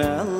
melech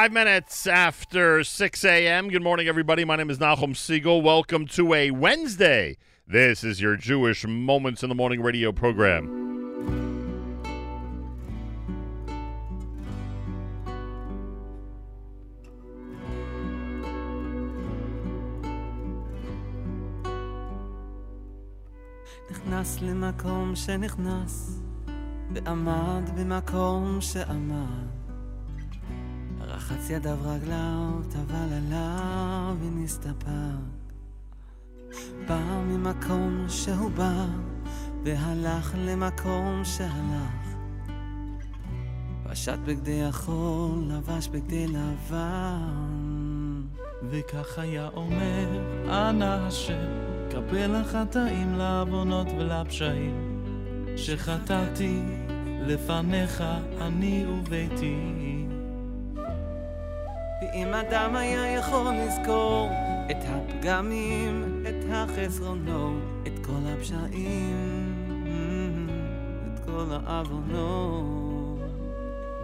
Five minutes after 6 a.m. Good morning, everybody. My name is Nachum Segal. Welcome to a Wednesday. This is your Jewish Moments in the Morning radio program. נכנס למקום שנכנס, ועמד במקום שעמד. רחץ ידיו רגליו, טבל עליו ונסתפק. בא ממקום שהוא בא, והלך למקום שהלך. פשט בגדי החול, לבש בגדי לבן. וכך היה אומר, אנא השם, קבל החטאים לעוונות ולפשעים, שחטאתי לפניך אני וביתי. ואם אדם היה יכול לזכור את הפגמים, את החסרונות, את כל הפשעים, את כל העוונות,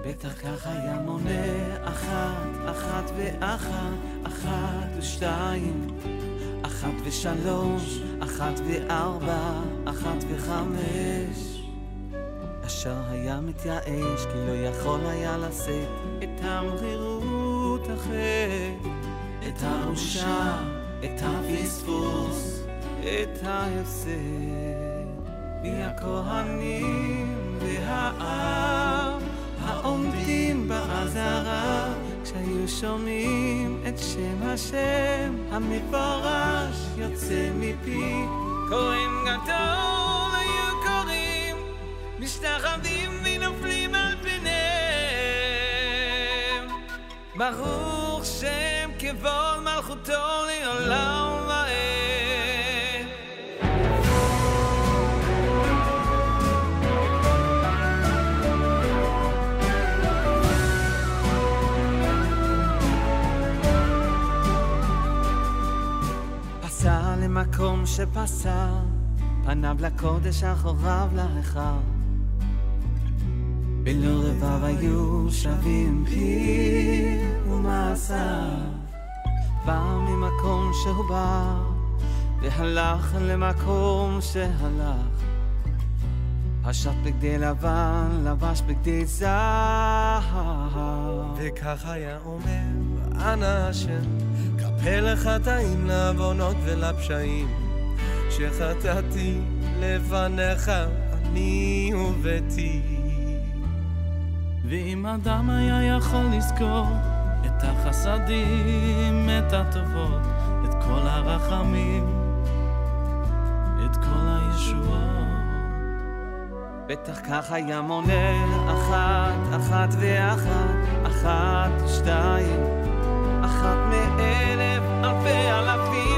בטח כך היה מונה אחת, אחת ואחת, אחת ושתיים, אחת ושלוש, אחת וארבע, אחת וחמש. אשר היה מתייאש, כי לא יכול היה לשאת את המרירות החטא, את הבושה, את הפספוס, את ההפסד. מהכהנים והעם העומדים באזהרה, כשהיו שומעים את שם השם המפורש יוצא מפי, כהן גדול היו קוראים משתחווים ברוך שם כבוד מלכותו לעולם ועד. פסע שפסע, פניו לקודש אחוריו להיכל. בלא רבב היו שווים פי ומעשיו. בא ממקום שהוא בא, והלך למקום שהלך. פשט בגדי לבן, לבש בגדי זהב. וכך היה אומר, אנא השם, קפל לחטאים, לעוונות ולפשעים, שחטאתי לפניך אני וביתי. ואם אדם היה יכול לזכור את החסדים, את הטובות, את כל הרחמים, את כל הישועות. בטח כך היה מונה אחת, אחת ואחת, אחת ושתיים, אחת מאלף, אלפי אלפים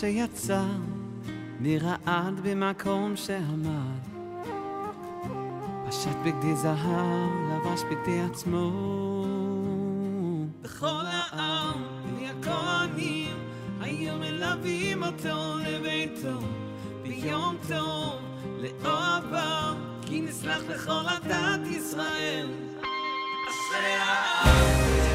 שיצא, נרעד במקום שעמד. פשט בגדי זהב, לבש בגדי עצמו. בכל העם, בלי הכהנים, היו מלווים אותו לביתו. ביום טוב, לאוהביו, כי נסלח לכל עדת ישראל. אשרי העם,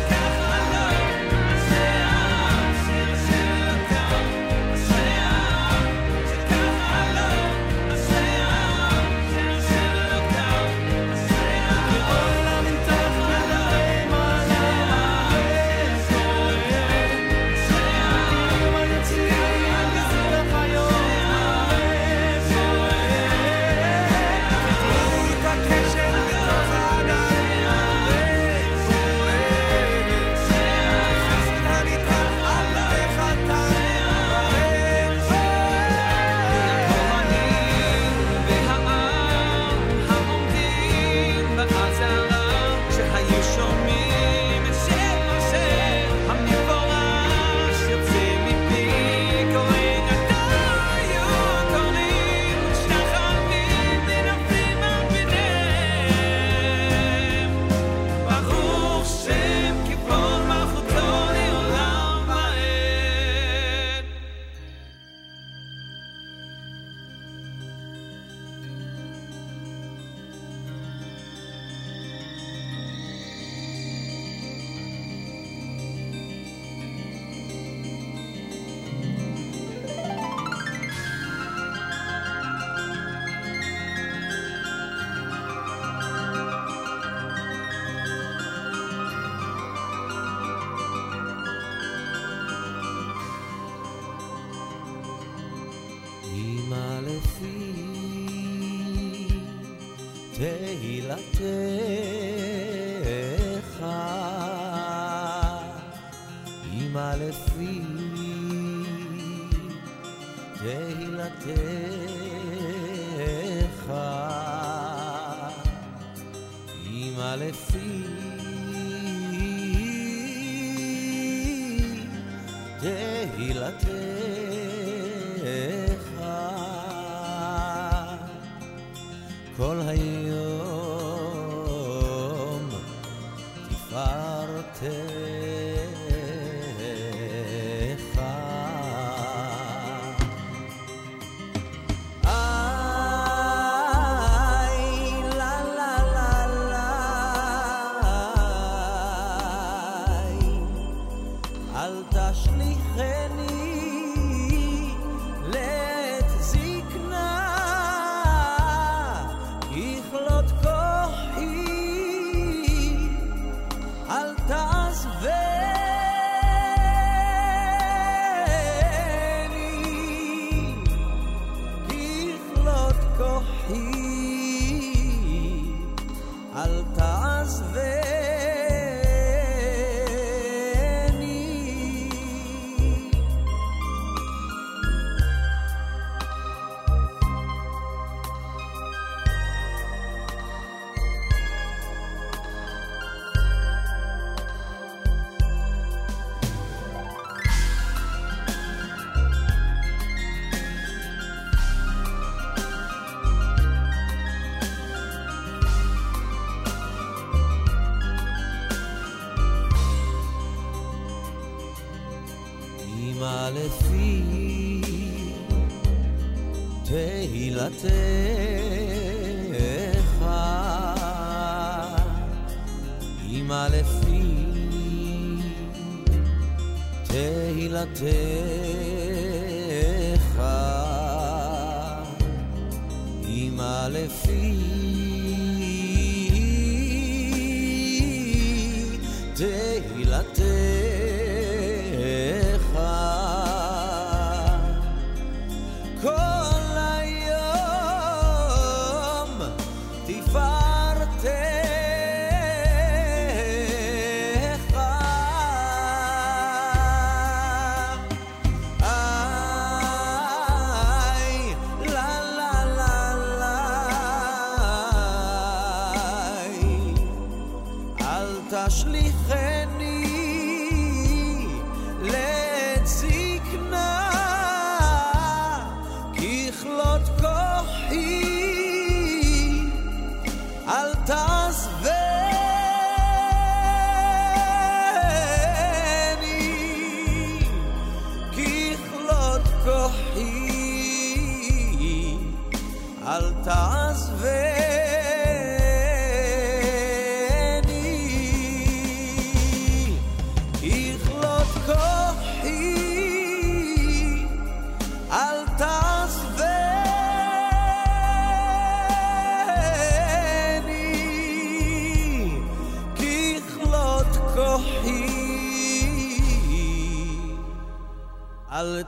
day.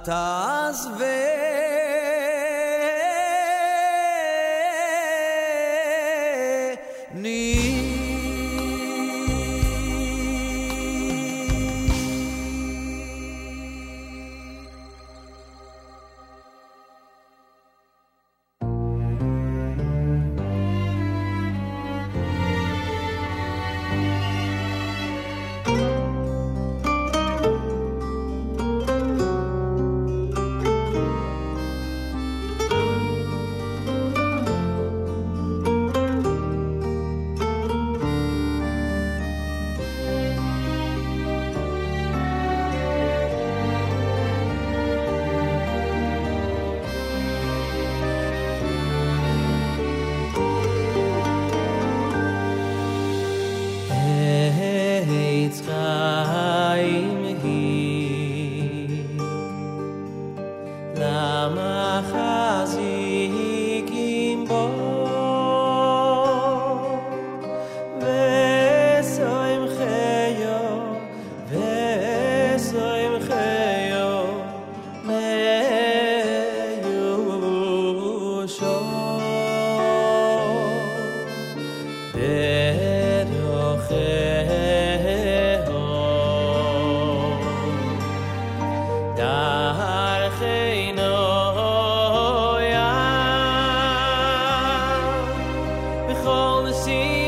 た all the sea.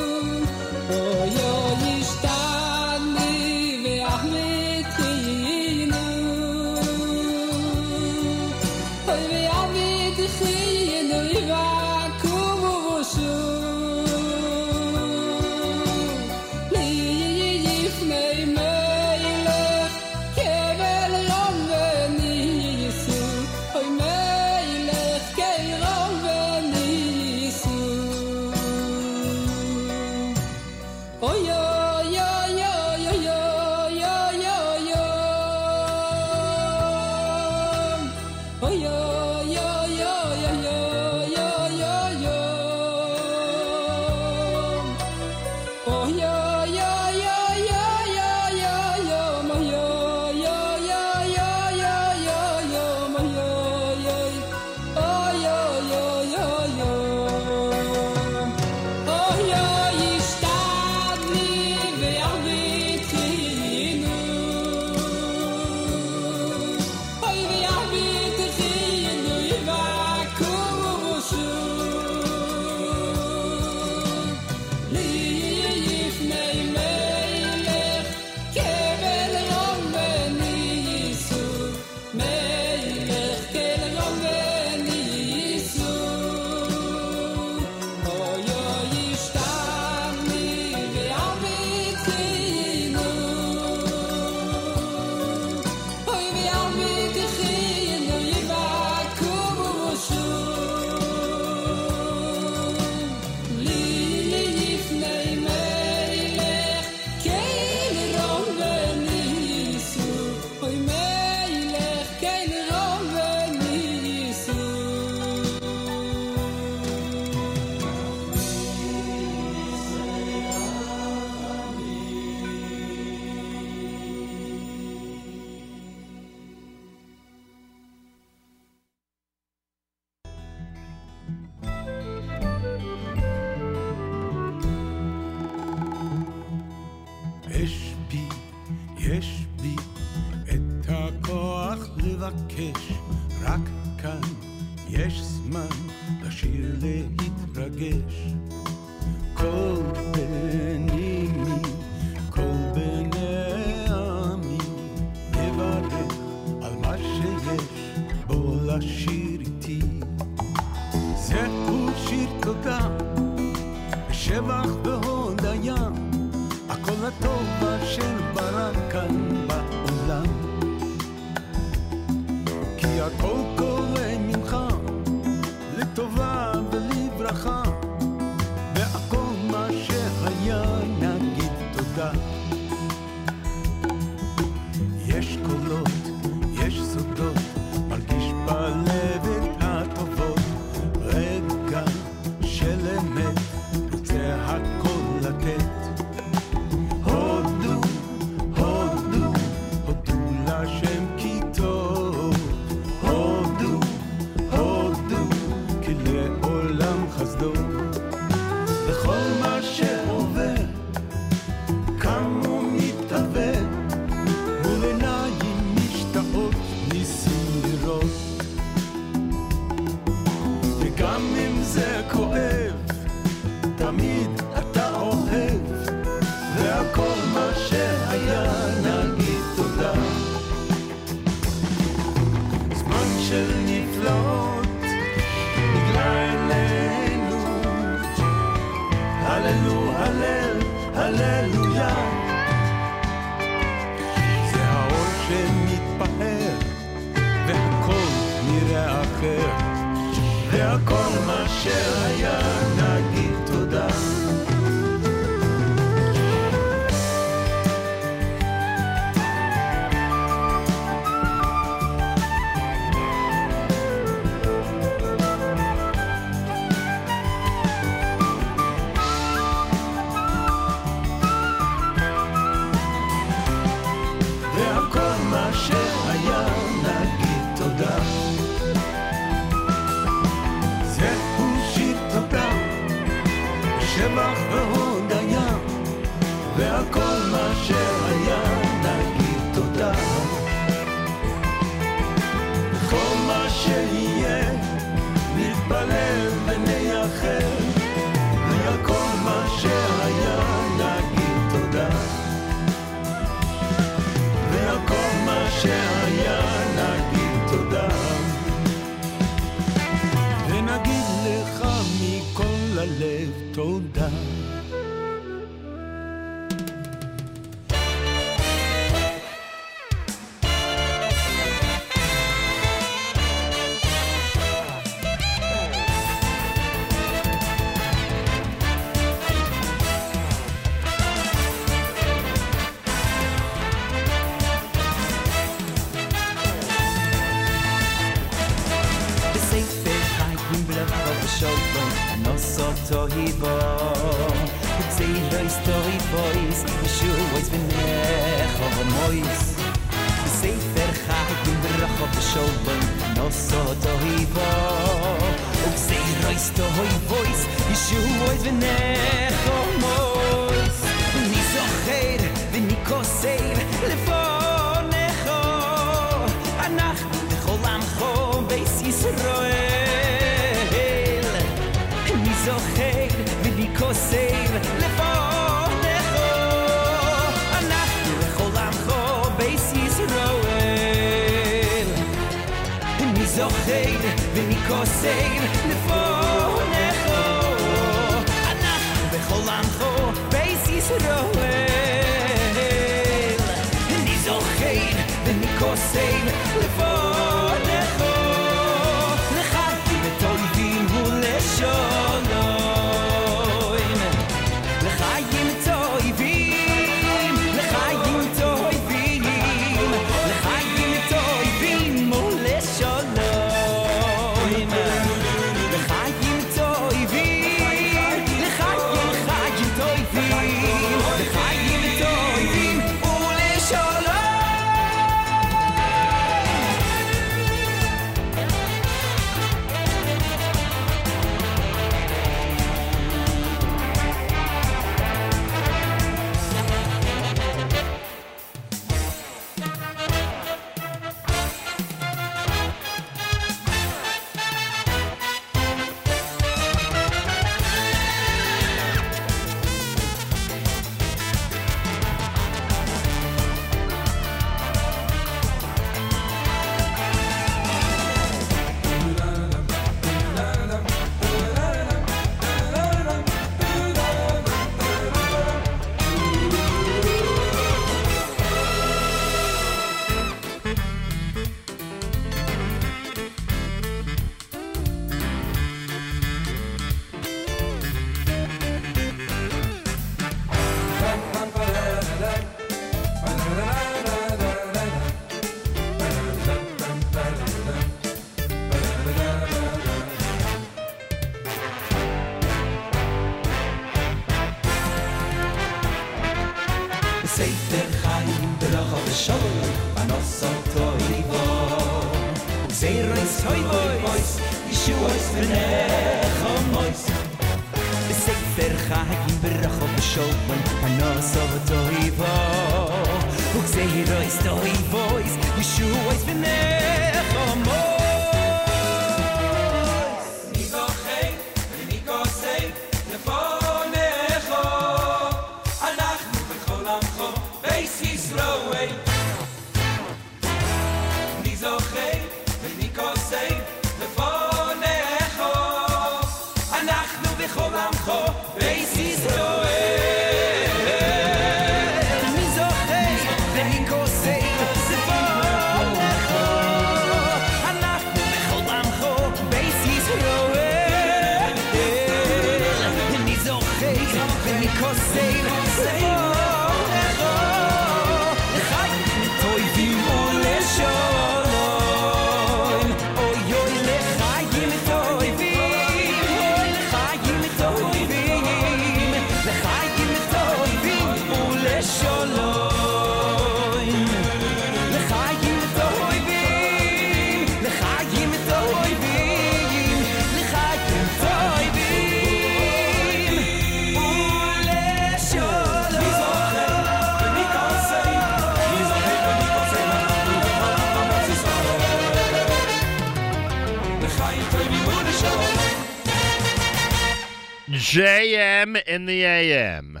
In the AM.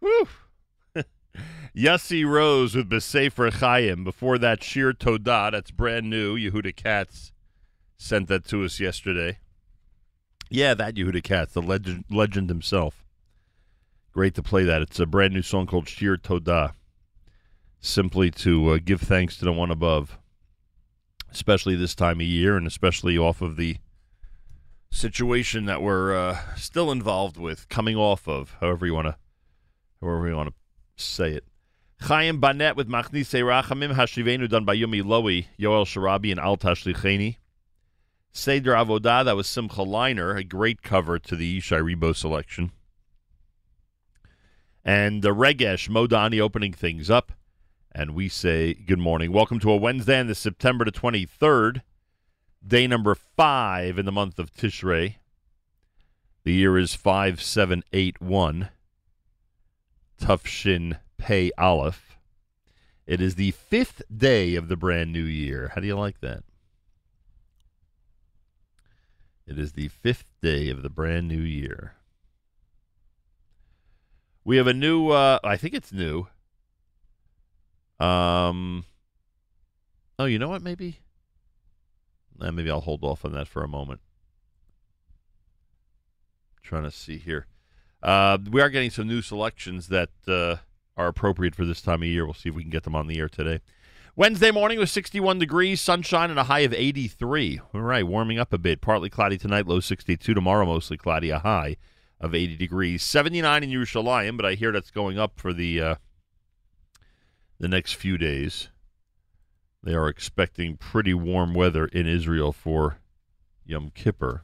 Woo. Yossi Rose with Besefer Chaim. Before that, Shir Todah. That's brand new. Yehuda Katz sent that to us yesterday. Yeah, that Yehuda Katz, the legend, legend himself. Great to play that. It's a brand new song called Shir Todah. Simply to uh, give thanks to the one above, especially this time of year, and especially off of the situation that we're uh, still involved with, coming off of, however you want to, however you want to say it. Chaim Banet with Machnise Rachamim Hashivenu done by Yumi Lowy, Yoel Sharabi, and Al Tashlicheni. Seder Avodah, that was Simcha Leiner, a great cover to the Yishai Ribo selection. And the Regesh Modani opening things up. And we say good morning. Welcome to a Wednesday on the September the 23rd day number five in the month of Tishrei. The year is 5781. Tufshin Pei Aleph. It is the fifth day of the brand new year. How do you like that? It is the fifth day of the brand new year. We have a new, uh, I think it's new. Um, oh, you know what? Maybe. Uh, maybe I'll hold off on that for a moment. Trying to see here. Uh, we are getting some new selections that uh, are appropriate for this time of year. We'll see if we can get them on the air today. Wednesday morning was 61 degrees, sunshine, and a high of 83. All right, warming up a bit. Partly cloudy tonight, low 62. Tomorrow, mostly cloudy, a high of 80 degrees. 79 in Yerushalayim, but I hear that's going up for the uh, the next few days. They are expecting pretty warm weather in Israel for Yom Kippur.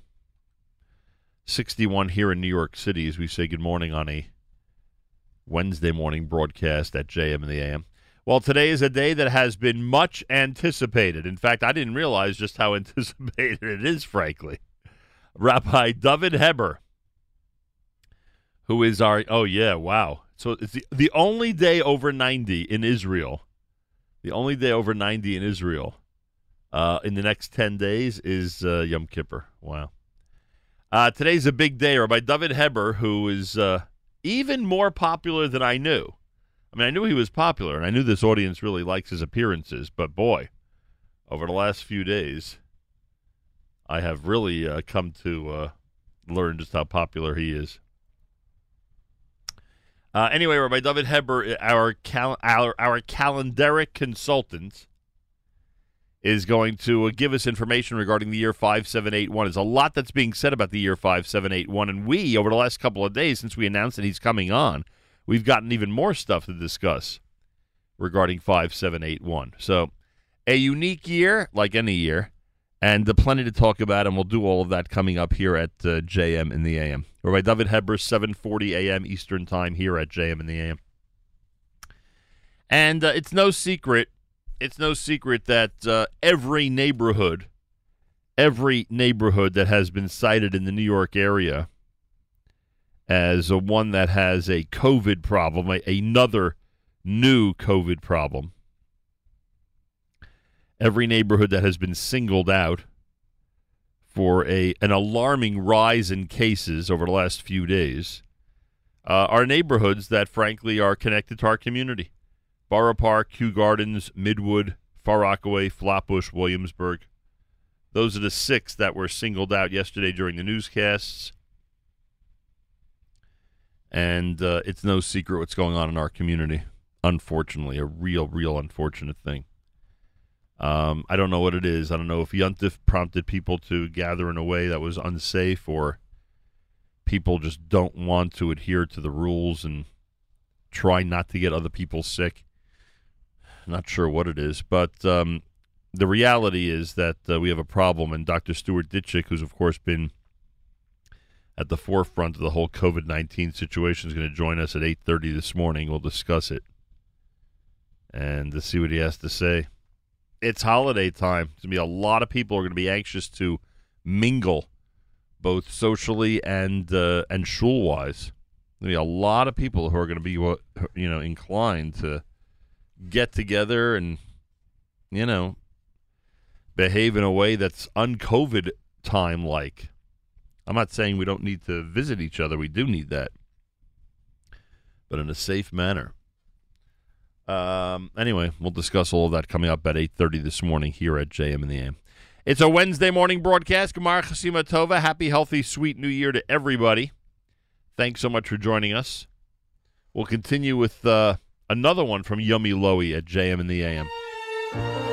61 here in New York City as we say good morning on a Wednesday morning broadcast at JM and the AM. Well, today is a day that has been much anticipated. In fact, I didn't realize just how anticipated it is, frankly. Rabbi David Heber, who is our, oh, yeah, wow. So it's the, the only day over 90 in Israel the only day over 90 in Israel uh, in the next 10 days is uh, Yom Kippur. Wow. Uh, today's a big day. Rabbi David Heber, who is uh, even more popular than I knew. I mean, I knew he was popular, and I knew this audience really likes his appearances, but boy, over the last few days, I have really uh, come to uh, learn just how popular he is. Uh, anyway, Rabbi David Heber, our cal- our our calendaric consultant, is going to uh, give us information regarding the year five seven eight one. There's a lot that's being said about the year five seven eight one, and we over the last couple of days since we announced that he's coming on, we've gotten even more stuff to discuss regarding five seven eight one. So, a unique year, like any year, and uh, plenty to talk about, and we'll do all of that coming up here at uh, JM in the AM. Rabbi David Heber, 7:40 a.m. Eastern Time here at JM in the AM. And uh, it's no secret, it's no secret that uh, every neighborhood, every neighborhood that has been cited in the New York area as a one that has a COVID problem, a, another new COVID problem, every neighborhood that has been singled out for a an alarming rise in cases over the last few days uh, are neighborhoods that, frankly, are connected to our community. Borough Park, Kew Gardens, Midwood, Far Rockaway, Flatbush, Williamsburg. Those are the six that were singled out yesterday during the newscasts. And uh, it's no secret what's going on in our community. Unfortunately, a real, real unfortunate thing. Um, I don't know what it is. I don't know if Yuntif prompted people to gather in a way that was unsafe or people just don't want to adhere to the rules and try not to get other people sick. Not sure what it is, but um, the reality is that uh, we have a problem, and Dr. Stuart Ditchek, who's of course been at the forefront of the whole COVID nineteen situation, is going to join us at eight thirty this morning. We'll discuss it and to see what he has to say. It's holiday time. Going to be a lot of people are going to be anxious to mingle, both socially and uh, and shul wise. Be a lot of people who are going to be uh, you know inclined to get together and you know behave in a way that's un-COVID time like. I'm not saying we don't need to visit each other. We do need that, but in a safe manner. Um, anyway, we'll discuss all of that coming up at 8.30 this morning here at JM in the AM. It's a Wednesday morning broadcast. Gemar Chasima Tova. Happy, healthy, sweet new year to everybody. Thanks so much for joining us. We'll continue with uh, another one from Yumi Lowy at JM in the AM.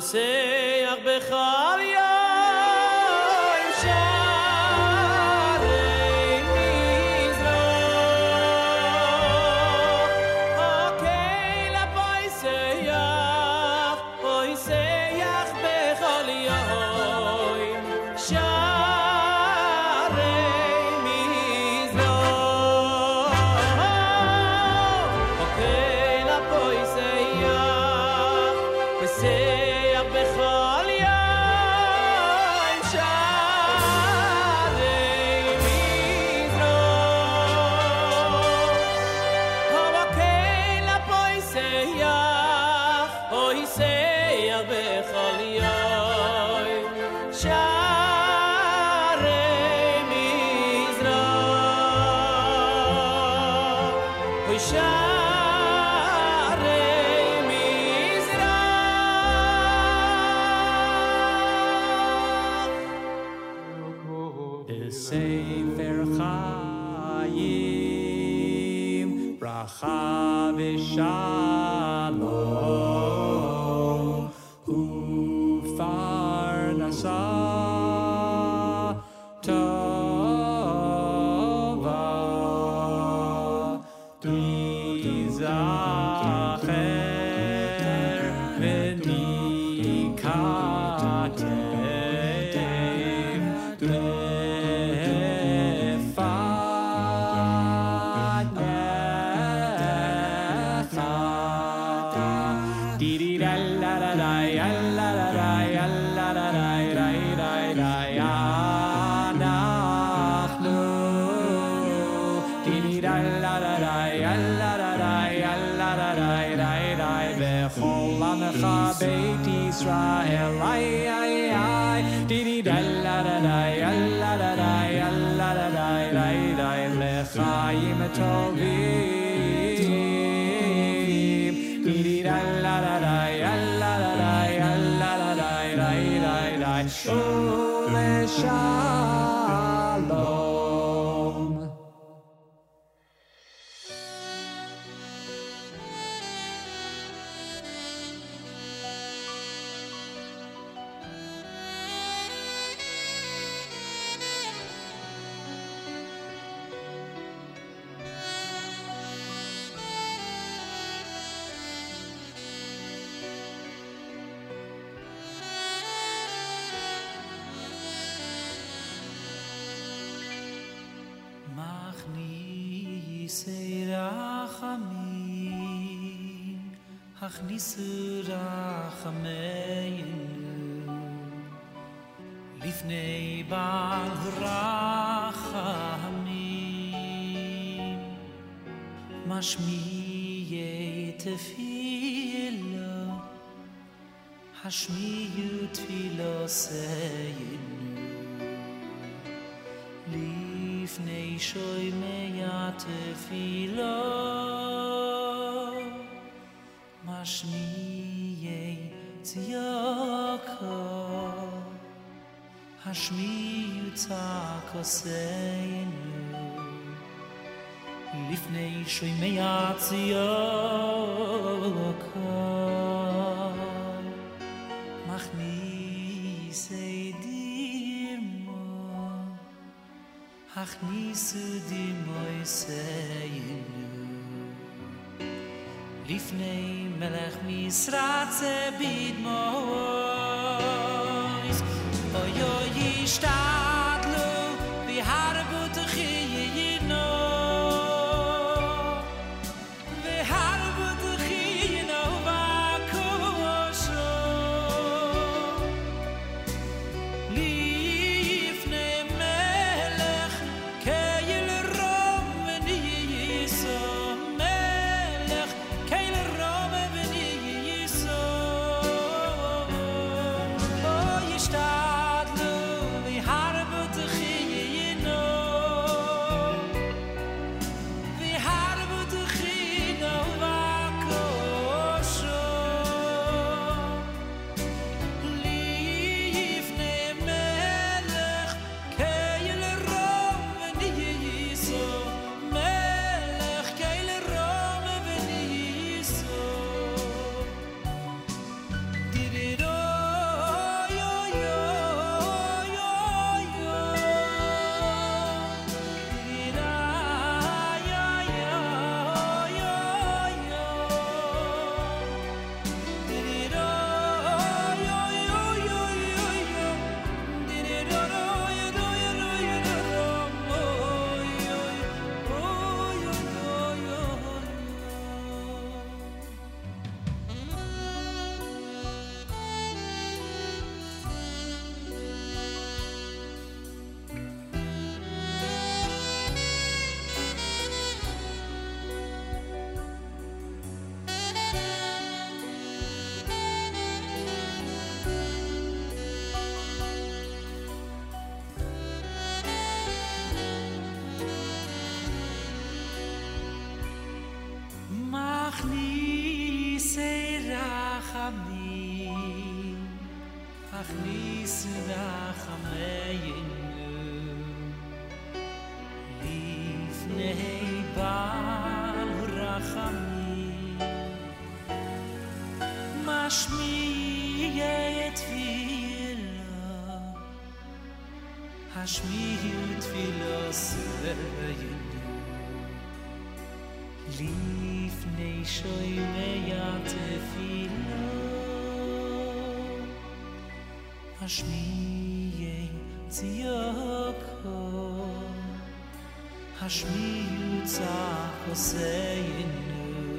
Jose. sirach meinu lifnei bal rachami mashmi yete filo hashmi yut filo shoy meyate shoy filo אַשמי יי צייך אַשמי יצאַ קאָסיין ליבני שוימע יאַ צייך מאך מי לפני מלך מסרץ אביד מויס אוי אוי ישתר השמיעו צח עושיינו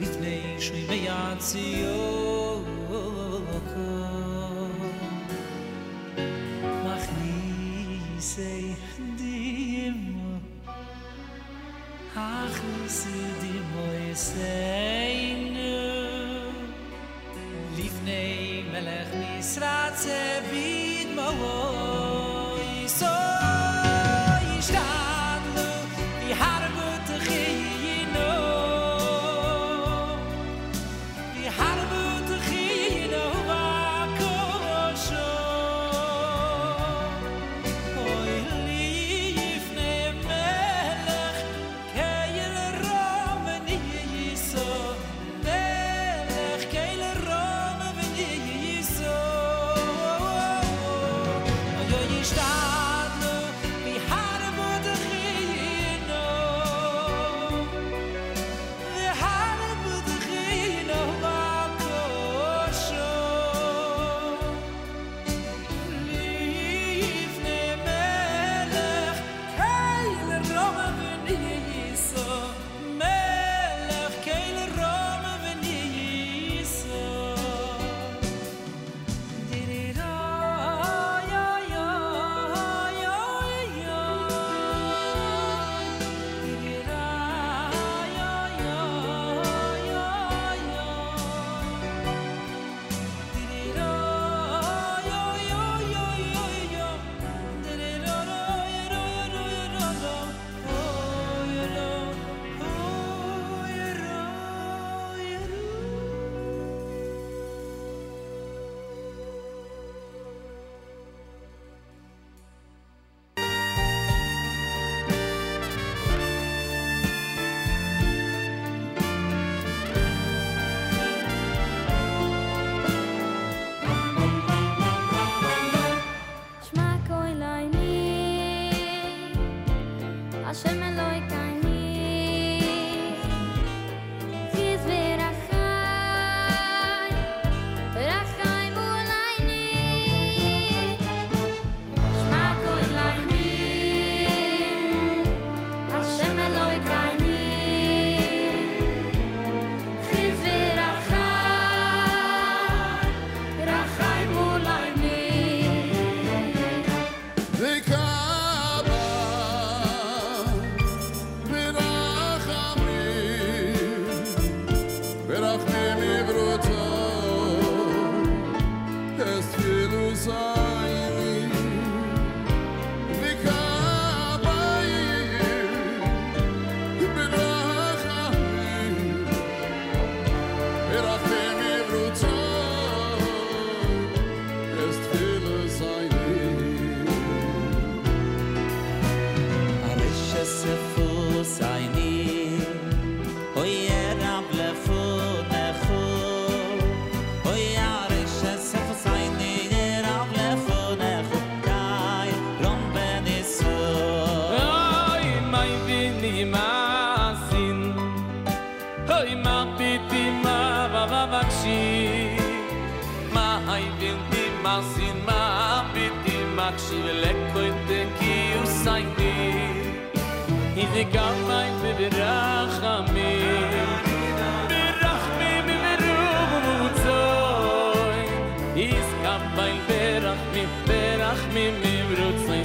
לפני שמימי מכניסי דימו הכניסי דימו עשיינו לפני מלך משרצה ביד מאור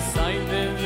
mimerutzoy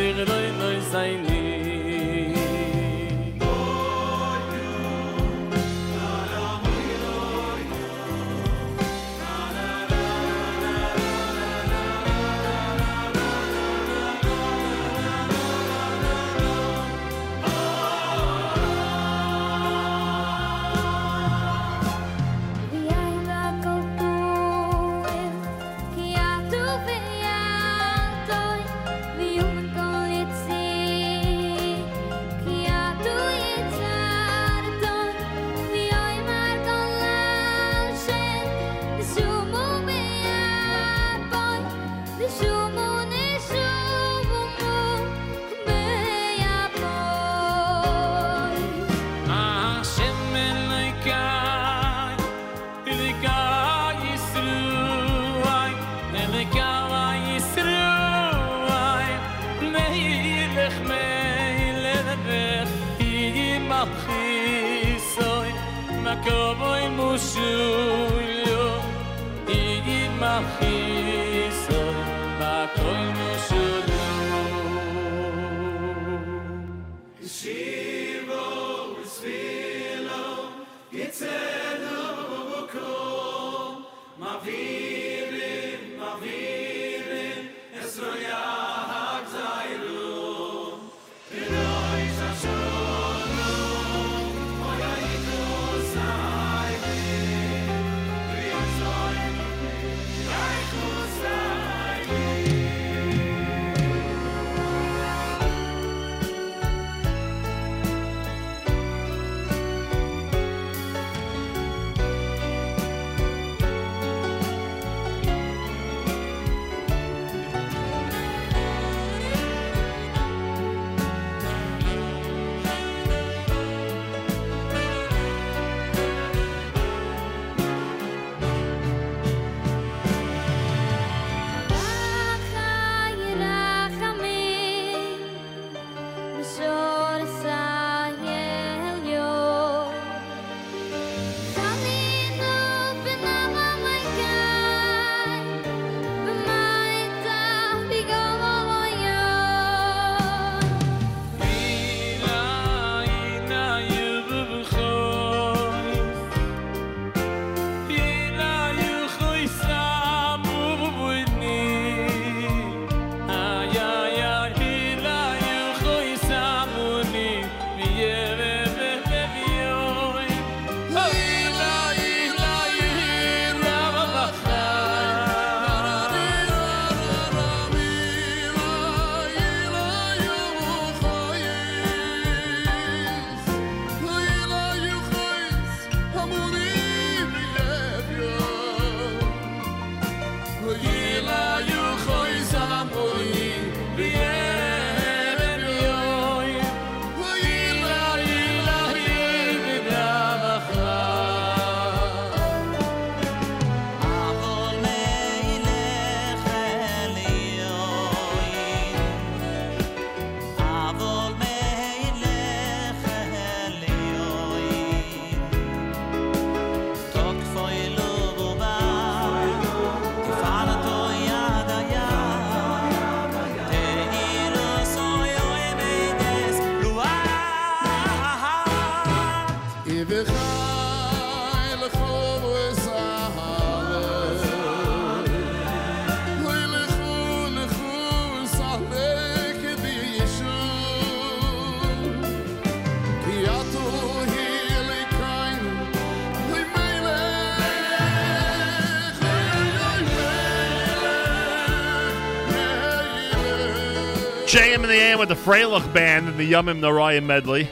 in the AM with the Freilich Band and the Yumim Narayim medley.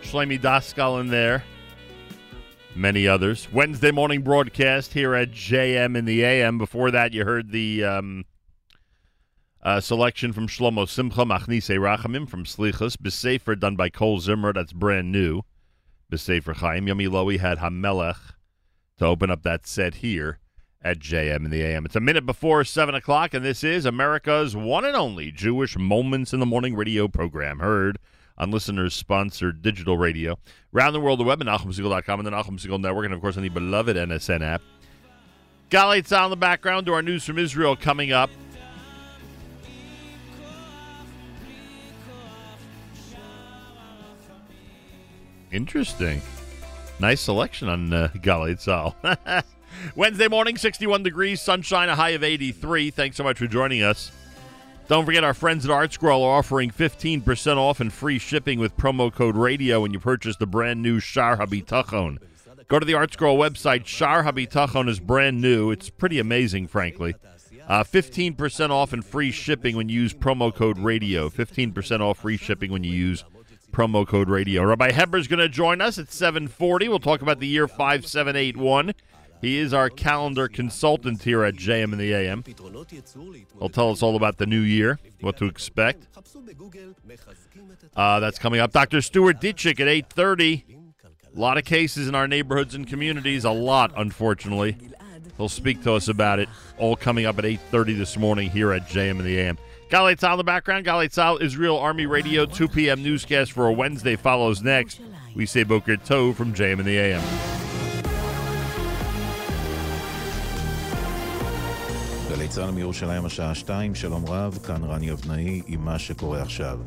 Shlomi Daskal in there. Many others. Wednesday morning broadcast here at JM in the AM. Before that, you heard the um, uh, selection from Shlomo Simcha, Machnise Rachamim from Slichas, Besefer done by Cole Zimmer. That's brand new. Besefer Chaim. Yumi Lowy had Hamelech to open up that set here at JM in the AM. It's a minute before 7 o'clock, and this is America's one and only Jewish Moments in the Morning radio program, heard on listeners sponsored digital radio. Around the world, the web at NachumSegal.com and the Nachum Segal Network, and of course on the beloved NSN app. Galei Tzal in the background to our news from Israel coming up. Interesting. Nice selection on uh, Galei Tzal. Wednesday morning, 61 degrees, sunshine, a high of 83. Thanks so much for joining us. Don't forget our friends at ArtScroll are offering 15% off and free shipping with promo code radio when you purchase the brand new Shar Habitachon. Go to the ArtScroll website. Shar Habitachon is brand new. It's pretty amazing, frankly. Uh, 15% off and free shipping when you use promo code radio. 15% off free shipping when you use promo code radio. Rabbi Heber is going to join us at 740. We'll talk about the year 5781. He is our calendar consultant here at JM in the AM. He'll tell us all about the new year, what to expect. Uh, that's coming up. Dr. Stuart Ditchek at 830. A lot of cases in our neighborhoods and communities. A lot, unfortunately. He'll speak to us about it. All coming up at 8.30 this morning here at JM in the AM. Galei Tzal in the background. Galei Tzal, Israel Army Radio, 2 p.m. newscast for a Wednesday follows next. We say Boker Tov from JM in the AM. גלי צה"ל מירושלים השעה שתיים, שלום רב, כאן רני אבנאי עם מה שקורה עכשיו.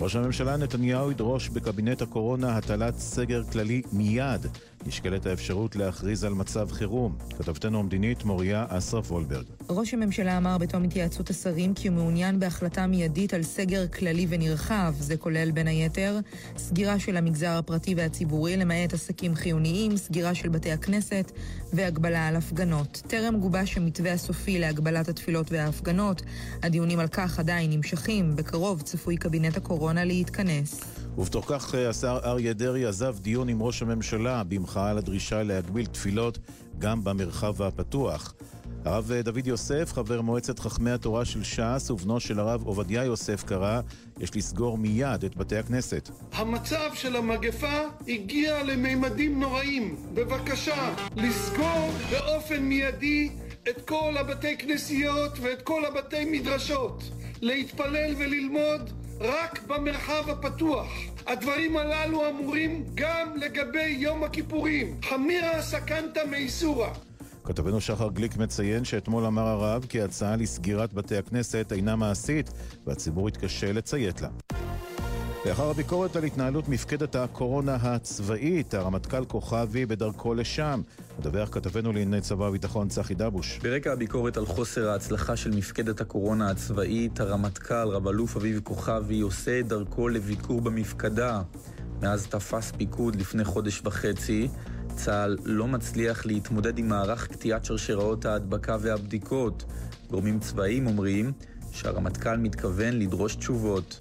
ראש הממשלה נתניהו ידרוש בקבינט הקורונה הטלת סגר כללי מיד. נשקלת האפשרות להכריז על מצב חירום. כתבתנו המדינית מוריה אסרף וולברג. ראש הממשלה אמר בתום התייעצות השרים כי הוא מעוניין בהחלטה מיידית על סגר כללי ונרחב. זה כולל בין היתר סגירה של המגזר הפרטי והציבורי למעט עסקים חיוניים, סגירה של בתי הכנסת והגבלה על הפגנות. טרם גובש המתווה הסופי להגבלת התפילות וההפגנות. הדיונים על כך עדיין נמשכים. בקרוב צפוי קבינט הקורונה להתכנס. ובתוך כך השר אריה דרעי עזב דיון עם ראש הממשלה במחאה על הדרישה להגביל תפילות גם במרחב הפתוח. הרב דוד יוסף, חבר מועצת חכמי התורה של ש"ס ובנו של הרב עובדיה יוסף קרא, יש לסגור מיד את בתי הכנסת. המצב של המגפה הגיע לממדים נוראים. בבקשה, לסגור באופן מיידי את כל הבתי כנסיות ואת כל הבתי מדרשות. להתפלל וללמוד רק במרחב הפתוח. הדברים הללו אמורים גם לגבי יום הכיפורים. חמירא סכנתא מאיסורא. כתבנו שחר גליק מציין שאתמול אמר הרב כי ההצעה לסגירת בתי הכנסת אינה מעשית והציבור יתקשה לציית לה. לאחר הביקורת על התנהלות מפקדת הקורונה הצבאית, הרמטכ"ל כוכבי בדרכו לשם. מדווח כתבנו לענייני צבא וביטחון צחי דבוש. ברקע הביקורת על חוסר ההצלחה של מפקדת הקורונה הצבאית, הרמטכ"ל, רב-אלוף אביב כוכבי, עושה את דרכו לביקור במפקדה. מאז תפס פיקוד לפני חודש וחצי, צה"ל לא מצליח להתמודד עם מערך קטיעת שרשראות ההדבקה והבדיקות. גורמים צבאיים אומרים שהרמטכ"ל מתכוון לדרוש תשובות.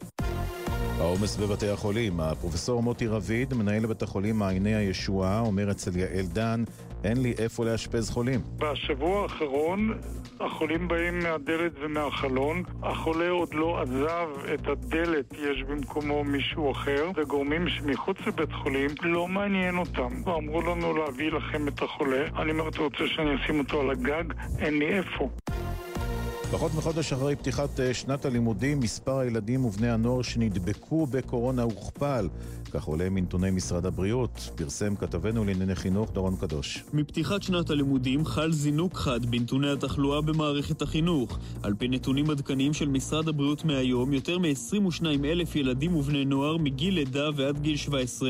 העומס בבתי החולים. הפרופסור מוטי רביד, מנהל בית החולים מעייני הישועה, אומר אצל יעל דן, אין לי איפה לאשפז חולים. בשבוע האחרון החולים באים מהדלת ומהחלון, החולה עוד לא עזב את הדלת, יש במקומו מישהו אחר, וגורמים שמחוץ לבית חולים לא מעניין אותם. אמרו לנו להביא לכם את החולה, אני אומר, אתה רוצה שאני אשים אותו על הגג? אין לי איפה. פחות מחודש אחרי פתיחת אה, שנת הלימודים, מספר הילדים ובני הנוער שנדבקו בקורונה הוכפל. כך עולה מנתוני משרד הבריאות, פרסם כתבנו לענייני חינוך דורון קדוש. מפתיחת שנת הלימודים חל זינוק חד בנתוני התחלואה במערכת החינוך. על פי נתונים עדכניים של משרד הבריאות מהיום, יותר מ-22 אלף ילדים ובני נוער מגיל לידה ועד גיל 17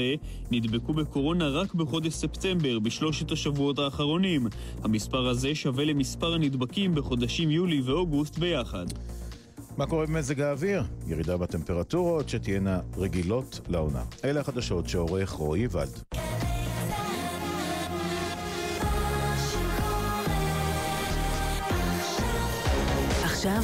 נדבקו בקורונה רק בחודש ספטמבר, בשלושת השבועות האחרונים. המספר הזה שווה למספר הנדבקים בחודשים יולי ואוגוסט ביחד. מה קורה במזג האוויר? ירידה בטמפרטורות שתהיינה רגילות לעונה. אלה החדשות שעורך רועי ולד. עכשיו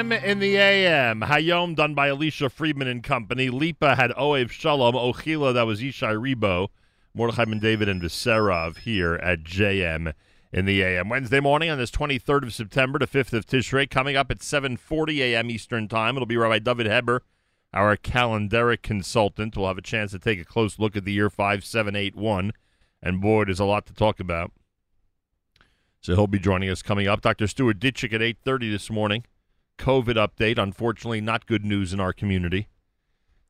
JM in the AM. Hayom done by Alicia Friedman and Company. Lipa had Oev Shalom. Ochila, that was Yishai Ribo. Mordechai Ben David and Viserov here at JM in the AM. Wednesday morning on this 23rd of September to 5th of Tishrei. Coming up at 7.40 a.m. Eastern Time. It'll be Rabbi David Heber, our calendaric consultant. We'll have a chance to take a close look at the year 5781. And boy, there's a lot to talk about. So he'll be joining us coming up. Dr. Stuart Ditchek at 8.30 this morning. COVID update. Unfortunately, not good news in our community.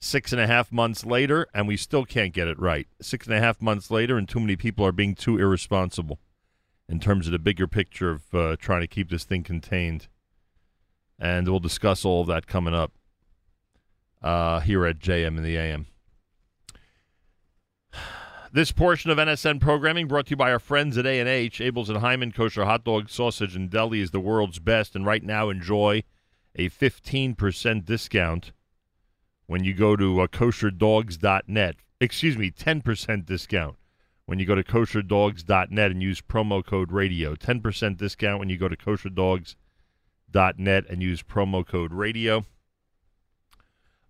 Six and a half months later, and we still can't get it right. Six and a half months later, and too many people are being too irresponsible in terms of the bigger picture of uh, trying to keep this thing contained. And we'll discuss all of that coming up uh, here at JM in the AM. This portion of NSN programming brought to you by our friends at A&H. Abeles and Heymann Kosher Hot Dog Sausage and Deli is the world's best, and right now enjoy a 15% discount when you go to uh, kosherdogs.net. Excuse me, 10% discount when you go to kosherdogs.net and use promo code radio. 10% discount when you go to kosherdogs.net and use promo code radio.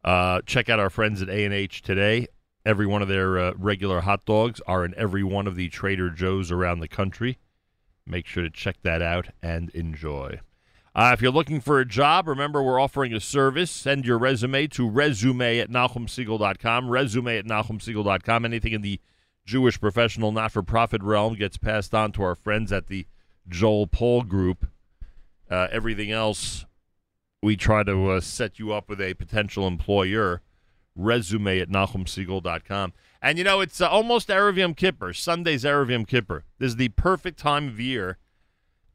Uh, check out our friends at A&H today. Every one of their uh, regular hot dogs are in every one of the Trader Joe's around the country. Make sure to check that out and enjoy. Uh, if you're looking for a job, remember we're offering a service. Send your resume to resume at NachumSegal.com. Resume at NachumSegal.com. Anything in the Jewish professional not for profit realm gets passed on to our friends at the Joel Paul Group. Uh, everything else, we try to uh, set you up with a potential employer. Resume at NachumSegal.com. And you know, it's uh, almost Erev Yom Kippur. Sunday's Erev Yom Kippur. This is the perfect time of year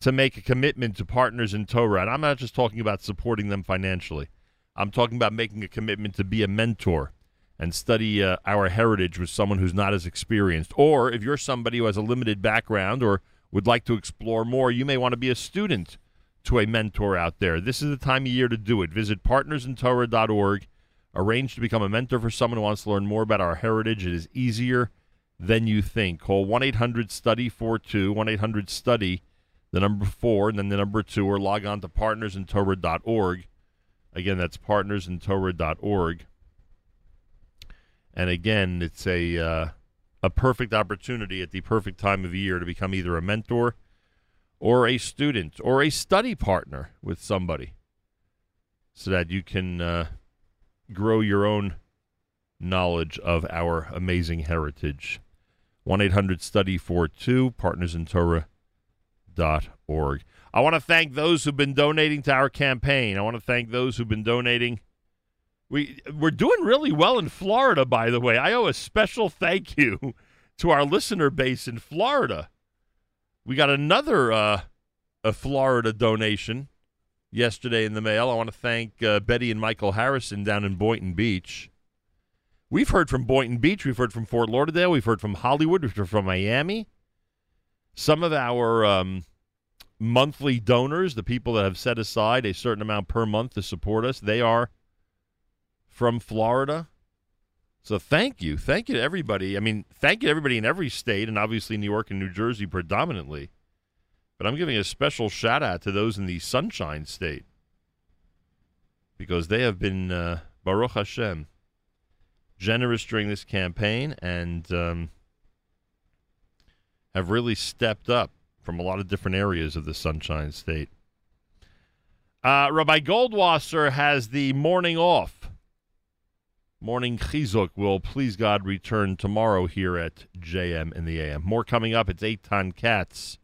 to make a commitment to partners in Torah. And I'm not just talking about supporting them financially. I'm talking about making a commitment to be a mentor and study uh, our heritage with someone who's not as experienced. Or if you're somebody who has a limited background or would like to explore more, you may want to be a student to a mentor out there. This is the time of year to do it. Visit partnersintorah.org. Arrange to become a mentor for someone who wants to learn more about our heritage. It is easier than you think. Call 1 800 STUDY 42, 1 800 STUDY, the number 4, and then the number 2, or log on to partnersintorah.org. Again, that's partnersintorah.org. And again, it's a uh, a perfect opportunity at the perfect time of year to become either a mentor or a student or a study partner with somebody so that you can uh, grow your own knowledge of our amazing heritage. 1 800 Study 42, partnersintorah.org. I want to thank those who've been donating to our campaign. I want to thank those who've been donating. We, we're doing really well in Florida, by the way. I owe a special thank you to our listener base in Florida. We got another uh, a Florida donation yesterday in the mail. I want to thank uh, Betty and Michael Harrison down in Boynton Beach. We've heard from Boynton Beach. We've heard from Fort Lauderdale. We've heard from Hollywood. We've heard from Miami. Some of our um, monthly donors, the people that have set aside a certain amount per month to support us, they are from Florida. So thank you. Thank you to everybody. I mean, thank you to everybody in every state, and obviously New York and New Jersey predominantly. But I'm giving a special shout out to those in the Sunshine State because they have been, uh, Baruch Hashem, generous during this campaign and um, have really stepped up from a lot of different areas of the Sunshine State. Uh, Rabbi Goldwasser has the morning off. Morning Chizuk will, please God, return tomorrow here at JM in the AM. More coming up. It's Eitan Katz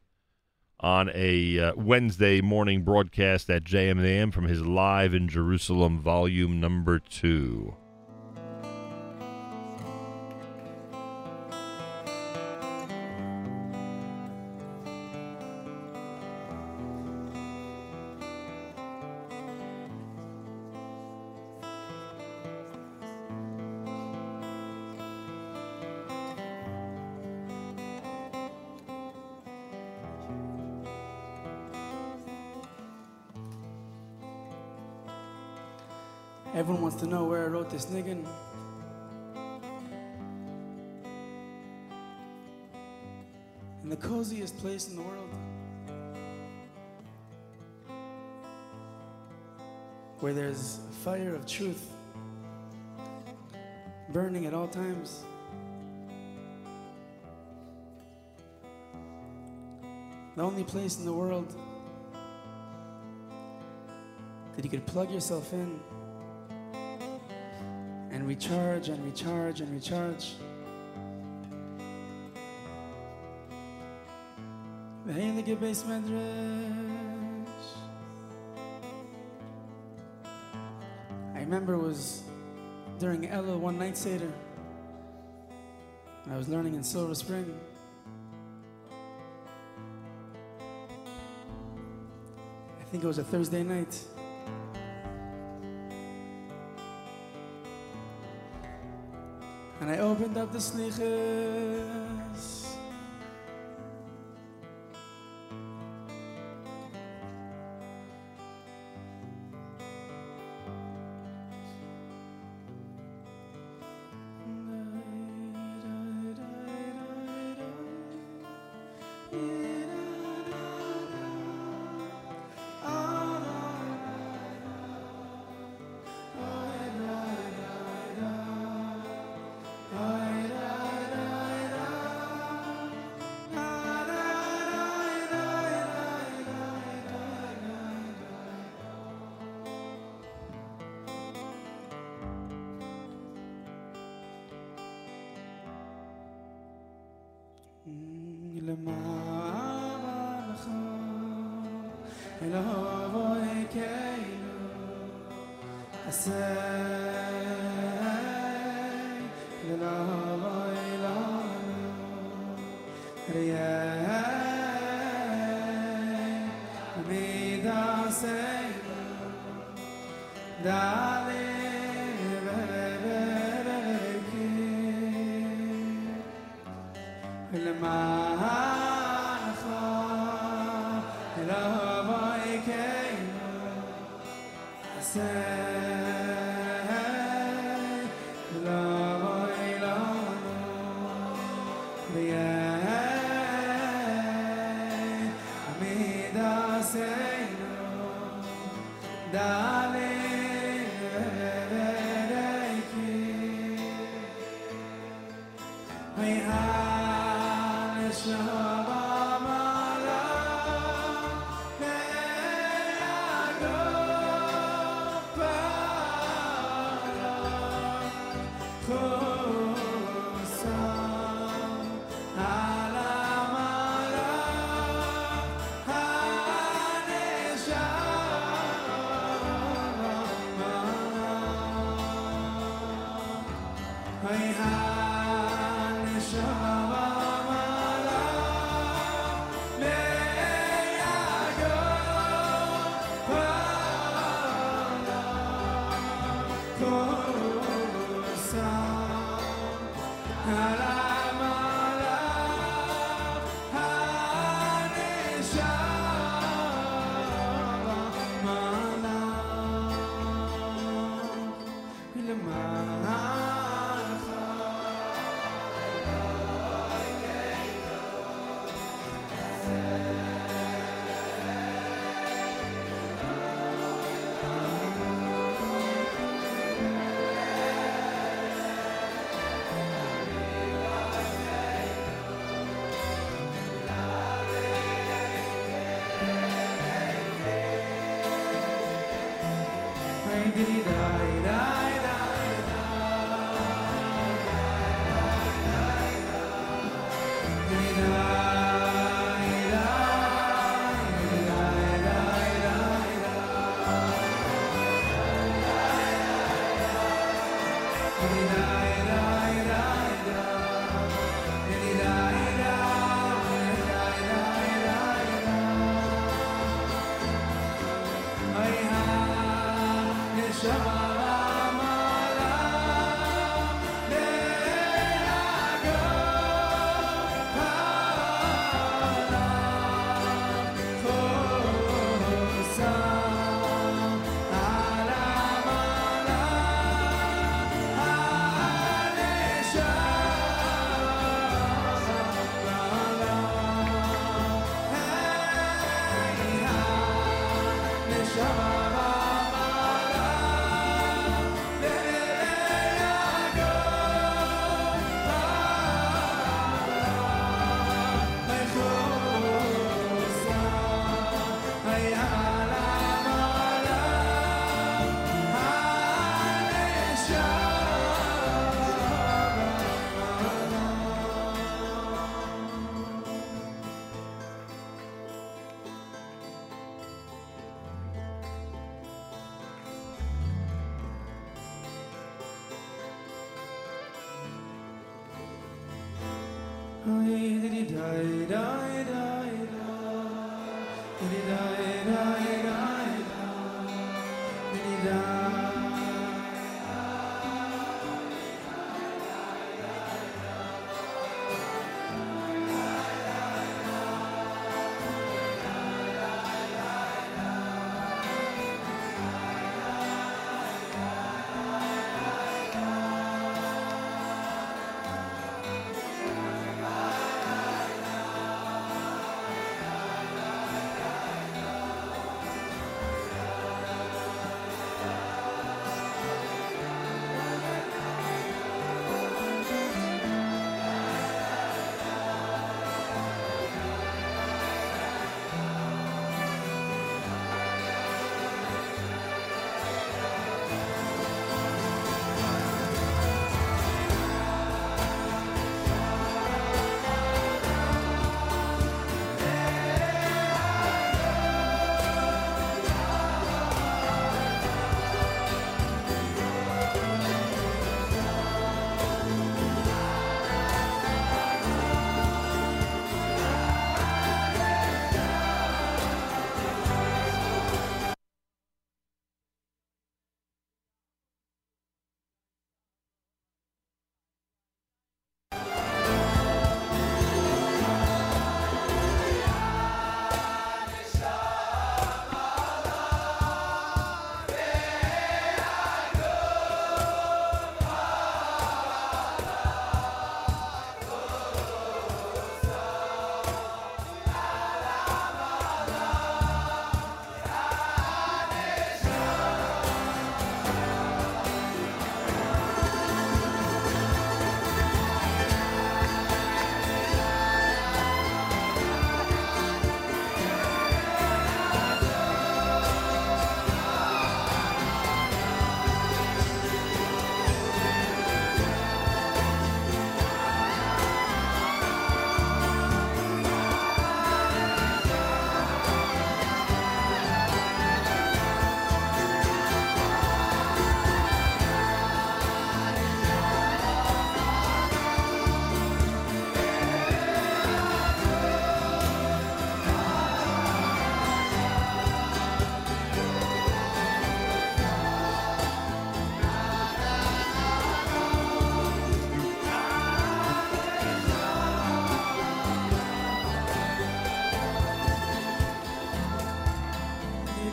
on a uh, Wednesday morning broadcast at JM in the AM from his Live in Jerusalem volume number two. Niggin. In the coziest place in the world. Where there's a fire of truth burning at all times. The only place in the world that you could plug yourself in and recharge and recharge and recharge. Heilige Beis Medrash. I remember it was during Ella one night Seder. I was learning in Silver Spring. I think it was a Thursday night. And I opened up the sneakers.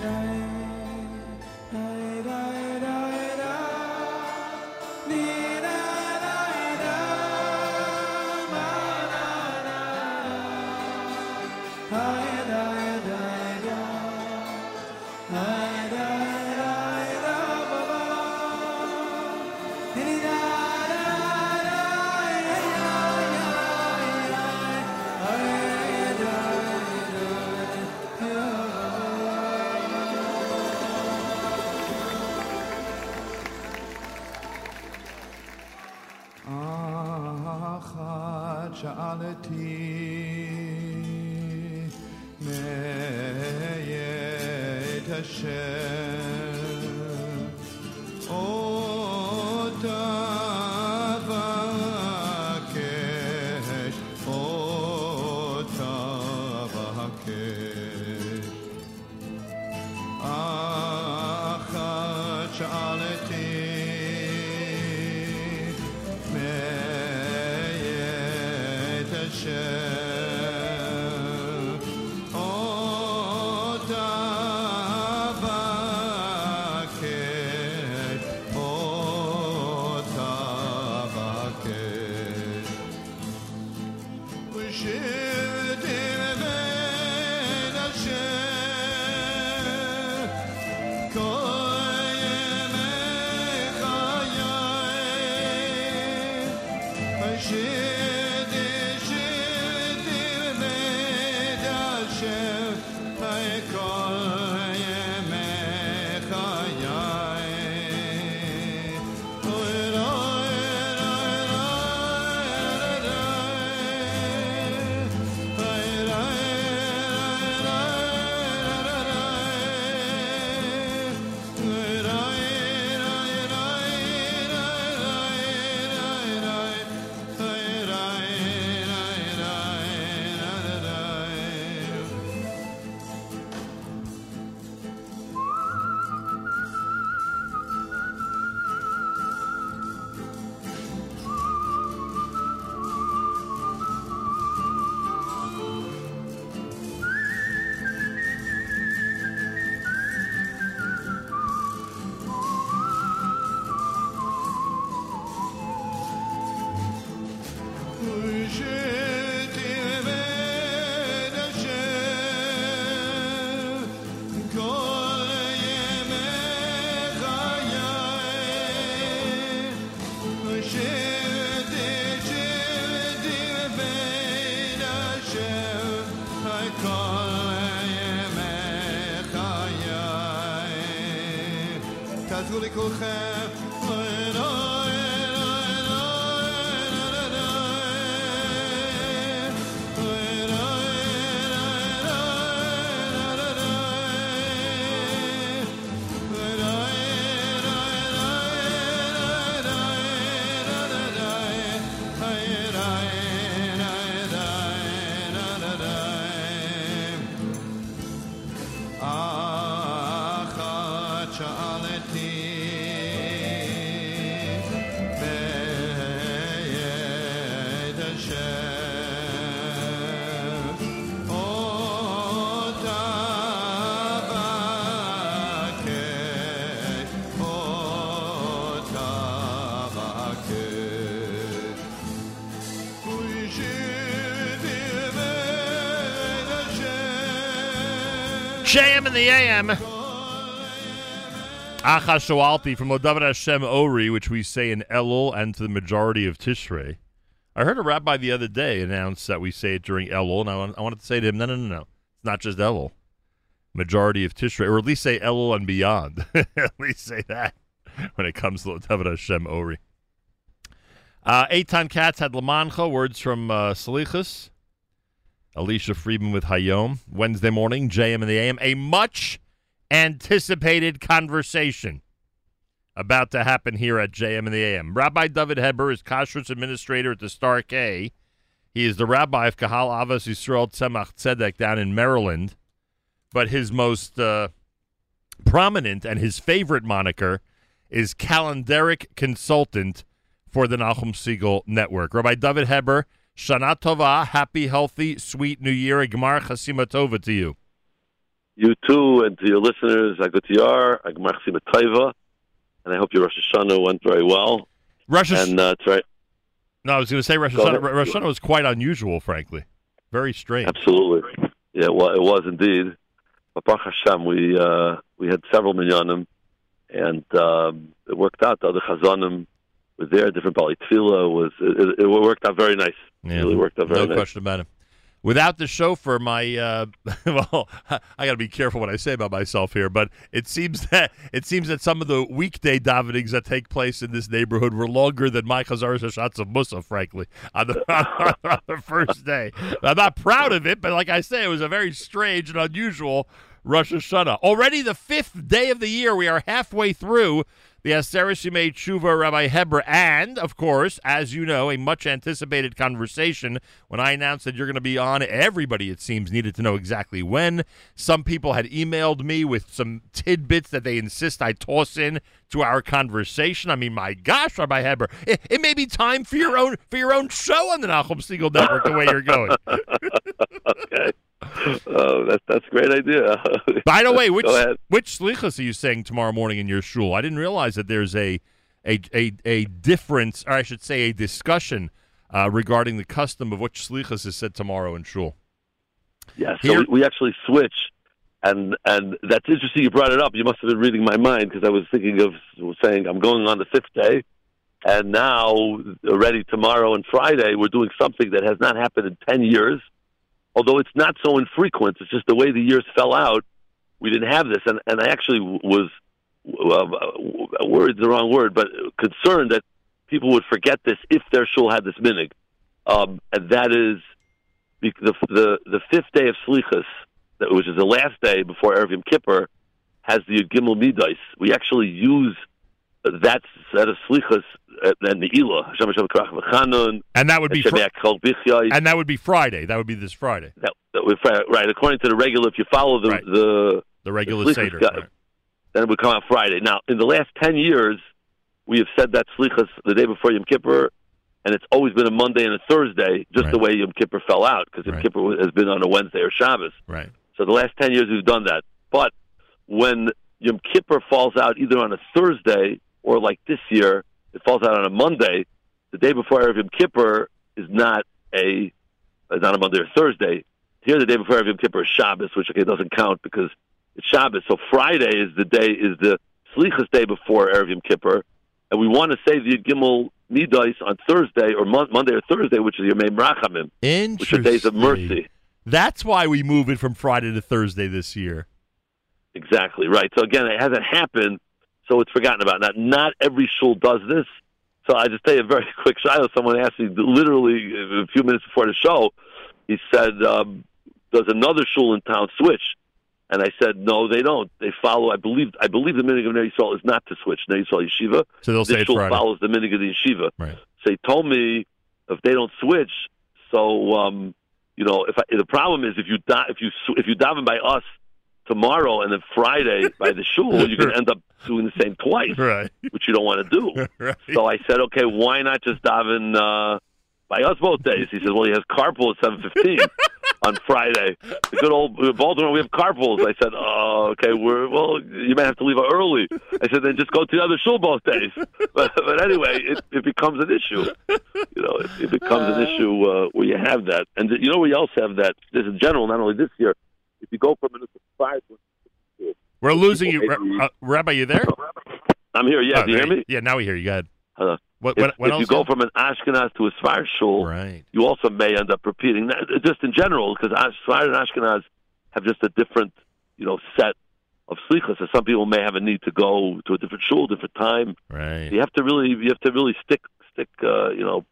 tonight. eternity. JM in the AM. Acha Shoalti from Lodavid Hashem Ori, which we say in Elul and to the majority of Tishrei. I heard a rabbi the other day announce that we say it during Elul, and I, want, I wanted to say to him, no, no, no, no. It's not just Elul. Majority of Tishrei, or at least say Elul and beyond. at least say that when it comes to Lodavid Hashem Ori. Uh, Eitan Katz had Lamancha, words from uh, Salichas. Alicia Friedman with Hayom. Wednesday morning, JM and the AM. A much anticipated conversation about to happen here at JM and the AM. Rabbi David Heber is Kashrus administrator at the Star K. He is the rabbi of Kahal Avos Yisrael Tzemach Tzedek down in Maryland. But his most uh, prominent and his favorite moniker is calendaric consultant for the Nachum Segal Network. Rabbi David Heber, Shana Tova, happy, healthy, sweet New Year, a Gemar Chasima Tova to you. You too, and to your listeners, Agutiyar, Agmar Taiva, and I hope your Rosh Hashanah went very well. Rosh and uh, right. No, I was going to say Rosh Hashanah. Rosh Hashanah was quite unusual, frankly. Very strange. Absolutely. Yeah, well, it was indeed. But Baruch Hashem, we uh, we had several minyanim, and um, it worked out. The other chazanim were there. Different Bali Tefillah was. It, it, worked out very nice. It really worked out very no nice. No question about it. Without the chauffeur, my uh, well, I got to be careful what I say about myself here, but it seems that it seems that some of the weekday davenings that take place in this neighborhood were longer than my Chazaras shots of Musa, frankly, on the, on the first day. I'm not proud of it, but like I say, it was a very strange and unusual Rosh Hashanah. Already the fifth day of the year, we are halfway through the Yimei Tshuva Rabbi Heber, and, of course, as you know, a much anticipated conversation. When I announced that you're going to be on, everybody, it seems, needed to know exactly when. Some people had emailed me with some tidbits that they insist I toss in to our conversation. I mean, my gosh, Rabbi Heber, it, it may be time for your own for your own show on the Nachum Segal Network. The way you're going. okay. Oh, that's that's a great idea. By the way, which which slichas are you saying tomorrow morning in your shul? I didn't realize that there's a a a, a difference, or I should say, a discussion uh, regarding the custom of which slichas is said tomorrow in shul. Yeah, so we, we actually switch, and and that's interesting. You brought it up. You must have been reading my mind because I was thinking of saying I'm going on the fifth day, and now already tomorrow and Friday we're doing something that has not happened in ten years. Although it's not so infrequent, it's just the way the years fell out. We didn't have this, and and I actually was uh, worried the wrong word, but concerned that people would forget this if their shul had this minig, um, and that is the the the, fifth day of Slichas, which is the last day before Erev Yom Kippur, has the Yud Gimel Midas. We actually use that set of Slichas uh, and the Ilah, Hashem Hashem Karach V'Chanun, And that would be fr- and that would be Friday. That would be this Friday. That, that would, right, according to the regular, if you follow the the The regular Slichas Seder. guy, then it would come out Friday. Now, in the last ten years, we have said that Slichas the day before Yom Kippur, and it's always been a Monday and a Thursday, just the way Yom Kippur fell out, because Yom Kippur has been on a Wednesday or Shabbos. Right. So the last ten years we've done that. But when Yom Kippur falls out either on a Thursday or like this year, it falls out on a Monday. The day before Erev Yom Kippur is not a is not a Monday or Thursday. Here, the day before Erev Yom Kippur is Shabbos, which okay doesn't count because it's Shabbos. So Friday is the day is the Slichas day before Erev Yom Kippur, and we want to say the Gimel Midas on Thursday or Mon- Monday or Thursday, which is your Yom Rachamim, which are days of mercy. That's why we move it from Friday to Thursday this year. Exactly right. So again, it hasn't happened. So it's forgotten about. Now, not every shul does this. So I just tell you a very quick shiloh. Someone asked me literally a few minutes before the show. He said, um, "Does another shul in town switch?" And I said, "No, they don't. They follow. I believe. I believe the minig of Ner Yisrael is not to switch Ner Yisrael Yeshiva. So they'll this say shul Friday. follows the minig of the Yeshiva. Right. So he told me if they don't switch, so um, you know, if I, the problem is if you da- if you if you daven by us tomorrow and then Friday by the shul, you can end up doing the same twice, right? Which you don't want to do. Right. So I said, okay, why not just daven uh, by us both days? He says, well, he has carpool at seven fifteen on Friday. The good old Baltimore, we have carpools. I said, oh, okay, we're well, you may have to leave early. I said, then just go to the other shul both days. But, but anyway, it, it becomes an issue. You know, it, it becomes an issue uh, where you have that, and you know we else have that. This in general, not only this year. If you go from a five, We're losing you, uh, Rabbi. You there? I'm here. Yeah, Oh, do you hear me? Yeah, now we hear you. Go ahead. Uh, What- if, what- what if you go from an Ashkenaz to a Sfar shul, right. you also may end up repeating that. Just in general, because Sfar and Ashkenaz have just a different, you know, set of slichas. So some people may have a need to go to a different shul, different time. Right. You have to really, you have to really stick, stick, uh, you know,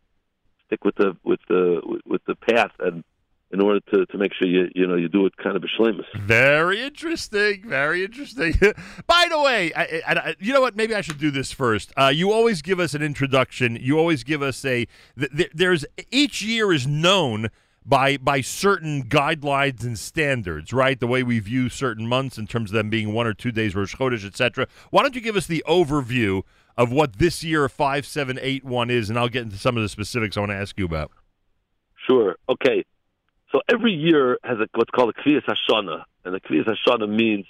stick with the with the with the path, and in order to to make sure you you know you do it kind of b'shlemus. Very interesting. Very interesting. By the way, I, I, I- you know what? Maybe I should do this first. Uh, you always give us an introduction. You always give us a. Th- th- there's each year is known by by certain guidelines and standards, right? The way we view certain months in terms of them being one or two days Rosh Chodesh, etc. Why don't you give us the overview of what this year five seven eight one is, and I'll get into some of the specifics I want to ask you about. Sure. Okay. So every year has a, what's called a Kviyas Hashana, and the Kviyas Hashana means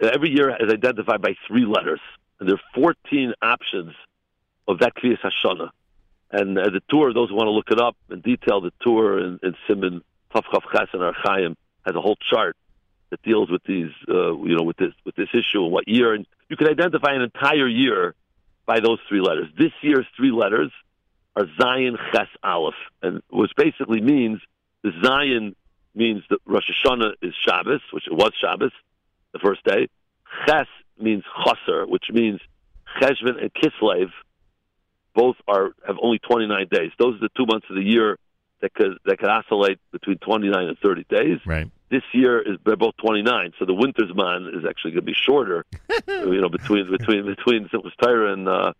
every year is identified by three letters, and there are 14 options of that Kviyas Hashana. And uh, the tour, those who want to look it up in detail, the tour in, in Simon Tafchav Ches and Archaim has a whole chart that deals with these, uh, you know, with this with this issue and what year, and you can identify an entire year by those three letters. This year's three letters are Zayin Ches Aleph, and which basically means Zayin means that Rosh Hashanah is Shabbos, which it was Shabbos, the first day. Ches means Chaser, which means Cheshvan and Kislev. Both are have only 29 days. Those are the two months of the year that could that could oscillate between 29 and 30 days. Right. This year is they're both 29, so the winter's man is actually going to be shorter. you know, between between between Torah and uh,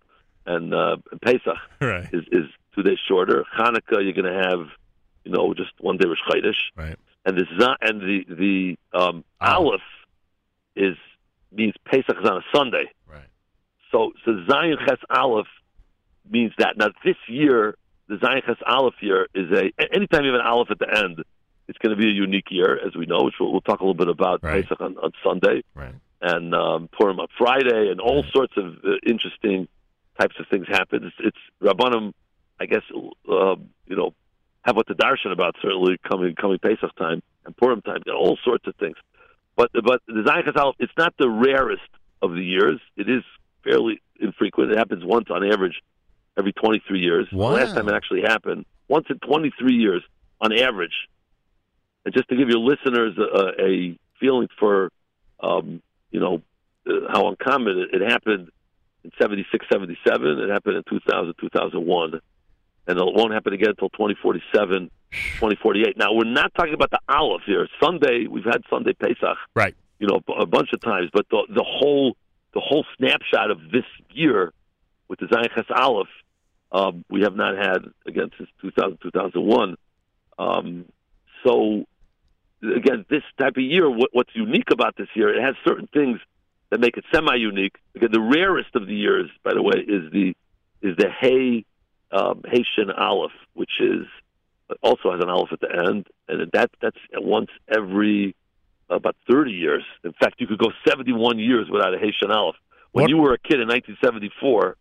and, uh, and Pesach Right. is is two days shorter. Hanukkah, you're going to have, you know, just one day Rosh Chodesh. Right. And the Z- and the the um, Aleph is means Pesach is on a Sunday. Right. So so Zayin Ches Aleph means that. Now this year, the Zayin Ches Aleph year is a anytime you have an Aleph at the end, it's going to be a unique year, as we know, which we'll, we'll talk a little bit about Pesach on, on Sunday Right. and um, Purim on Friday, and all sorts of uh, interesting types of things happen. It's, it's Rabbanim, I guess, uh, you know, have what the darshan about certainly coming coming Pesach time and Purim time, and all sorts of things. But but the Zayin Chazal, it's not the rarest of the years. It is fairly infrequent. It happens once on average every 23 years. The last time it actually happened, once in 23 years on average. And just to give your listeners a, a feeling for, um, you know, uh, how uncommon it, it happened in 76, 77. It happened in 2000, 2001. And it won't happen again until 2047, 2048. Now, we're not talking about the Aleph here. Sunday, we've had Sunday Pesach, Right. you know, a bunch of times, but the, the whole the whole snapshot of this year with the Zayin Ches Aleph, um, we have not had again since 2000, 2001. Um, so again, this type of year, what, what's unique about this year, it has certain things that make it semi-unique. Again, the rarest of the years, by the way, is the is the Hay um, Haitian Aleph, which is also has an Aleph at the end, and that that's once every about 30 years. In fact, you could go 71 years without a Haitian Aleph. When What- you were a kid in 1974,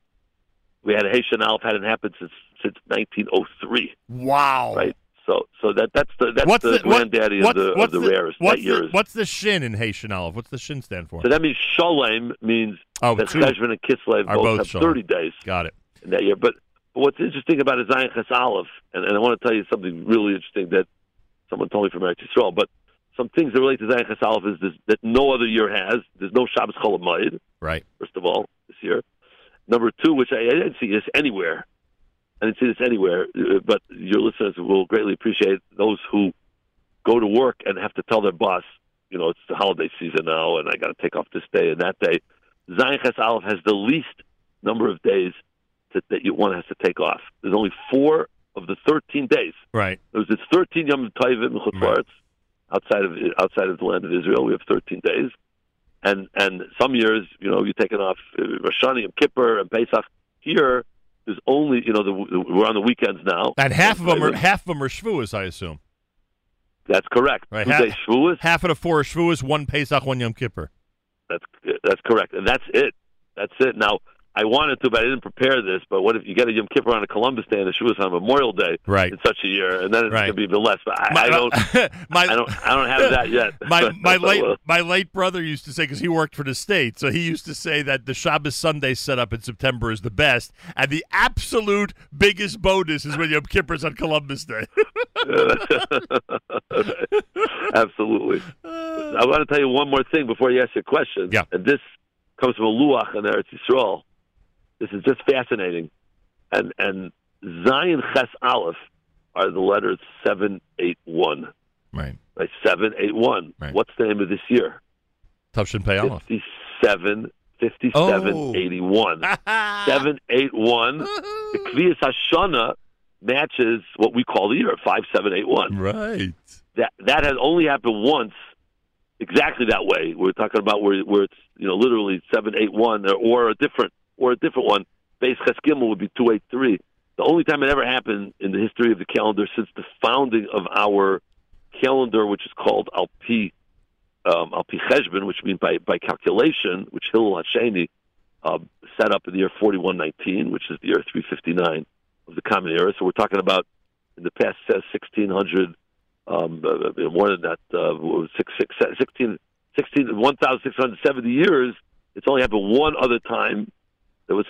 we had a Haitian Aleph hadn't happened since since 1903. Wow. Right. So so that that's the that's what's the, the, what- granddaddy of the of the, rarest. What's that year the, what's the shin in Haitian Aleph? What's the shin stand for? so that means Sholem means Oh, that Cheshvan and Kislev both, both have Sholem. 30 days Got it. in that year. But, but what's interesting about a Zayin Aleph, and, and I want to tell you something really interesting that someone told me from Eretz Yisrael, but some things that relate to Zayin Ches is this, that no other year has. There's no Shabbos Chol Hamoed, Right. first of all, this year. Number two, which I, I didn't see this anywhere. I didn't see this anywhere, uh, but your listeners will greatly appreciate those who go to work and have to tell their boss, you know, it's the holiday season now, and I got to take off this day and that day. Zayin Ches has the least number of days that, that you, one has to take off. There's only four of the 13 days. Right. There's it's 13 Yom Tovim Chutz outside of outside of the land of Israel. We have 13 days, and and some years, you know, you're taking off uh, Rosh Hashanah, Yom Kippur, and Pesach. Here, there's only you know the, the, we're on the weekends now, And half of them are half of them are Shavuos, I assume. That's correct. Right. Half, Shavuos. half of the four are Shavuos, one Pesach, one Yom Kippur. That's that's correct, and that's it. That's it. Now, I wanted to, but I didn't prepare this. But what if you get a Yom Kippur on a Columbus Day and a Shavuos on Memorial Day Right. in such a year, and then it's Right. going to be even less. But I, My- I don't, my- I don't, I don't have that yet. my my late uh, my late brother used to say because he worked for the state, so he used to say that the Shabbos Sunday setup in September is the best, and the absolute biggest bonus is when Yom Kippur's on Columbus Day. Absolutely. I want to tell you one more thing before you ask your question. Yeah. And this comes from a luach in Eretz Yisrael. This is just fascinating. And and Zayin Ches Aleph are the letters seven eight one. Right. Right. Seven eight one. Right. What's the name of this year? Tavshin Pei Aleph. 57, 57, Oh. 81. 781. The Kviyas Hashana matches what we call the year, 5781. Right. That, that has only happened once exactly that way. We're talking about where, where it's, you know, literally 781 or, or a different, or a different one. Base Ches Gimel would be 283. The only time it ever happened in the history of the calendar since the founding of our calendar, which is called Alpi um, Al Pi Cheshbon, which means by, by calculation, which Hillel Hasheni uh, set up in the year 4119, which is the year 359 of the Common Era. So we're talking about in the past uh, 1600, um, uh, more than that, uh, what six, six, 16, 16, 1,670 years. It's only happened one other time. That was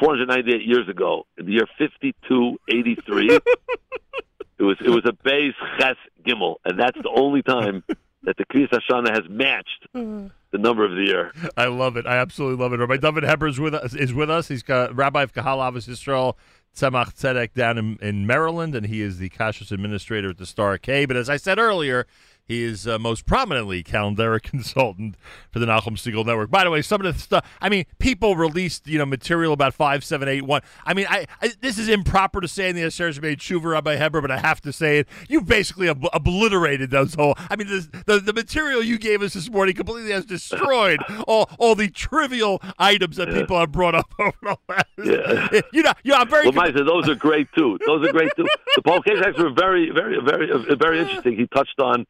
498 years ago, in the year 5283. it was it was a base ches gimel, and that's the only time that the Kviyas Hashanah has matched mm-hmm. the number of the year. I love it. I absolutely love it. Rabbi David Heber is with us. Is with us. He's got Rabbi of Kahal Avos Yisrael Tzemach Tzedek down in, in Maryland, and he is the Kashrus administrator at the Star K. But as I said earlier, he is uh, most prominently calendaric consultant for the Nachum Segal Network. By the way, some of the stuff. I mean, people released you know material about five, seven, eight, one. I mean, I, I this is improper to say in the Asher's made Shuva Rabbi Heber, but I have to say it. You basically ob- obliterated those whole. I mean, the, the the material you gave us this morning completely has destroyed all all the trivial items that people have brought up over the last. Yeah. You know, yeah, I'm very. Well, Mike those are great too. Those are great too. The Paul Kaseks were very, very, very, very interesting. He touched on,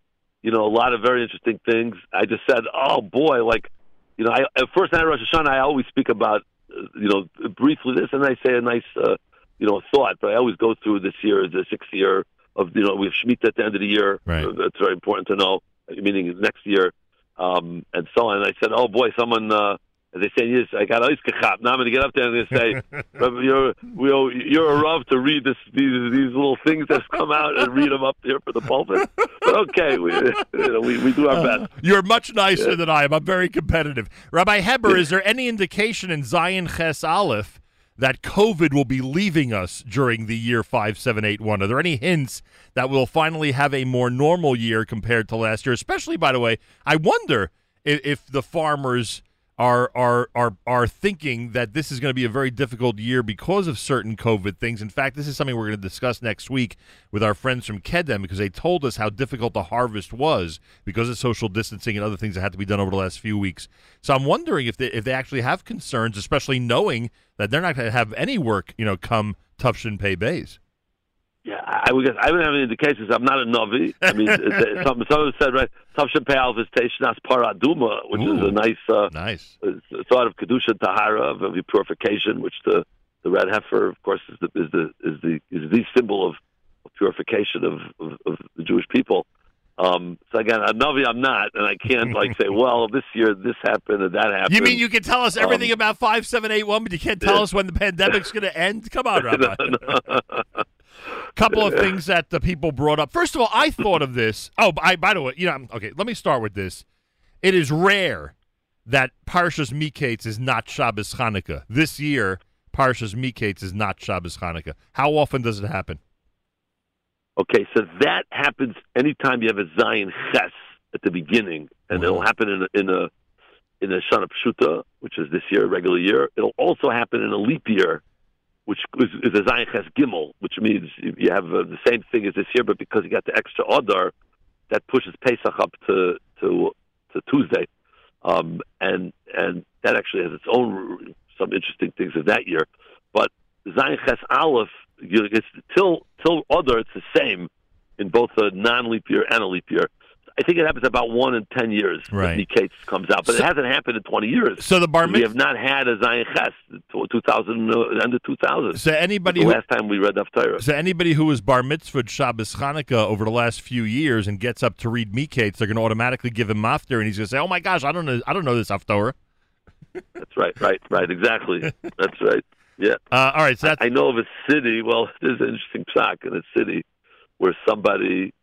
you know, a lot of very interesting things. I just said, oh boy, like, you know, I at first night of Rosh Hashanah, I always speak about, uh, you know, briefly this, and I say a nice, uh, you know, thought. But I always go through this year the sixth year of, you know, we have Shemitah at the end of the year. Right. Uh, That's very important to know. Meaning next year, um, and so on. And I said, oh boy, someone. Uh, they say, yes, I got ice kachap. Now I'm going to get up there and I'm going to say, you're, you're, you're a rav to read this, these, these little things that come out and read them up here for the pulpit. But okay, we, you know, we, we do our best. Uh, you're much nicer Yeah. than I am. I'm very competitive. Rabbi Heber, is there any indication in Zayin Ches Aleph that COVID will be leaving us during the year 5781? Are there any hints that we'll finally have a more normal year compared to last year? Especially, by the way, I wonder if, if the farmers are are are are thinking that this is going to be a very difficult year because of certain COVID things. In fact, this is something we're going to discuss next week with our friends from Kedem because they told us how difficult the harvest was because of social distancing and other things that had to be done over the last few weeks. So I'm wondering if they if they actually have concerns, especially knowing that they're not going to have any work, you know, come Tufshin Pay Bays. Yeah, I would guess I don't have any indications. I'm not a novi. I mean, some someone said right. Tavshin Pei Alv is Teishnas Paraduma, which is a nice, uh, nice sort of kedusha tahara of, of the purification, which the the red heifer, of course, is the is the is the is the symbol of, of purification of, of of the Jewish people. Um, so again, a novi I'm not, and I can't like say, well, this year this happened and that happened. You mean you can tell us everything Um, about 5781, but you can't tell yeah. us when the pandemic's going to end? Come on, Rabbi. Couple of things that the people brought up. First of all, I thought of this. Oh, I, by the way, you know, I'm- okay, let me start with this. It is rare that Parshas Miketz is not Shabbos Chanukah. This year, Parshas Miketz is not Shabbos Chanukah. How often does it happen? Okay, so that happens anytime you have a Zayin Ches at the beginning, and it'll happen in a, in a in a Shana Pshuta, which is this year, a regular year. It'll also happen in a leap year, which is, a Zayin Ches Gimel, which means you have uh, the same thing as this year, but because you got the extra Adar, that pushes Pesach up to to to Tuesday, um, and and that actually has its own some interesting things of that year. But Zayin Ches Aleph, you, it's till till Adar, it's the same in both a non-leap year and a leap year. I think it happens about one in ten years. Right. Miketz comes out, but So- it hasn't happened in twenty years. So the bar we have not had a Zayin Ches two thousand uh, end of two thousand. So anybody the who- last time we read Haftarah. So anybody who was bar mitzvahed Shabbos Chanukah over the last few years and gets up to read Miketz, they're going to automatically give him mafter, and he's going to say, "Oh my gosh, I don't know, I don't know this Haftarah." That's right, right, right, exactly. That's right. Yeah. Uh, all right, so I, I know of a city. Well, there's an interesting shock in a city where somebody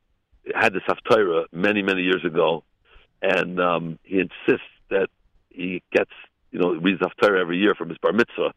had this haftarah many, many years ago, and um, he insists that he gets, you know, reads haftarah every year from his bar mitzvah.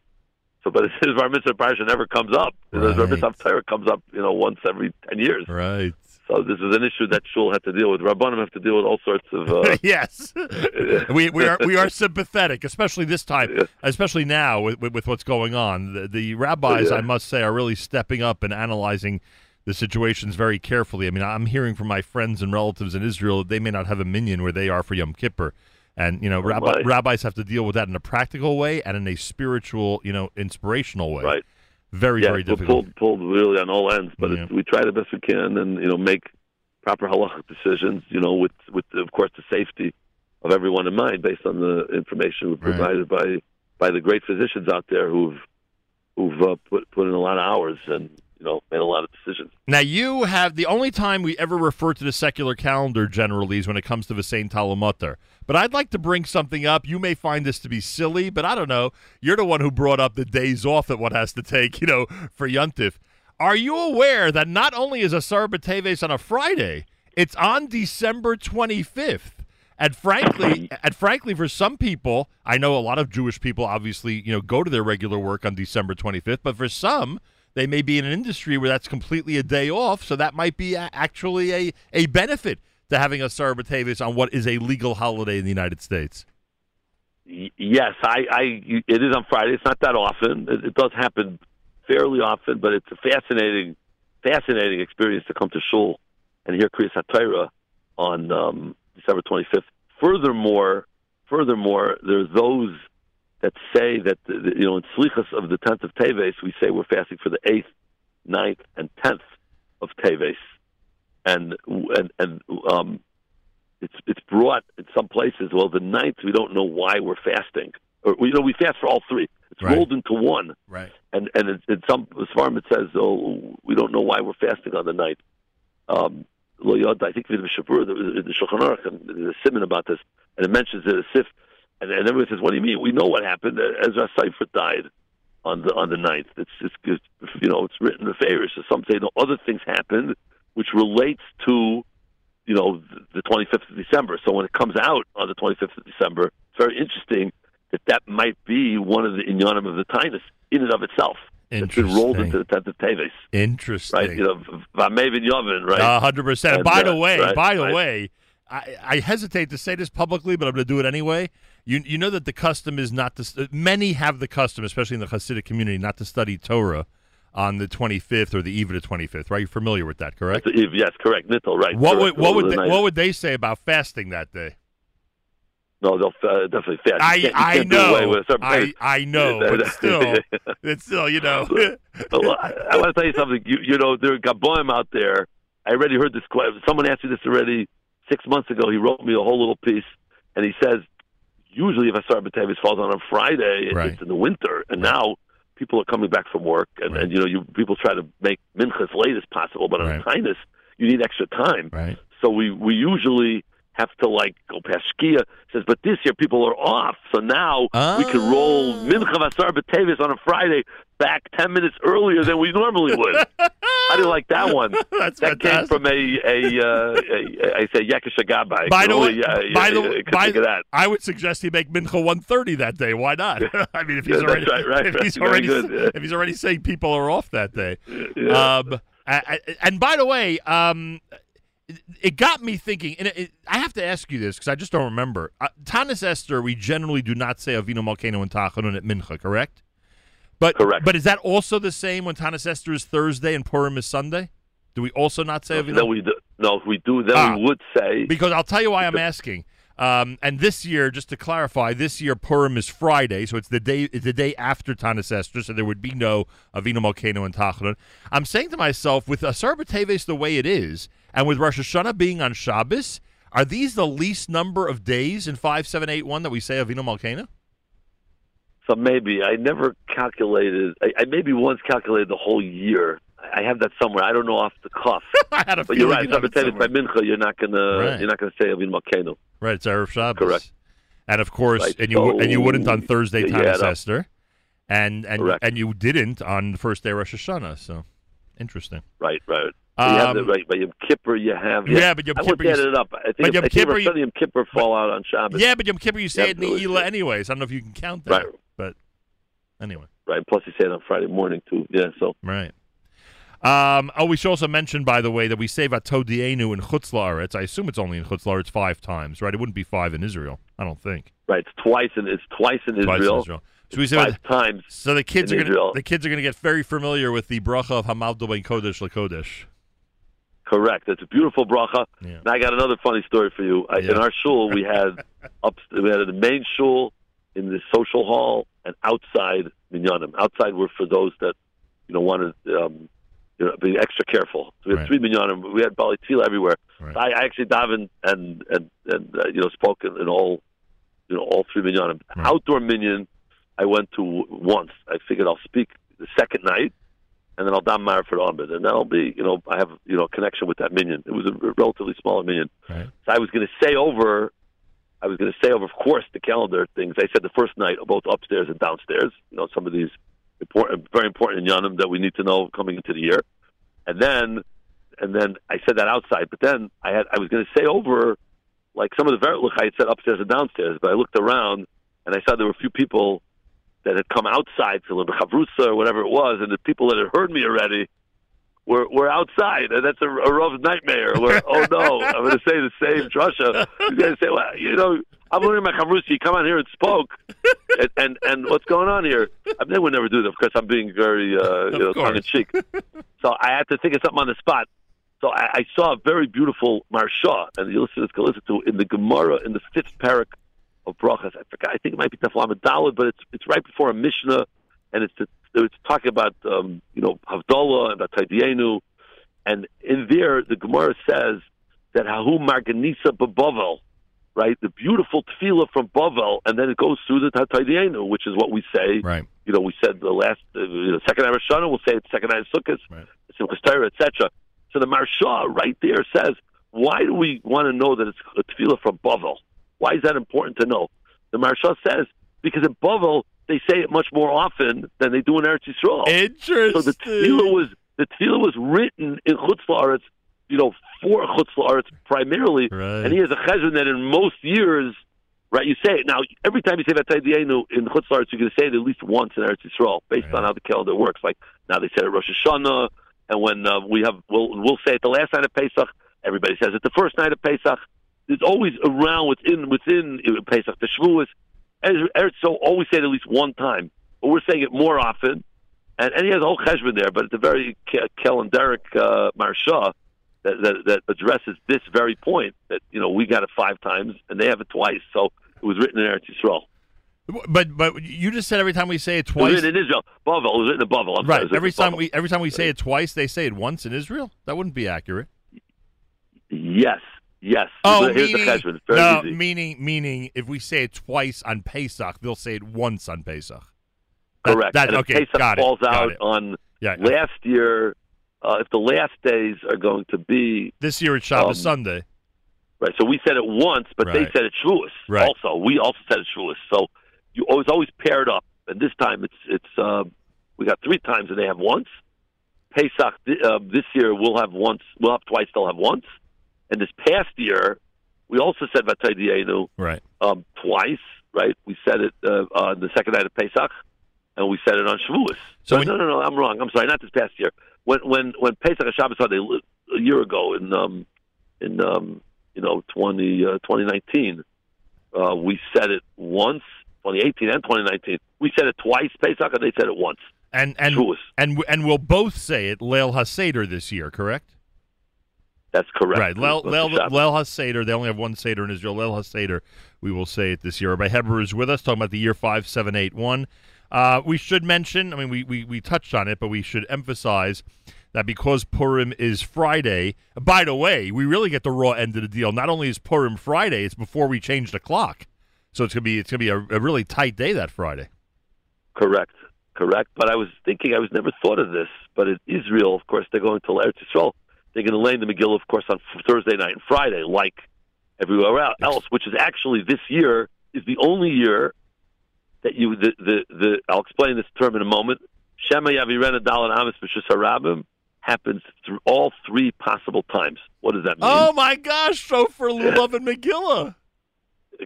So, but his bar mitzvah parsha never comes up. His bar mitzvah haftarah comes up, you know, once every ten years. Right. So this is an issue that shul had to deal with. Rabbanim have to deal with all sorts of. Uh, yes, we we are we are sympathetic, especially this time, especially now with, with, with what's going on. The, the rabbis, Yeah. I must say, are really stepping up and analyzing the situations very carefully. I mean, I'm hearing from my friends and relatives in Israel that they may not have a minyan where they are for Yom Kippur. And you know, rabbi, Right. rabbis have to deal with that in a practical way and in a spiritual, you know, inspirational way. Right. Very, yeah, very difficult. pulled, pulled really on all ends, but it's, we try the best we can, and you know, make proper halachic decisions. You know, with with of course the safety of everyone in mind, based on the information provided by by the great physicians out there who've who've uh, put put in a lot of hours and you know made a lot of decisions. Now you have the only time we ever refer to the secular calendar generally is when it comes to the Saint Talamutter. But I'd like to bring something up. You may find this to be silly, but I don't know. You're the one who brought up the days off that one has to take, you know, for Yuntif. Are you aware that not only is Asar B'Teves on a Friday, it's on December 25th? And frankly, and frankly, for some people, I know a lot of Jewish people obviously, you know, go to their regular work on December 25th. But for some, they may be in an industry where that's completely a day off, so that might be a, actually a, a benefit to having a Batavius on what is a legal holiday in the United States. Yes, I, I it is on Friday. It's not that often. It, it does happen fairly often, but it's a fascinating, fascinating experience to come to shul and hear Kriyas HaTorah on um, December 25th. Furthermore, furthermore, there's those that say that the, the- you know in Slichas of the 10th of Teves, we say we're fasting for the 8th, 9th, and 10th of Teves, and and and um, it's it's brought in some places. Well, the ninth, we don't know why we're fasting, or you know, we fast for all three. It's Right. rolled into one, Right. and and in, in some farm it says, oh, we don't know why we're fasting on the ninth. Um, Lo Yod, I think in the Shabur, the, the Shulchan Aruch, and a simon about this, and it mentions it as Sif, and, and everyone says, "What do you mean? We know what happened. Ezra Seifert died on the on the ninth. It's just it's, you know it's written in the favor. So some say no other things happened, which relates to you know the 25th of December. So when it comes out on the 25th of December, it's very interesting that that might be one of the inyanim of the Tinus in and of itself. It's been rolled into the 10th of Teves. Interesting. Right, you know, Vamevin Yovin, right? A hundred percent. By the uh, way, by the way, I, I hesitate to say this publicly, but I'm going to do it anyway. You you know that the custom is not to. st- Many have the custom, especially in the Hasidic community, not to study Torah on the 25th or the eve of the 25th. Right? You're familiar with that, correct? Eve, yes, correct. Nittel, right. What correct. would what would they, what would they say about fasting that day? No, they'll uh, definitely fast. I I can't do away know I. I know, but still, it's still you know. Well, I, I want to tell you something. You, you know, there are Gaboim out there. I already heard this question. Someone asked me this already six months ago. He wrote me a whole little piece, and he says, usually if I start Batavius falls on a Friday, Right. it's in the winter, and now people are coming back from work, and, and you know, you people try to make mincha as late as possible, but on kindness, you need extra time. Right. So we we usually have to like go past Shkia. Says, but this year people are off, so now we can roll Ah. mincha vasar b'tevis on a Friday. Back ten minutes earlier than we normally would. I didn't like that one. That's that came from a a, uh, a I say Yakashagabai. By the way, uh, by the way, I by of that. I would suggest he make mincha one thirty that day. Why not? I mean, if he's Yeah, already right, right, if right. he's already good, if he's already saying people are off that day. Yeah. Um, I- I- and by the way, um, it- it got me thinking, and it, it- I have to ask you this because I just don't remember. Uh, Tanis Esther, we generally do not say Avinu Malkeinu and Tachanun at Mincha, correct? But Correct. But is that also the same when Tanis Esther is Thursday and Purim is Sunday? Do we also not say Avinu? Then we do, no, if we do, then Ah. we would say Because I'll tell you why I'm asking. Um, and this year, just to clarify, this year Purim is Friday, so it's the day it's the day after Tanis Esther, so there would be no Avinu Malkeinu and Tachanun. I'm saying to myself, with Asar B'Teves the way it is, and with Rosh Hashanah being on Shabbos, are these the least number of days in five, seven, eight, one that we say Avinu Malkeinu? So maybe I never calculated. I, I maybe once calculated the whole year. I have that somewhere. I don't know off the cuff. I had a but you're right. you'd have it by mincha, you're not gonna Right. you're not gonna say Avinu Malkeinu. Right, it's Erev Shabbos. Correct. And of course, Right, and you wou- and you wouldn't on Thursday Yeah, Tanis yeah. Esther, and and Correct. and you didn't on the first day of Rosh Hashanah. So interesting. Right, right. So you have the, Um, right. By Yom Kippur, you have Yeah, but Yom I Kippur, you add it up. I think but Yom I think Kippur, you- Yom Kippur fall out on Shabbos. Yeah, but Yom Kippur, you say Yeah, it in the Ela anyways. I don't know if you can count that. Right. Anyway. Right. Plus, he said on Friday morning too. Yeah. So Right. Um, oh, we should also mention, by the way, that we say Vatodienu in Chutz La'aretz. I assume it's only in Chutz La'aretz five times, right? It wouldn't be five in Israel. I don't think. right. It's twice in it's twice in Twice in Israel. Israel. So we say five times. So the kids are gonna Israel. the kids are gonna get very familiar with the bracha of Hamaldo ben Kodesh LaKodesh. Correct. It's a beautiful bracha. Yeah. Now I got another funny story for you. I, Yeah. In our shul, we had up we had the main shul in the social hall and outside minyanim. Outside were for those that you know wanted um, you know be extra careful. So we had Right. three minyanim. We had bali everywhere. Right. So I, I actually davened and and and uh, you know spoke in, in all you know all three minyanim. Outdoor minyan, I went to once. I figured I'll speak the second night and then I'll dam Mara for Ahmed, and that'll be, you know, I have, you know, a connection with that minyan. It was a relatively small minyan. Right. So I was going to say over, I was going to say of course, the calendar things. I said the first night, both upstairs and downstairs. You know, some of these important, very important in Yanim that we need to know coming into the year, and then, and then I said that outside. But then I had, I was going to say over, like some of the Vertlich I had said upstairs and downstairs. But I looked around and I saw there were a few people that had come outside to Chavrusa or whatever it was, and the people that had heard me already were were outside, and that's a, a rough nightmare. Where oh no, I'm going to say the same drasha. He's going to say, well, you know, I'm learning my. You come on here and spoke, and, and and what's going on here? I mean, they would never do that because I'm being very uh, you know tongue in cheek. So I had to think of something on the spot. So I, I saw a very beautiful Maharsha, and the listeners can listen to in the Gemara in the fifth parak of brachas. I forgot. I think it might be Teflam Dalad, but it's it's right before a Mishnah, and it's it's talking about um, you know Havdalah and about Taidienu, and in there the Gemara says that Hahu Marganisa Babavel, right? The beautiful tefillah from Bavel, and then it goes through the Taidienu, which is what we say. Right. You know, we said the last uh, you know, second of Shana, we'll say it second of Sukkot, right. Simchas Torah, etc. So the Maharsha right there says, why do we want to know that it's a tefillah from Bavel? Why is that important to know? The Maharsha says because in Bavel they say it much more often than they do in Eretz Yisrael. Interesting. So the tefillah was the tefillah was written in Chutz La'aretz, you know, for Chutz La'aretz primarily, Right. and he has a cheshbon that in most years, right? You say it now. Every time you say Vataydienu in Chutz La'aretz, you're going to say it at least once in Eretz Yisrael, based on how the calendar works. Like now they said it Rosh Hashanah, and when uh, we have, we'll we'll say it the last night of Pesach. Everybody says it the first night of Pesach. It's always around within within Pesach the Shavuos. Eretz so always say it at least one time, but we're saying it more often. And, and he has a whole cheshbon there, but it's a very ca- calendaric uh, Maharsha that, that that addresses this very point. That you know we got it five times and they have it twice, so it was written in Eretz Yisrael. But but you just said every time we say it It was twice. written in Israel. Bavel. It was written in Bavel. I'm Right. written Every time Bavel. we every time we say it twice, they say it once in Israel. That wouldn't be accurate. Yes. Yes. Oh, Here's meaning, the very no, easy. meaning meaning if we say it twice on Pesach, they'll say it once on Pesach. That- Correct. That, and if okay, Pesach got it, falls got out it. on Yeah. last year, uh, if the last days are going to be This year it's Shabbos Um, Sunday. right, so we said it once, but they said it Shavuos. Right. Also, we also said it Shavuos. So you always always paired up, and this time it's it's uh, we got three times, and they have once. Pesach uh, this year we'll have once. We'll have twice. They'll have once. And this past year, we also said Vataydienu Right. um, twice. Right? We said it uh, on the second night of Pesach, and we said it on Shavuos. So So no, no, no. I'm wrong. I'm sorry. Not this past year. When when when Pesach and Shabbos they a year ago in um in um you know 20 uh, 2019, uh, we said it once. 2018 and 2019, we said it twice. Pesach, and they said it once. And and Shavuos. and and we'll both say it Leil HaSeder this year, correct? That's correct. Right. Leil, With Leil, the Shabbos. Leil HaSeder, they only have one Seder in Israel. Leil HaSeder, we will say it this year. Rabbi Heber is with us, talking about the year 5781. Uh, we should mention, I mean, we, we, we touched on it, but we should emphasize that because Purim is Friday, by the way, we really get the raw end of the deal. Not only is Purim Friday, it's before we change the clock. So it's gonna be it's gonna be a, a really tight day that Friday. Correct, correct. But I was thinking, I was never thought of this. But in Israel, of course, they're going to Eretz Yisrael. They're going to lay in the Megillah, of course, on Thursday night and Friday, like everywhere else. Which is actually this year is the only year that you the the, the I'll explain this term in a moment. Shema Yavirena Dalan B'Shus Harabim happens through all three possible times. What does that mean? Oh my gosh, so for Lulav and Megillah.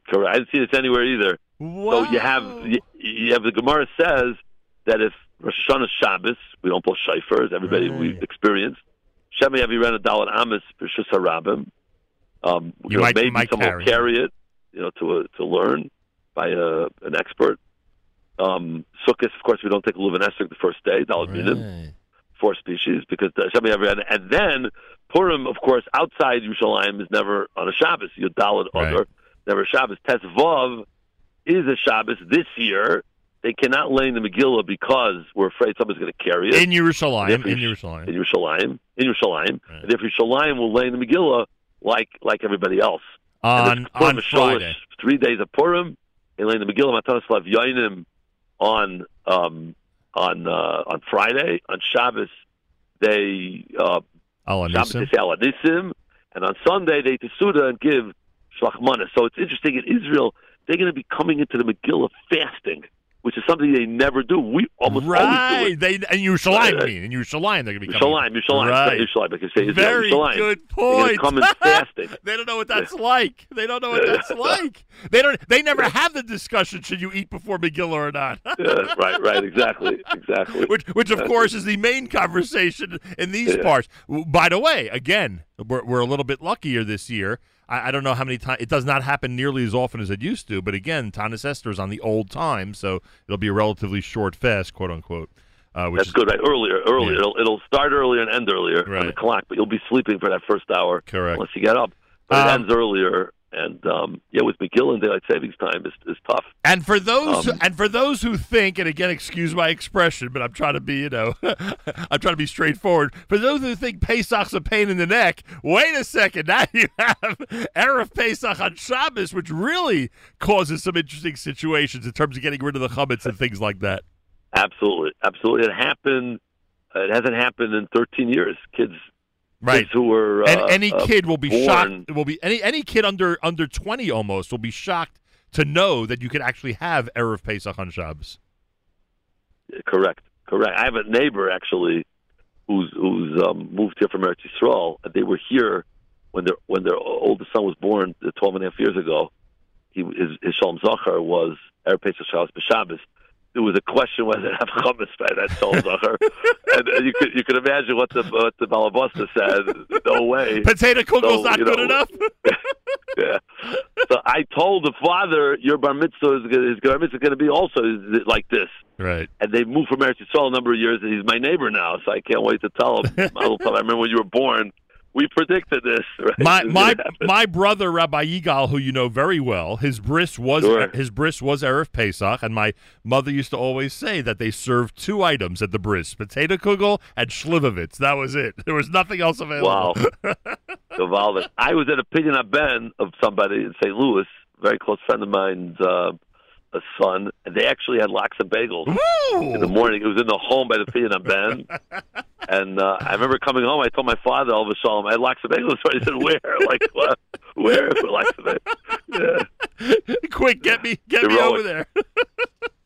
Correct. I didn't see this anywhere either. So you have you, you have the Gemara says that if Rosh Hashanah Shabbos, we don't pull shayfers. Everybody we've experienced. Shema Yavirena Dalet Amos B'Shus Harabim. Um, You know, might- maybe might someone carry will carry it, you know, to a, to learn by a, an expert. Um, Sukkot, of course, we don't take a Leuven the first day. Dalet Minim, four species, because the Shema Yavirena, and then Purim, of course, outside Yerushalayim is never on a Shabbos. You Dalet Other, never Shabbos. Tesvav is a Shabbos this year. They cannot lay in the Megillah because we're afraid somebody's going to carry it. In Yerushalayim, in Yerush- Yerushalayim. In Yerushalayim. In Yerushalayim. And if Yerushalayim will lay in the Megillah like like everybody else. On- and if Purim on Friday. Three days of Purim, they lay in the Megillah, Matanas Lav Yoinim on um, on uh, on Friday. On Shabbos, they uh, Al Shabbos they say Al Anisim, and on Sunday they Tesuda and give Shlachmana. So it's interesting in Israel they're going to be coming into the Megillah fasting, which is something they never do. We almost always do Right. it. They Yerushalayim, Right, I right. mean. In Yerushalayim, they're going to be coming. Yerushalayim, Yerushalayim, Right. right. Yerushalayim, because say Very Yerushalayim. good point. come in fasting. they don't know what that's like. They don't know what that's like. They don't. They never have the discussion: should you eat before Megillah or not? Yeah, right, right, exactly, exactly. which, which of course, is the main conversation in these Yeah. parts. By the way, again, we're, we're a little bit luckier this year. I, I don't know how many times it does not happen nearly as often as it used to. But again, Tanis is on the old time, so it'll be a relatively short fast, quote unquote. Uh, which That's is good, right? Earlier, earlier. Yeah. It'll, it'll start earlier and end earlier on the clock, but you'll be sleeping for that first hour. Correct. Unless you get up. But it Um, ends earlier, and um, yeah, with McGill and daylight savings time is, is tough. And for those Um, and for those who think, and again, excuse my expression, but I'm trying to be, you know, I'm trying to be straightforward. For those who think Pesach's a pain in the neck, wait a second. Now you have Erev Pesach on Shabbos, which really causes some interesting situations in terms of getting rid of the chametz and things like that. Absolutely, absolutely. It happened. It hasn't happened in 13 years. Kids, Right. who were and uh, any uh, kid will be born, shocked. Will be any any kid under under 20 almost will be shocked to know that you could actually have Erev Pesach on Shabbos. Correct, correct. I have a neighbor actually who's who's um, moved here from Eretz Yisrael. They were here when their when their oldest son was born uh, 12 and a half years ago. He his, his Shalom Zachar was Erev Pesach Shabbos B'Shabbos. There was a question whether to have chametz by that Shalom and, and you could you could imagine what the what the Balabosta said. No way. Potato kugel's So, not you good know, enough. yeah. So I told the father, your bar mitzvah is, gonna- his bar mitzvah is going to be also like this. Right. And they moved from Eretz Yisrael a number of years, and he's my neighbor now, so I can't wait to tell him. I remember when you were born, we predicted this. Right? My This my my brother Rabbi Yigal, who you know very well, his bris was Sure. his bris was erev Pesach, and my mother used to always say that they served two items at the bris: potato kugel and schlivovitz. That was it. There was nothing else available. Wow. I was at a Pidyon Ben of somebody in St. Louis, very close friend of mine's uh, a son, and they actually had lox and bagels in the morning. It was in the home by the Pidyon Ben. And uh, I remember coming home. I told my father, "All of a sudden, I had lox and bagels." So he said, "Where? Like what? Where lox and bagels?" Yeah. Quick, get me get me over there.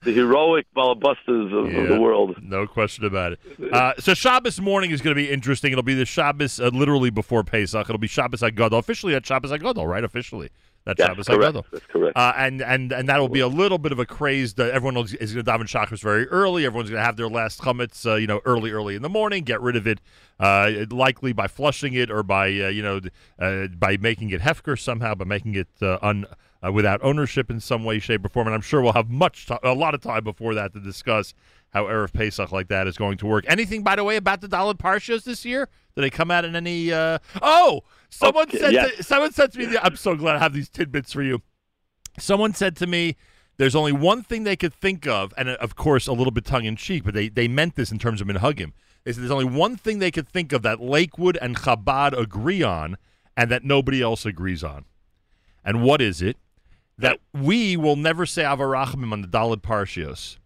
the heroic balabustas of, of the world. No question about it. Uh, so Shabbos morning is going to be interesting. It'll be the Shabbos uh, literally before Pesach. It'll be Shabbos HaGadol. Officially, that's Shabbos HaGadol, right? Officially, that's Yes, Shabbos correct. That's correct. Uh, and and and that'll be a little bit of a craze. That everyone is is going to daven Shacharis very early. Everyone's going to have their last chametz, uh, you know, early, early in the morning. Get rid of it, uh, likely by flushing it or by uh, you know uh, by making it hefker somehow, by making it uh, un. Uh, without ownership in some way, shape, or form, and I'm sure we'll have much, a lot of time before that to discuss how erev Pesach like that is going to work. Anything, by the way, about the Dalit Parshas this year? Did they come out in any? Uh... Oh, someone Okay, said. yes. To, someone said to me. I'm so glad I have these tidbits for you. Someone said to me, "There's only one thing they could think of, and of course, a little bit tongue in cheek, but they they meant this in terms of minhagim. They said there's only one thing they could think of that Lakewood and Chabad agree on, and that nobody else agrees on. And what is it? That we will never say Av Harachamim on the Dalid Parshios,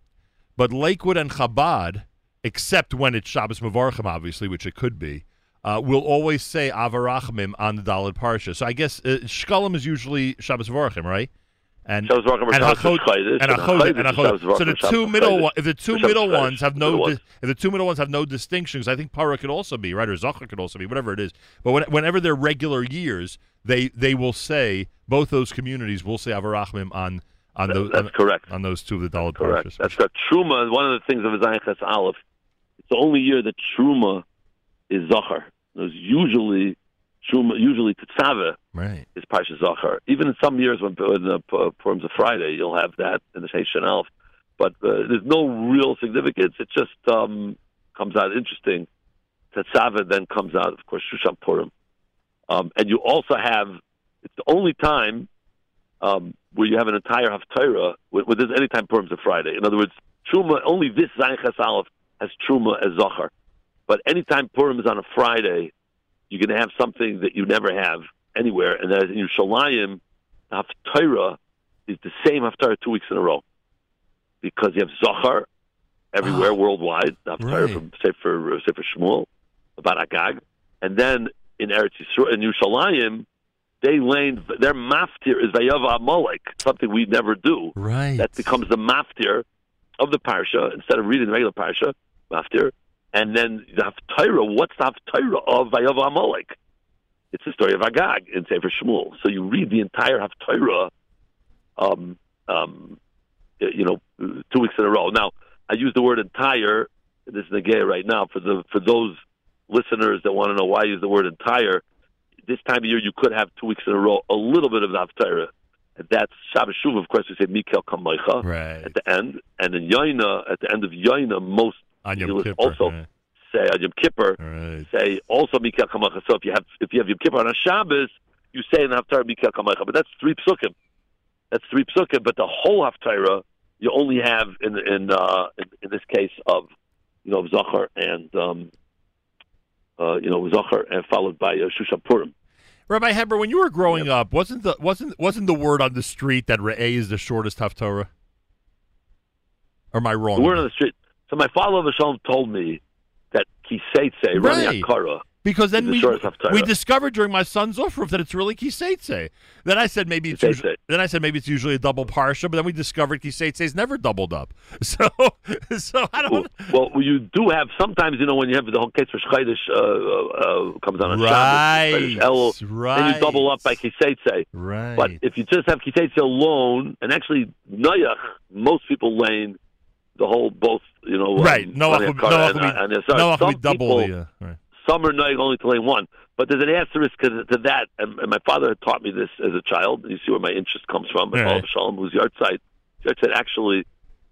but Lakewood and Chabad, except when it's Shabbos Mavarchim, obviously, which it could be, uh, will always say Av Harachamim on the Dalid Parsha. So I guess uh, Shkalim is usually Shabbos Vorachim, right? And Shabbos are and Hachod- and and Hachod- Hachod and is Hachod- So the two middle one, if the two middle ones have no di- if the two middle ones have no distinctions, I think Para could also be right or Zachar could also be whatever it is. But when, whenever they're regular years, they they will say both those communities will say Av Harachamim on on those that's on, correct. on those two of the Correct. Parshas. That's correct. Truma, one of the things of Zayin Ches Aleph, it's the only year that Truma is Zachar. There's usually usually Tetzaveh Right. is Parsha Zachar. Even in some years when, when the uh, Purim's a Friday, you'll have that in the Sheish Aleph. But uh, there's no real significance. It just um, comes out interesting. Tetzaveh then comes out, of course, Shushan Purim. Um, and you also have, it's the only time um, where you have an entire Haftarah, where, where there's any time Purim's a Friday. In other words, Truma, only this Zayin Aleph has Truma as Zachar. But anytime Purim is on a Friday, you're going to have something that you never have anywhere, and that is in Yerushalayim, the Haftarah is the same Haftarah two weeks in a row. Because you have Zachar everywhere ah, worldwide, the Haftarah Right. from Sefer, uh, Sefer Shmuel, about Agag, and then in Eretz Yisrael, in Yerushalayim, they lane their maftir is Vayava Amalek, something we never do. Right. That becomes the maftir of the parsha instead of reading the regular parsha, maftir, and then the haftarah. What's the haftarah of Vayava Amalek? It's the story of Agag in Sefer Shmuel. So you read the entire haftarah, um, um, you know, two weeks in a row. Now I use the word entire. This is negay right now for the for those listeners that want to know why I use the word entire. This time of year, you could have two weeks in a row a little bit of the haftarah. That's Shabbos Shuv, of course, we say Mikel Kamaycha right. at the end. And in Yaina, at the end of Yaina, most On Yom Kippur, also right. say on Yom Kippur, say also Mikel Kamaycha. So if you have if you have Yom Kippur on a Shabbos, you say in the Haftarah Mikel Kamaycha. But that's three psukim. That's three psukim. But the whole Haftarah you only have in in uh, in, in this case of you know of Zachar and um, uh, you know Zachar and followed by uh, Shushan Purim. Rabbi Heber, when you were growing up, wasn't the wasn't wasn't the word on the street that Re'eh is the shortest Haftorah? Or am I wrong? The word on the street. So my father Shalom told me that Kiseitse, Right. Rani Akara, Because then we, we discovered during my son's Ufruf that it's really Kiseitse. Then I said maybe it's usually, then I said maybe it's usually a double parsha, but then we discovered Kiseitse is never doubled up. So so I don't Well, you do have sometimes, you know, when you have the whole case for Shchaydish uh, uh, comes on a Right, Shabbos, Elul, then you double up by Kiseitse. Right. But if you just have Kiseitse alone, and actually Noach, most people lane the whole both, you know, Right. um, Noach Rani would- Akara Noach and, would be- and, and sorry, Noach some double people, the, uh, right. Some are Noach only to lane one. But there's an asterisk to, to that, and, and my father had taught me this as a child. You see where my interest comes from. My Right. father Shalom, whose yahrzeit, yard site actually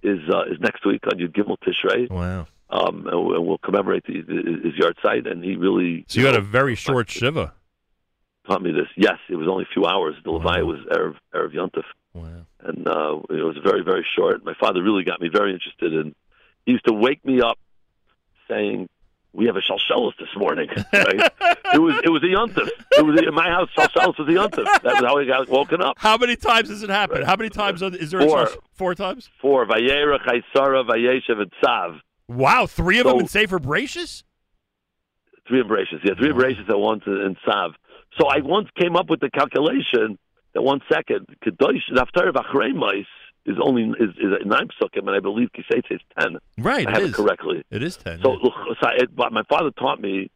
is uh, is next week on Yud Gimel Tishrei. Wow. Um, and we'll commemorate the, his yahrzeit, and he really So you had know, a very short shiva. taught me this. Yes, it was only a few hours. The Levi was erev erev Yontif, Wow. and uh, it was very very short. My father really got me very interested in. He used to wake me up saying, "We have a shalshelis this morning." Right? it was it was a Yontif. It was in my house. Shalshelis was a Yontif. That was how I got woken up. How many times does it happen? How many times are- is there Four. four times? Four Vayera Chaisara Vayeshev and Tzav. Wow, three of So- them in Safer Bracious? Three embraces, yeah, three embraces at once in Tzav. So I once came up with the calculation that one second, Kedosh Naftar Vachreimais is only is, is nine psukim, and I believe Kiseitse is ten. Right, I it have is. it correctly. It is ten. So, look, so I, my father taught me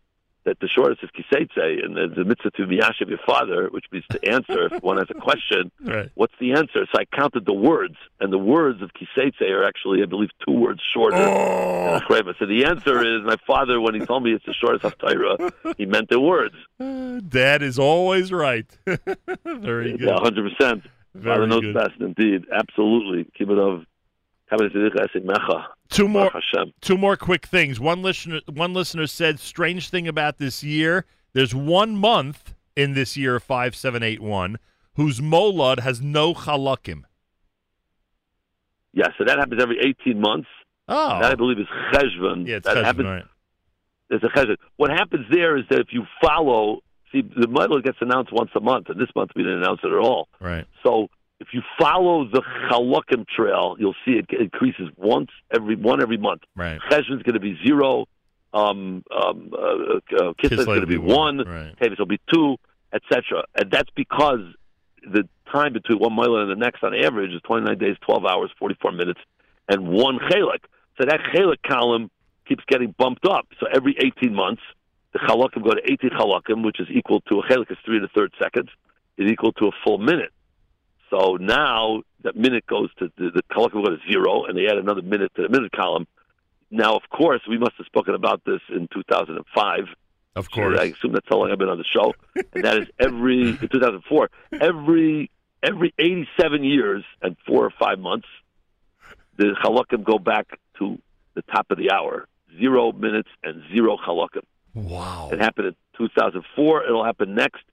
that the shortest is kiseitse, and the, a mitzvah to miyashiv your father, which means to answer if one has a question. Right. What's the answer? So I counted the words, and the words of kiseitse are actually, I believe, two words shorter. Oh. than. So the answer is my father, when he told me it's the shortest of haftarah, he meant the words. Dad is always right. Very good. Yeah, hundred percent. Very Father knows good. best, indeed. Absolutely. Keep it. Two more, two more quick things. One listener, one listener said, "Strange thing about this year: there's one month in this year five seven eight one whose molad has no chalakim." Yeah, so that happens every 18 months. Oh. That, I believe, is Cheshvan. Yeah, it's that Cheshvan, happens, right. There's a Cheshvan. What happens there is that if you follow, see, the Milo gets announced once a month, and this month we didn't announce it at all. Right. So if you follow the Chalakim trail, you'll see it increases once every one every month. Right. Cheshvan's going to be zero. Um, um, uh, uh, Kislev is going to be one. Right. Tavis will be two, etc. And that's because the time between one mile and the next, on average, is 29 days, 12 hours, 44 minutes, and one chelik. So that chelik column keeps getting bumped up. So every 18 months, the chalakim go to 18 chalakim, which is equal to a chelik is three and a third seconds, is equal to a full minute. So now that minute goes to the, the chalakim go to zero, and they add another minute to the minute column. Now, of course, we must have spoken about this in 2005. Of So course. I assume that's how long I've been on the show, and that is every in 2004. Every every 87 years and four or five months, the halakim go back to the top of the hour, zero minutes and zero halakim. Wow! It happened in 2004. It'll happen next.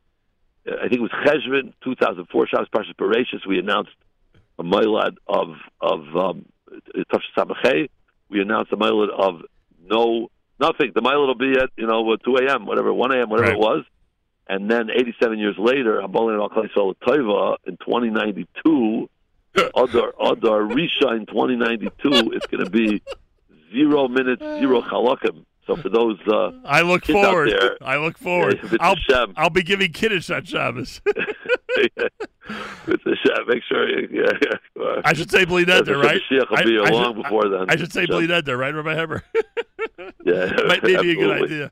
I think it was Cheshvan, 2004. Shabbos Parshas Bereshis. We announced a milad of of um. We announced a milad of no nothing. The milad will be at you know 2 a.m. whatever 1 a.m. whatever it was. And then 87 years later, Abolin al Klal Taiva in 2092, Adar Adar Risha in 2092, it's going to be zero minutes, zero halakim. So for those, uh, I look forward. there, I look forward. Yeah, I'll, Hashem. I'll be giving Kiddush on Shabbos. it's a shot. Make sure you. Yeah, yeah. I should say bleed That's Eder, right? Will I- be I long should- before then. I should say bli neder, right, Rabbi Heber? Yeah, Might be a good idea.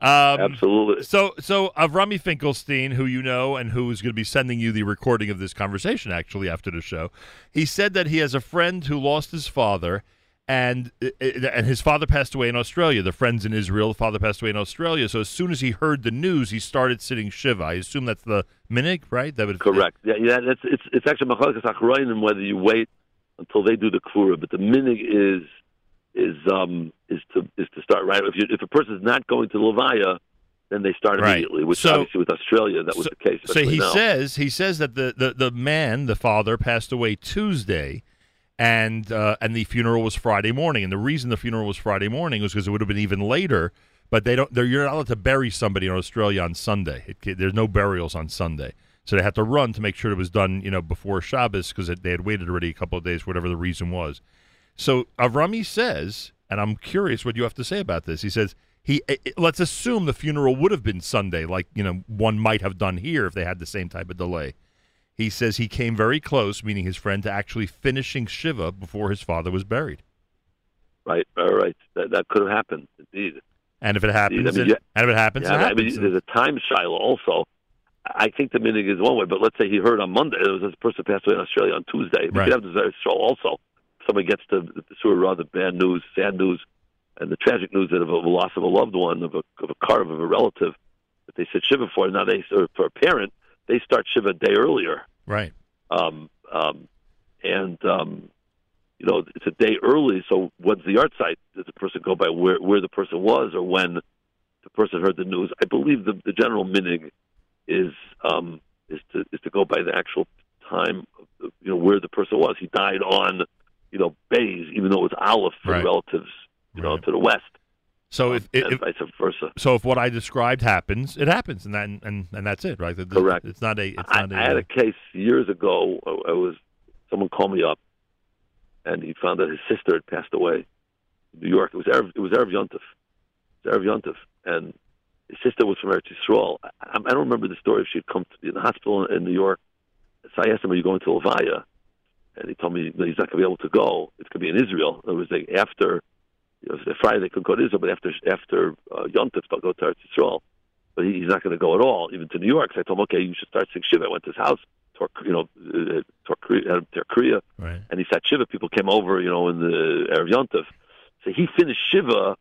Um, Absolutely. So, so Avrami Finkelstein, who you know and who is going to be sending you the recording of this conversation actually after the show, he said that he has a friend who lost his father, and uh, and his father passed away in Australia. The friends in Israel, the father passed away in Australia. So as soon as he heard the news, he started sitting shiva. I assume that's the minhag, right? That would Correct. Yeah, yeah. That's it's it's actually machalikas achroinim whether you wait until they do the kfura, but the minhag is is um is to is to start right. If you if a person's not going to levaya, then they start Right. immediately. Which So- obviously with Australia that was the case. So he now. says he says that the, the, the man, the father, passed away Tuesday, and uh, and the funeral was Friday morning. And the reason the funeral was Friday morning was because it would have been even later. But they don't. They're, you're not allowed to bury somebody in Australia on Sunday. It, there's no burials on Sunday, so they had to run to make sure it was done, you know, before Shabbos because they had waited already a couple of days, whatever the reason was. So Avrami says, and I'm curious what you have to say about this. He says he eh, eh, let's assume the funeral would have been Sunday, like you know one might have done here if they had the same type of delay. He says he came very close, meaning his friend, to actually finishing shiva before his father was buried. right, all right, that that could have happened indeed. And if it happens, Indeed. I mean, it, yeah- and if it happens, Yeah, it I mean, there's a time shiloh also. I think the minhag is one way, but let's say he heard on Monday there was this person passed away in Australia on Tuesday. We Right. could have this show also. Somebody gets to the sewer rather bad news, sad news, and the tragic news that of a loss of a loved one, of a of a carve of a relative that they said shiva for. Now they or for a parent, they start shiva a day earlier. right. Um, um, and um, you know it's a day early. So when's the yahrzeit? Does the person go by where where the person was or when the person heard the news? I believe the the general minhag is um, is to is to go by the actual time, of the, you know, where the person was. He died on, you know, Bays, even though it was Aleph for Right. relatives, you know, to the west, So if, and if, vice versa. so, if what I described happens, it happens, and that and, and that's it, right? The- Correct. It's not a. It's I, not a. I had a case years ago. Uh, I, I was someone called me up, and he found that his sister had passed away in New York. It was Erev, it was Erev Yontif. It was Erev Yontif, and his sister was from Eretz Yisrael. I, I don't remember the story if she had come to the hospital in New York. So I asked him, "Are you going to Levaya?" and he told me that he's not going to be able to go. It's going to be in Israel. It was like after, Friday they could go to Israel, but after after uh, Yom Tov they'll go to Eretz Yisrael. But he, he's not going to go at all, even to New York. So I told him, okay, you should start six shiva. I went to his house, toward, you know, uh, toward Korea, Korea, Right. and he sat shiva. People came over, you know, in the Erev Yom Tov. So he finished shiva.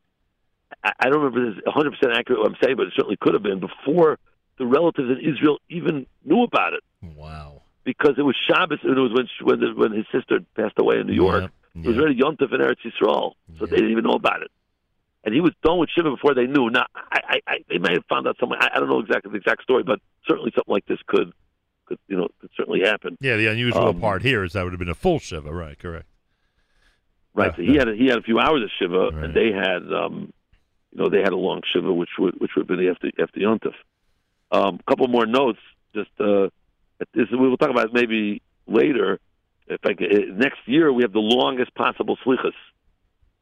I, I don't remember this 100 percent accurate what I'm saying, but it certainly could have been before the relatives in Israel even knew about it Wow. because it was Shabbos and it was when when, the, when his sister passed away in New York. It was already Yom Tov in Eretz Yisrael, so they didn't even know about it. And he was done with Shiva before they knew. Now, I, I, I they may have found out somewhere. I, I don't know exactly the exact story, but certainly something like this could, could you know, could certainly happen. Yeah, the unusual Um, part here is that would have been a full shiva, right? Correct. Right. So he had a, he had a few hours of shiva, and they had um, you know, they had a long shiva, which would which would have been after after Yom Tov. Um, a couple more notes. Just uh, this, we will talk about it maybe later. If I could, uh, next year we have the longest possible slichas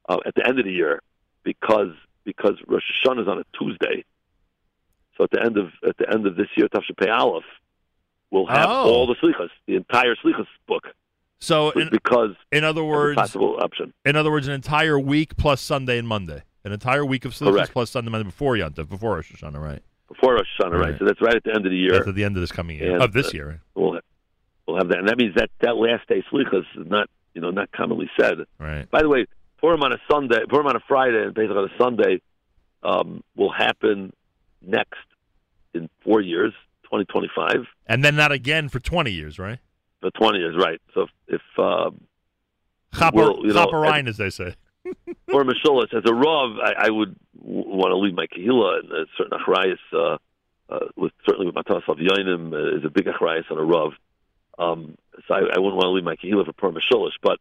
uh, at the end of the year because because Rosh Hashanah is on a Tuesday. So at the end of at the end of this year, Tafshin Aleph, we'll have Oh. all the slichas, the entire slichas book. So in, because in other words, possible option. in other words, an entire week plus Sunday and Monday, an entire week of slichas Correct. plus Sunday and Monday before Yom Tov, before Rosh Hashanah, right? before Rosh Hashanah, right? Right. So that's right at the end of the year. That's at the end of this coming year And, of this uh, year. Right? We'll we'll have that, and that means that that last day slichas is not you know not commonly said. Right. By the way, Purim on a Sunday, Purim on a Friday, and Pesach on a Sunday um, will happen next in four years, twenty twenty five. And then not again for 20 years, right? For twenty years, right? So if, if um, Chopper, you know, as they say. or Mishulas, as a Rav, I, I would w- want to leave my Kehillah and uh, certain Achrayas, uh, uh, with, certainly with Matas of Yoinim uh, is a big Achrayas on a Rav. Um, so I, I wouldn't want to leave my Kehillah for Mishulas, but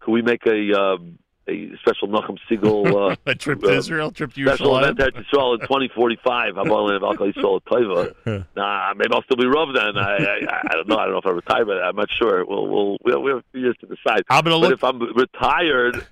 could we make a um, a special Nachum Segal uh, a trip to uh, Israel, trip to special Yerushalayim? event at Yisrael in 2045? I'm all in Al Yisrael Taiva. Nah, maybe I'll still be Rav then. I, I I don't know. I don't know if I retire, but I'm not sure. We'll we'll we have, we have a few years to decide. I'm gonna but look- if I'm retired,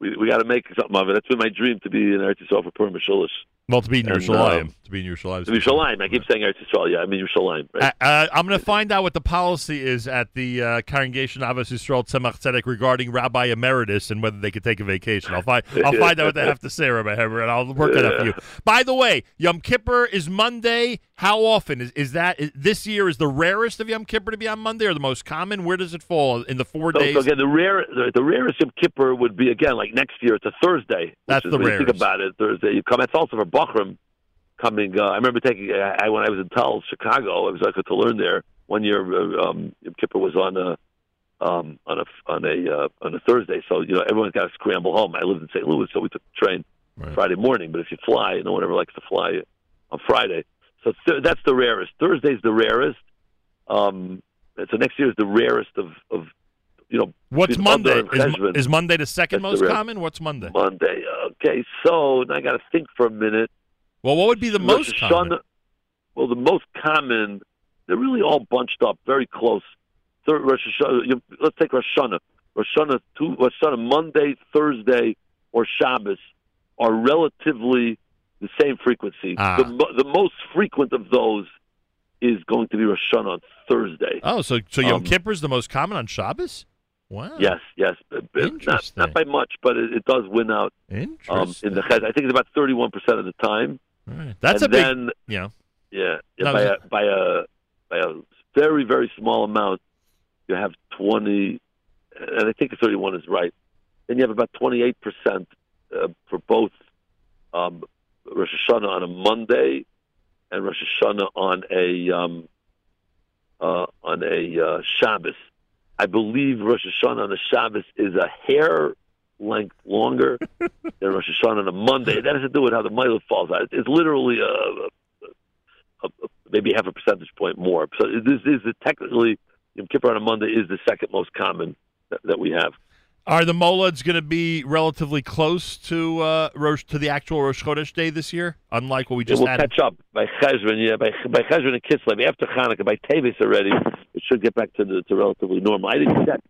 we we got to make something of it. That's been my dream to be in Eretz Yisrael for Purim Mishulish. Well, to be in And, Yerushalayim. um, to be in Yerushalayim. To be Yerushalayim. I keep saying Eretz Yisrael. Yeah, I mean Yerushalayim. Right? Uh, uh, I'm going to find out what the policy is at the uh, congregation of Yisrael Tzemach Tzedek regarding Rabbi Emeritus and whether they could take a vacation. I'll find I'll find out what they have to say, Rabbi Heber, and I'll work it out for you. By the way, Yom Kippur is Monday. How often is is that? Is, this year is the rarest of Yom Kippur to be on Monday, or the most common? Where does it fall in the four So, days? so again, the rare, the, the rarest Yom Kippur would be again like next year. It's a Thursday. That's is, the when you think about it. Thursday, you come. It's also for Bachram coming. Uh, I remember taking. I, I when I was in Tel, Chicago. I was like to learn there. One year, uh, um, Yom Kippur was on a um, on a on a uh, on a Thursday. So you know everyone's got to scramble home. I lived in St. Louis, so we took the train Friday morning. But if you fly, no one ever likes to fly on Friday. So th- that's the rarest. Thursday's the rarest. Um, so next year is the rarest of, of you know. What's Monday? Is, is Monday the second most the common? What's Monday? Monday. Okay, so now I got to think for a minute. Well, what would be the Rosh most common? Well, the most common. They're really all bunched up, very close. Third Rosh Hashanah. Let's take Rosh Hashanah. Rosh Hashanah, two, Rosh Hashanah Monday, Thursday, or Shabbos are relatively the same frequency. Ah. The, the most frequent of those is going to be Rosh Hashanah on Thursday. Oh, so so Yom Um, Kippur is the most common on Shabbos? Wow. Yes, yes, not not by much, but it, it does win out. Um, in the Chez. I think it's about thirty-one percent of the time. Right. That's and a big. then, yeah. Yeah, yeah No, by, a, by a by a very very small amount, you have twenty, and I think thirty-one is right. Then you have about twenty-eight percent uh, for both um, Rosh Hashanah on a Monday and Rosh Hashanah on a um, uh, on a uh, Shabbos. I believe Rosh Hashanah on the Shabbos is a hair length longer than Rosh Hashanah on a Monday. That has to do with how the Mila falls out. It's literally a, a, a, maybe half a percentage point more. So this is technically Yom Kippur on a Monday is the second most common that, that we have. Are the Molads going to be relatively close to uh, Rosh to the actual Rosh Chodesh day this year? Unlike what we just will had. catch up by Cheshvan, yeah, by by Cheshvan and Kislev after Hanukkah, by Tevis already. It should get back to the to relatively normal. I didn't check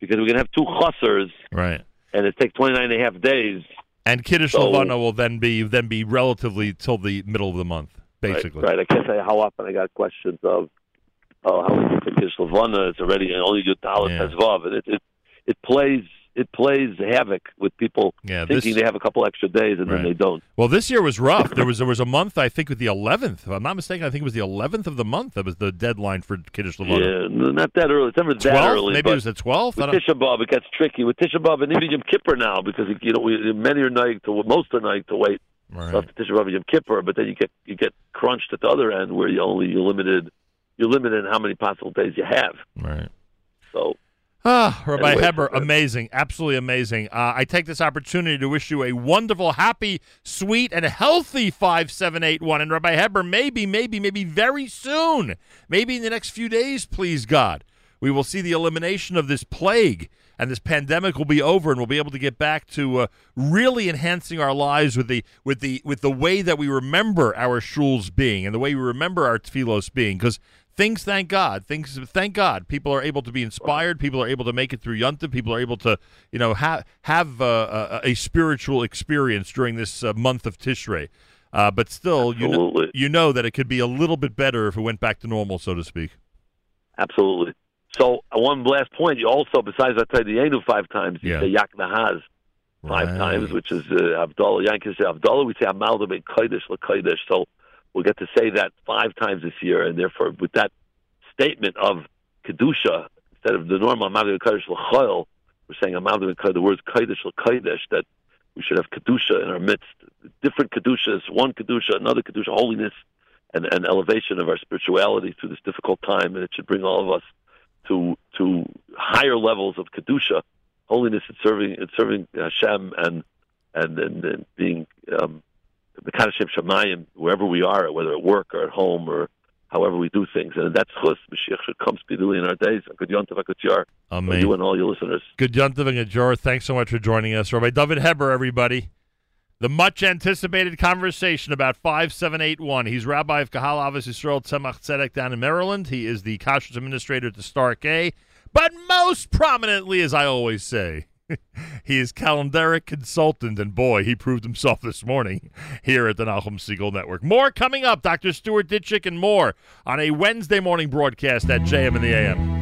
because we're gonna have two chassers, Right. and it takes 29 and a half days. And Kiddush So- Levana will then be then be relatively till the middle of the month, basically. Right, right. I can't say how often I got questions of oh, how we think Kish Levana, it's already only Yud Dalet Yeah. has Vav, and it, it it plays it plays havoc with people Yeah, thinking this- they have a couple extra days and Right. then they don't. Well, this year was rough. There was there was a month I think with the 11th. If I'm not mistaken, I think it was the 11th of the month that was the deadline for Kiddush Levana. Yeah, not that early. It's never that early. Maybe it was the 12th. I With Tisha B'av, it gets tricky. With Tisha B'av and even Yom Kippur now, because you know we, many are night to most are night to wait Right. after Tisha B'av and Yom Kippur, but then you get you get crunched at the other end where you only you're limited you're limited in how many possible days you have. Right. So Ah, Rabbi Heber, amazing, absolutely amazing. Uh, I take this opportunity to wish you a wonderful, happy, sweet, and healthy five seven eight one. And Rabbi Heber, maybe, maybe, maybe very soon, maybe in the next few days, please God, we will see the elimination of this plague, and this pandemic will be over, and we'll be able to get back to uh, really enhancing our lives with the with the with the way that we remember our shuls being, and the way we remember our tefillos being, because things thank god things thank god people are able to be inspired people are able to make it through yunta people are able to you know have have uh, a, a spiritual experience during this uh, month of tishrei uh, but still you know, you know that it could be a little bit better if it went back to normal so to speak absolutely. So uh, one last point, you also besides I tell you the Enu five times, you Yeah. say Yaknehaz five Right. times, which is uh, Abdullah. Yankees say Abdullah. We say Amalda Kodesh LaKodesh. So we'll get to say that five times this year, and therefore with that statement of kedusha instead of the normal Amalda ben Kodesh LaChoil, we're saying Kodesh. The words Kodesh LaKodesh that we should have kedusha in our midst. Different kedushas, one kedusha, another kedusha, holiness and, and elevation of our spirituality through this difficult time, and it should bring all of us to to higher levels of kedusha, holiness, and serving and serving Hashem, and and and, and being um, the of Shemayim wherever we are, whether at work or at home or however we do things, and that's chus. Mashiach should come speedily in our days. Good yontav, good yar. Amen. You and all your listeners. Good Yontav and Gajor. Thanks so much for joining us. Rabbi David Heber, everybody. The much anticipated conversation about 5781. He's rabbi of Kahal Avos Yisrael Tzemach Tzedek down in Maryland. He is the kashrus administrator at the Star-K. But most prominently, as I always say, he is calendaric consultant, and boy, he proved himself this morning here at the Nachum Segal Network. More coming up, Dr. Stuart Ditchek and more on a Wednesday morning broadcast at JM in the AM.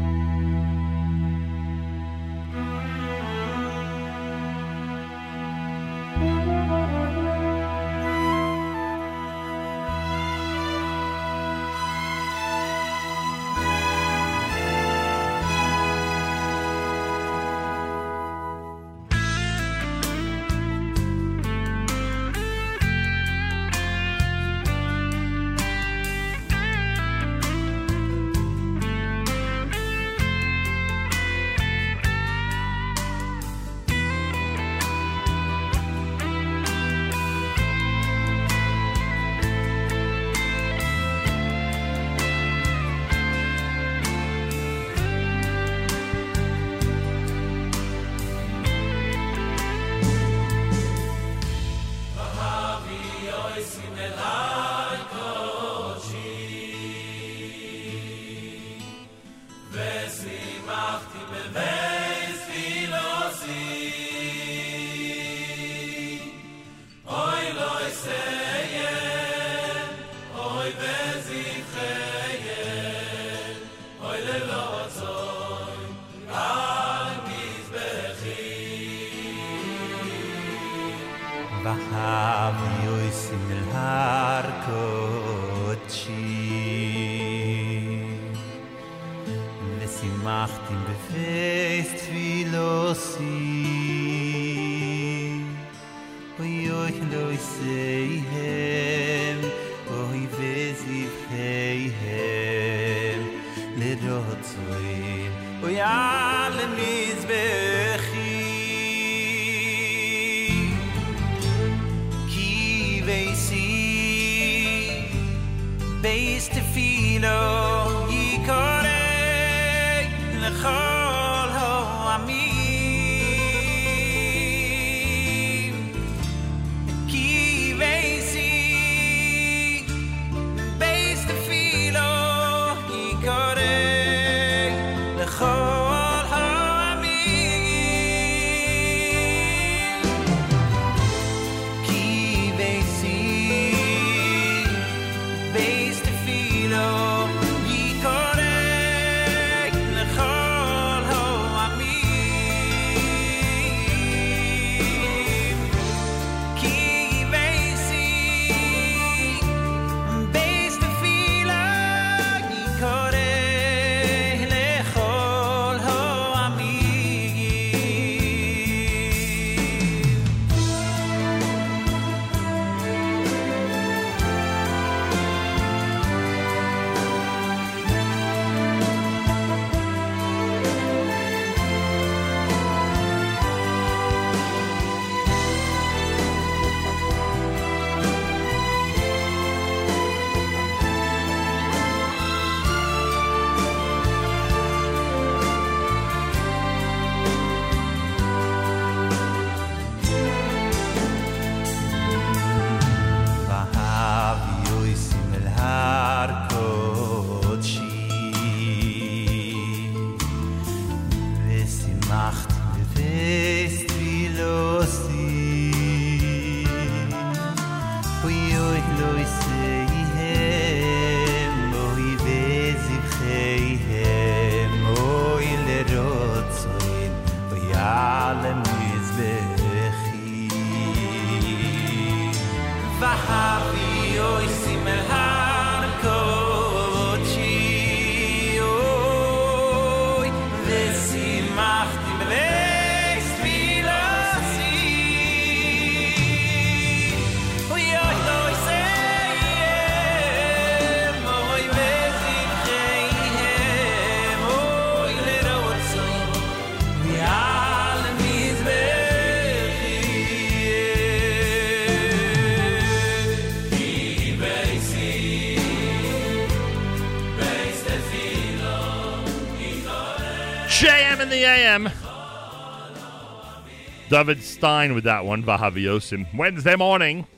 David Stein with that one, Vahaviosim. Wednesday morning.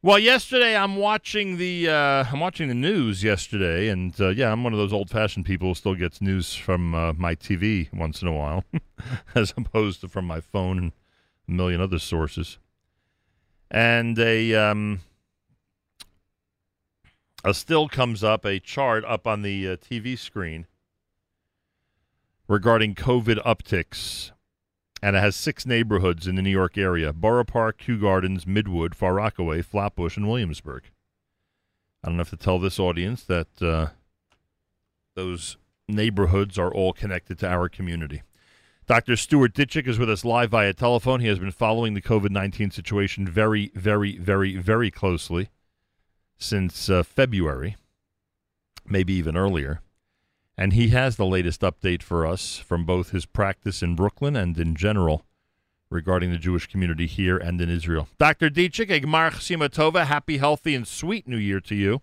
Well, yesterday I'm watching the uh, I'm watching the news yesterday, and uh, yeah, I'm one of those old-fashioned people who still gets news from uh, my TV once in a while, as opposed to from my phone and a million other sources. And a um, a still comes up, a chart up on the uh, TV screen regarding COVID upticks. And it has six neighborhoods in the New York area Borough Park, Kew Gardens, Midwood, Far Rockaway, Flatbush, and Williamsburg. I don't have to tell this audience that uh, those neighborhoods are all connected to our community. Dr. Stuart Ditchek is with us live via telephone. He has been following the COVID 19 situation very, very, very, very closely since uh, February, maybe even earlier. And he has the latest update for us from both his practice in Brooklyn and in general regarding the Jewish community here and in Israel. Dr. Ditchek, a Gmar Chasima Tova, happy, healthy, and sweet new year to you.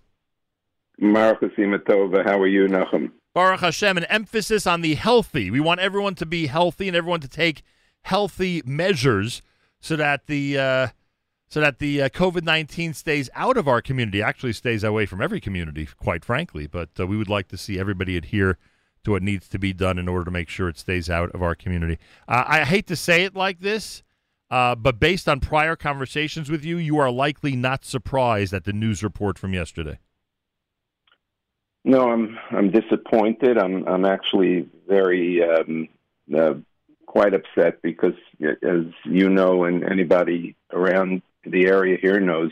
Mark Tova, how are you, Nachum? Baruch Hashem, an emphasis on the healthy. We want everyone to be healthy and everyone to take healthy measures so that the uh, so that the uh, COVID nineteen stays out of our community. Actually, stays away from every community, quite frankly. But uh, we would like to see everybody adhere to what needs to be done in order to make sure it stays out of our community. Uh, I hate to say it like this, uh, but based on prior conversations with you, you are likely not surprised at the news report from yesterday. No, I'm I'm disappointed. I'm I'm actually very um, uh, quite upset because, as you know, and anybody around the area here knows,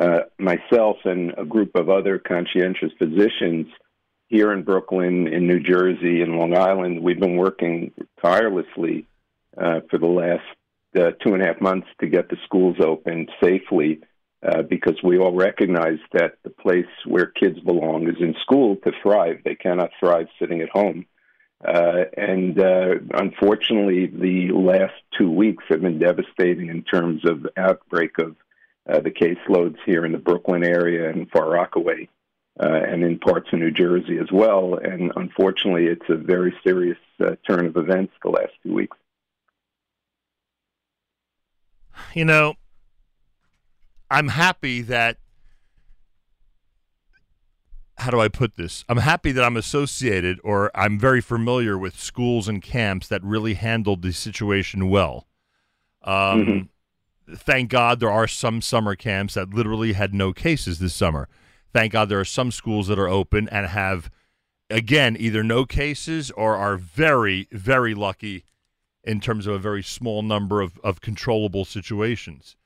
uh, myself and a group of other conscientious physicians here in Brooklyn, in New Jersey, in Long Island, we've been working tirelessly uh, for the last uh, two and a half months to get the schools open safely uh, because we all recognize that the place where kids belong is in school to thrive. They cannot thrive sitting at home. Uh, and uh, unfortunately, the last two weeks have been devastating in terms of outbreak of uh, the caseloads here in the Brooklyn area and Far Rockaway, uh, and in parts of New Jersey as well. And unfortunately, it's a very serious uh, turn of events the last two weeks. You know, I'm happy that how do I put this? I'm happy that I'm associated or I'm very familiar with schools and camps that really handled the situation well. Um, mm-hmm. Thank God there are some summer camps that literally had no cases this summer. Thank God there are some schools that are open and have, again, either no cases or are very, very lucky in terms of a very small number of, of controllable situations.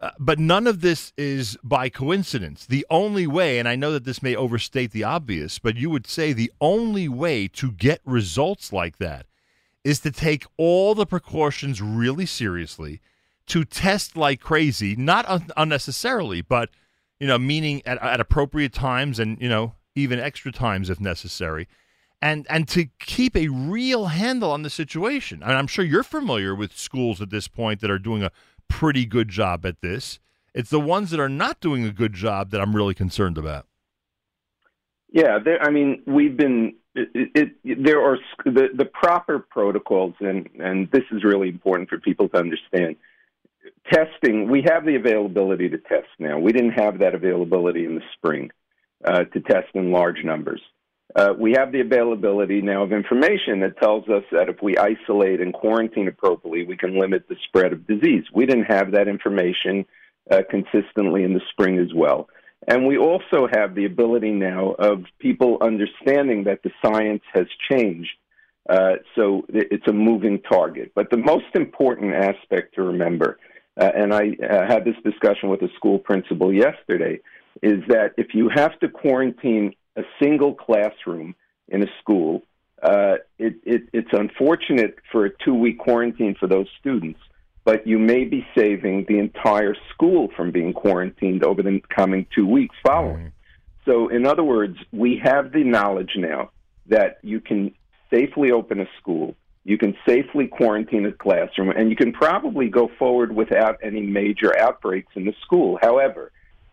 Uh, but none of this is by coincidence. The only way, and I know that this may overstate the obvious, but you would say the only way to get results like that is to take all the precautions really seriously, to test like crazy, not un- unnecessarily, but you know, meaning at, at appropriate times and you know even extra times if necessary, and and to keep a real handle on the situation. And I'm sure you're familiar with schools at this point that are doing a pretty good job at this. It's the ones that are not doing a good job that I'm really concerned about. Yeah, there, I mean, we've been. It, it, there are the the proper protocols, and and this is really important for people to understand. Testing, we have the availability to test now. We didn't have that availability in the spring uh, to test in large numbers. Uh, we have the availability now of information that tells us that if we isolate and quarantine appropriately, we can limit the spread of disease. We didn't have that information uh, consistently in the spring as well. And we also have the ability now of people understanding that the science has changed. Uh, so it's a moving target. But the most important aspect to remember, uh, and I uh, had this discussion with a school principal yesterday, is that if you have to quarantine a single classroom in a school, uh, it, it, it's unfortunate for a two week quarantine for those students, but you may be saving the entire school from being quarantined over the coming two weeks following. Mm. So, in other words, we have the knowledge now that you can safely open a school, you can safely quarantine a classroom, and you can probably go forward without any major outbreaks in the school. However,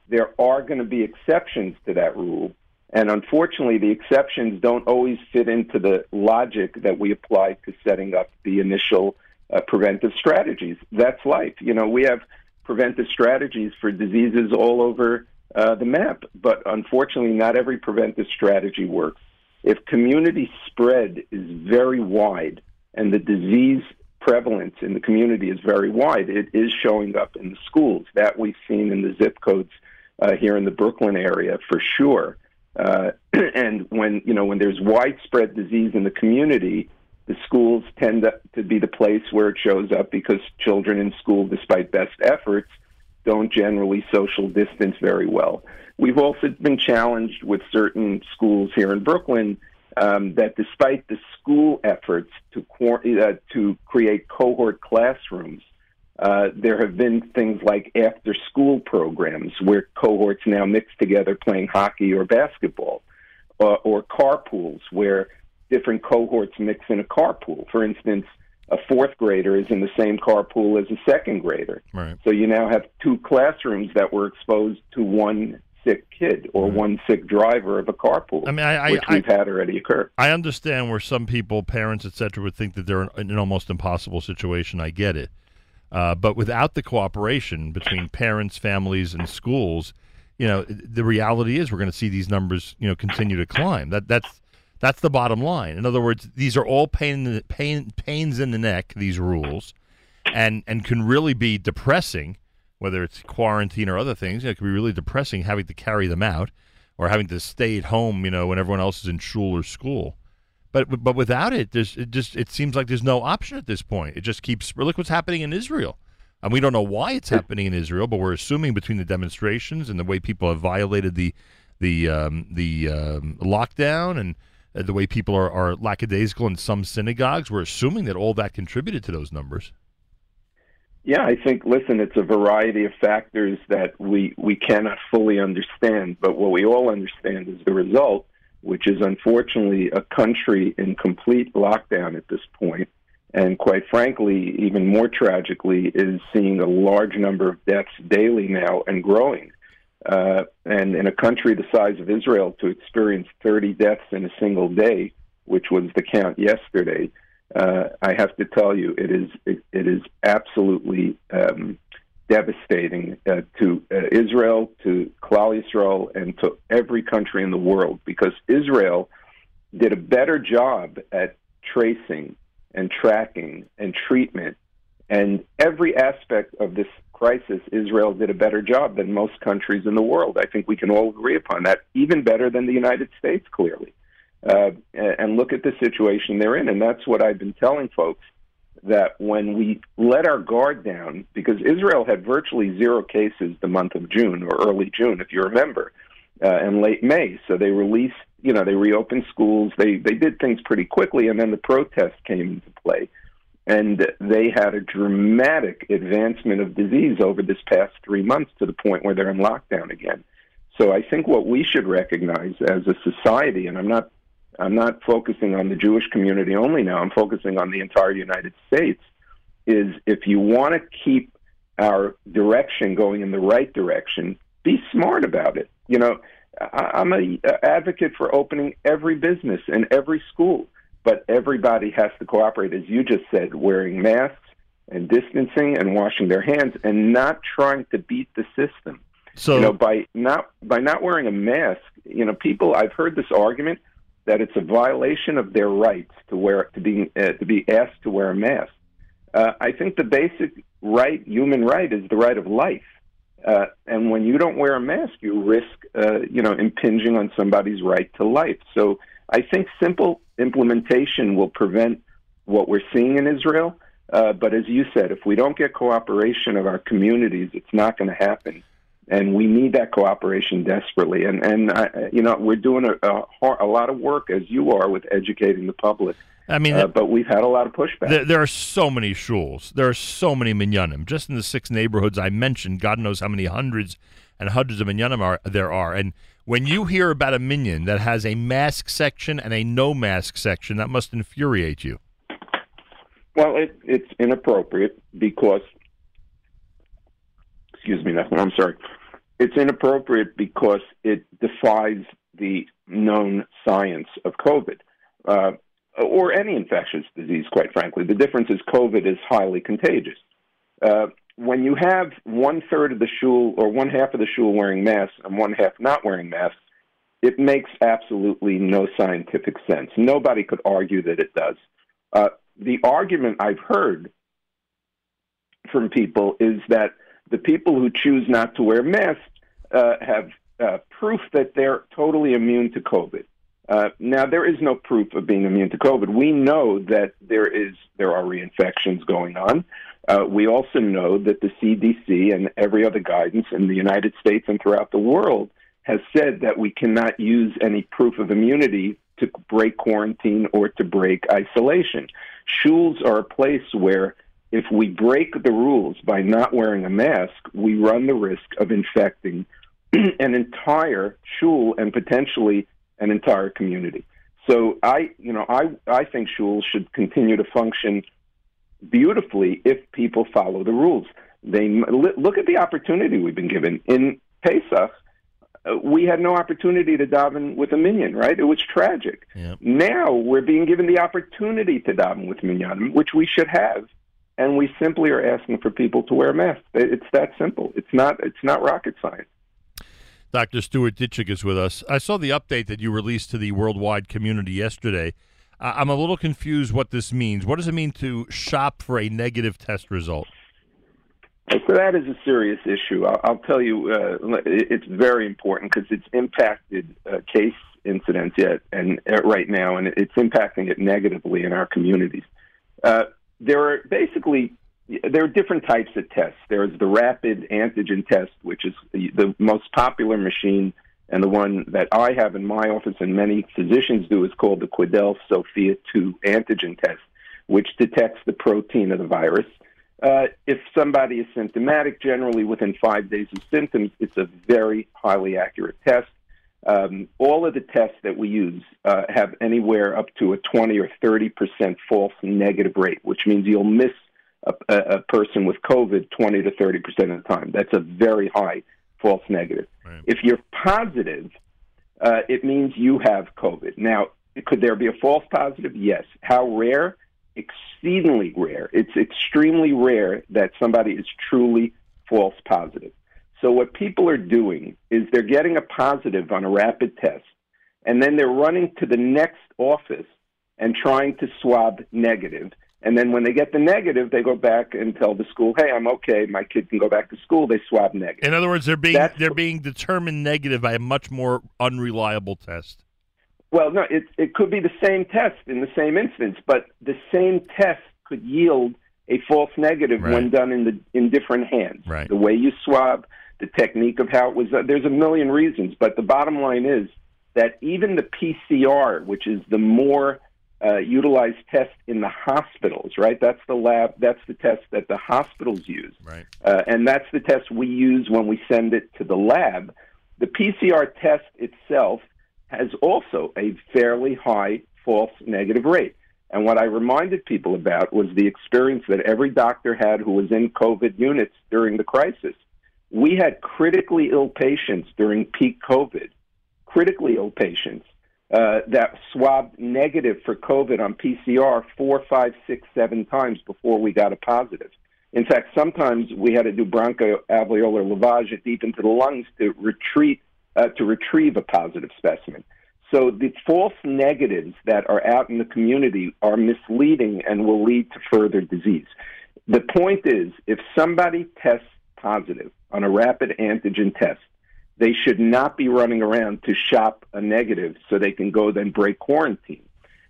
there are going to be exceptions to that rule And unfortunately, the exceptions don't always fit into the logic that we apply to setting up the initial uh, preventive strategies. That's life. You know, we have preventive strategies for diseases all over uh, the map, but unfortunately, not every preventive strategy works. If community spread is very wide and the disease prevalence in the community is very wide, it is showing up in the schools. That we've seen in the zip codes uh, here in the Brooklyn area for sure. Uh, and when you know when there's widespread disease in the community, the schools tend to, to be the place where it shows up because children in school, despite best efforts, don't generally social distance very well. We've also been challenged with certain schools here in Brooklyn um, that, despite the school efforts to uh, to create cohort classrooms, uh, there have been things like after school programs where cohorts now mix together playing hockey or basketball, uh, or carpools where different cohorts mix in a carpool. For instance, a fourth grader is in the same carpool as a second grader. Right. So you now have two classrooms that were exposed to one sick kid or one sick driver of a carpool, I mean, I- I- which we've had already occur. I understand where some people, parents, etc., would think that they're in an almost impossible situation. I get it, uh, but without the cooperation between parents, families, and schools, you know, the reality is we're going to see these numbers, you know, continue to climb. That that's that's the bottom line. In other words, these are all pain, pain pains in the neck. These rules, and and can really be depressing, whether it's quarantine or other things. You know, it can be really depressing having to carry them out, or having to stay at home. You know, when everyone else is in school or school. But but without it, there's it just it seems like there's no option at this point. It just keeps look what's happening in Israel. And we don't know why it's happening in Israel, but we're assuming between the demonstrations and the way people have violated the the um, the um, lockdown and uh, the way people are, are lackadaisical in some synagogues, we're assuming that all that contributed to those numbers. Yeah, I think, listen, it's a variety of factors that we, we cannot fully understand, but what we all understand is the result, which is unfortunately a country in complete lockdown at this point, and quite frankly, even more tragically, is seeing a large number of deaths daily now and growing. Uh, and in a country the size of Israel, to experience 30 deaths in a single day, which was the count yesterday, uh, I have to tell you, it is it, it is absolutely um, devastating uh, to uh, Israel, to Klal Yisrael, and to every country in the world because Israel did a better job at tracing and tracking and treatment and every aspect of this crisis. Israel did a better job than most countries in the world. I think we can all agree upon that, even better than the United States, clearly uh, and look at the situation they're in. And that's what I've been telling folks that when we let our guard down, because Israel had virtually zero cases the month of June or early June, if you remember, uh, and late May. So they released, you know, they reopened schools. They they did things pretty quickly, and then the protests came into play. And they had a dramatic advancement of disease over this past three months to the point where they're in lockdown again. So I think what we should recognize as a society, and I'm not I'm not focusing on the Jewish community only now, I'm focusing on the entire United States, is if you want to keep our direction going in the right direction, be smart about it. You know, I'm a a advocate for opening every business and every school, but everybody has to cooperate, as you just said, wearing masks and distancing and washing their hands and not trying to beat the system. So you know, by not by not wearing a mask, you know, people. I've heard this argument that it's a violation of their rights to wear to be uh, to be asked to wear a mask. Uh, I think the basic right, human right, is the right of life. Uh, and when you don't wear a mask, you risk, uh, you know, impinging on somebody's right to life. So I think simple implementation will prevent what we're seeing in Israel. Uh, but as you said, if we don't get cooperation of our communities, it's not going to happen and we need that cooperation desperately. And and I, you know we're doing a, a, a lot of work as you are with educating the public. I mean, uh, but we've had a lot of pushback. There, there are so many shuls. There are so many minyanim. Just in the six neighborhoods I mentioned, God knows how many hundreds and hundreds of minyanim are, there are. And when you hear about a minyan that has a mask section and a no mask section, that must infuriate you. Well, it, it's inappropriate because, excuse me, Nathan, I'm sorry. It's inappropriate because it defies the known science of COVID. Uh, or any infectious disease, quite frankly. The difference is COVID is highly contagious. Uh, when you have one third of the shul or one half of the shul wearing masks and one half not wearing masks, it makes absolutely no scientific sense. Nobody could argue that it does. Uh, the argument I've heard from people is that the people who choose not to wear masks uh, have uh, proof that they're totally immune to COVID. Uh, now, there is no proof of being immune to COVID. We know that there is there are reinfections going on. Uh, we also know that the CDC and every other guidance in the United States and throughout the world has said that we cannot use any proof of immunity to break quarantine or to break isolation. Shuls are a place where if we break the rules by not wearing a mask, we run the risk of infecting an entire shul and potentially an entire community. So I, you know, I I think shuls should continue to function beautifully if people follow the rules. They look at the opportunity we've been given in Pesach. Uh, we had no opportunity to daven with a minyan, right? It was tragic. Yep. Now we're being given the opportunity to daven with minyanim, which we should have, and we simply are asking for people to wear masks. It's that simple. It's not. It's not rocket science. Dr. Stuart Ditchek is with us. I saw the update that you released to the worldwide community yesterday. Uh, I'm a little confused what this means. What does it mean to shop for a negative test result? So that is a serious issue. I'll, I'll tell you, uh, it's very important because it's impacted uh, case incidents yet and uh, right now, and it's impacting it negatively in our communities. There are basically there are different types of tests. There's the rapid antigen test, which is the, the most popular machine, and the one that I have in my office and many physicians do is called the Quidel Sofia 2 antigen test, which detects the protein of the virus. Uh, if somebody is symptomatic, generally within five days of symptoms, it's a very highly accurate test. Um, all of the tests that we use uh, have anywhere up to a 20 or 30 percent false negative rate, which means you'll miss a, a, person with COVID 20 to 30 percent of the time. That's a very high false negative. Right. If you're positive, uh, it means you have COVID. Now, could there be a false positive? Yes. How rare? Exceedingly rare. It's extremely rare that somebody is truly false positive. So, what people are doing is they're getting a positive on a rapid test, and then they're running to the next office and trying to swab negative. And then when they get the negative, they go back and tell the school, "Hey, I'm okay. My kid can go back to school." They swab negative. In other words, they're being That's- they're being determined negative by a much more unreliable test. Well, no, it it could be the same test in the same instance, but the same test could yield a false negative Right. when done in the in different hands. Right. The way you swab, the technique of how it was. done. There's a million reasons, but the bottom line is that even the PCR, which is the more uh, utilized test in the hospitals, right? That's the lab. That's the test that the hospitals use. Right. Uh, and that's the test we use when we send it to the lab. The PCR test itself has also a fairly high false negative rate. And what I reminded people about was the experience that every doctor had who was in COVID units during the crisis. We had critically ill patients during peak COVID, critically ill patients uh, that swabbed negative for COVID on PCR four, five, six, seven times before we got a positive. In fact, sometimes we had to do bronchoalveolar lavage deep into the lungs to retreat uh, to retrieve a positive specimen. So the false negatives that are out in the community are misleading and will lead to further disease. The point is, if somebody tests positive on a rapid antigen test, they should not be running around to shop a negative so they can go then break quarantine.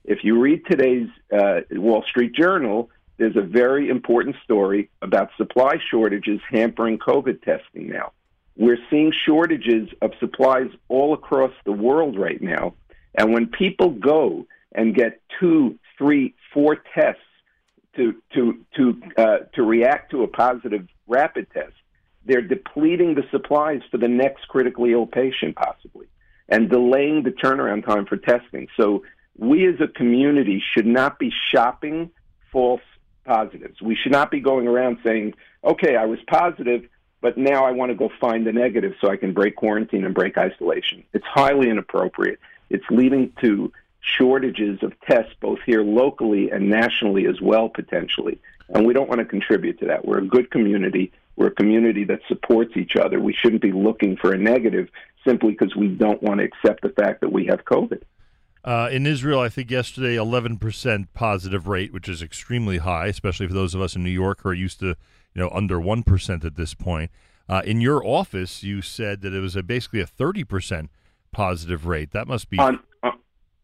If you read today's uh, Wall Street Journal, there's a very important story about supply shortages hampering COVID testing now. We're seeing shortages of supplies all across the world right now. And when people go and get two, three, four tests to to to uh, to react to a positive rapid test, they're depleting the supplies for the next critically ill patient, possibly, and delaying the turnaround time for testing. So we as a community should not be shopping false positives. We should not be going around saying, "Okay, I was positive." But now I want to go find the negative so I can break quarantine and break isolation. It's highly inappropriate. it's leading to shortages of tests both here locally and nationally as well, potentially. And we don't want to contribute to that. We're a good community. We're a community that supports each other. We shouldn't be looking for a negative simply because we don't want to accept the fact that we have COVID. Uh, in Israel, I think yesterday, 11% positive rate, which is extremely high, especially for those of us in New York who are used to, you know, under 1% at this point. Uh, in your office, you said that it was a, basically a 30% positive rate. That must be. On,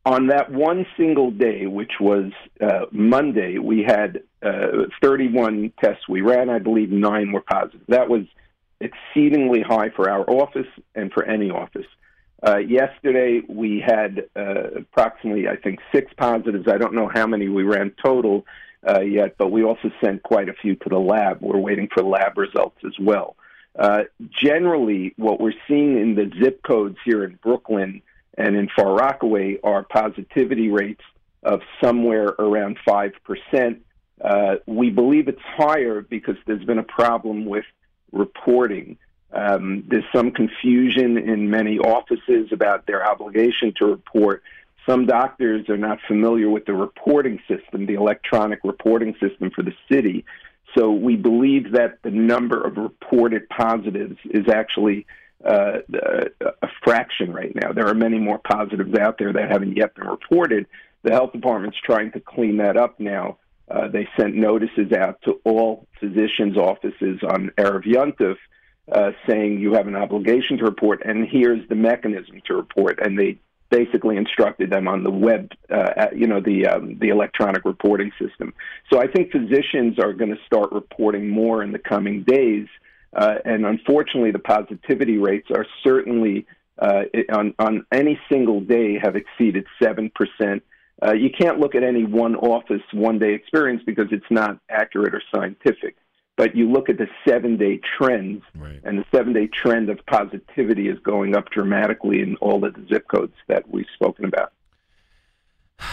on that one single day, which was uh, Monday, we had uh, 31 tests we ran. I believe nine were positive. That was exceedingly high for our office and for any office. Uh, yesterday, we had uh, approximately, I think, six positives. I don't know how many we ran total uh, yet, but we also sent quite a few to the lab. We're waiting for lab results as well. Uh, generally, what we're seeing in the zip codes here in Brooklyn and in Far Rockaway are positivity rates of somewhere around 5%. Uh, we believe it's higher because there's been a problem with reporting. Um, there's some confusion in many offices about their obligation to report. Some doctors are not familiar with the reporting system, the electronic reporting system for the city. So we believe that the number of reported positives is actually uh, a fraction right now. There are many more positives out there that haven't yet been reported. The health department's trying to clean that up now. Uh, they sent notices out to all physicians' offices on Erev uh, saying you have an obligation to report, and here's the mechanism to report. And they basically instructed them on the web, uh, you know, the um, the electronic reporting system. So I think physicians are going to start reporting more in the coming days. Uh, and unfortunately, the positivity rates are certainly uh, on on any single day have exceeded seven percent. Uh, you can't look at any one office one day experience because it's not accurate or scientific. But you look at the seven day trends, and the seven day trend of positivity is going up dramatically in all of the zip codes that we've spoken about.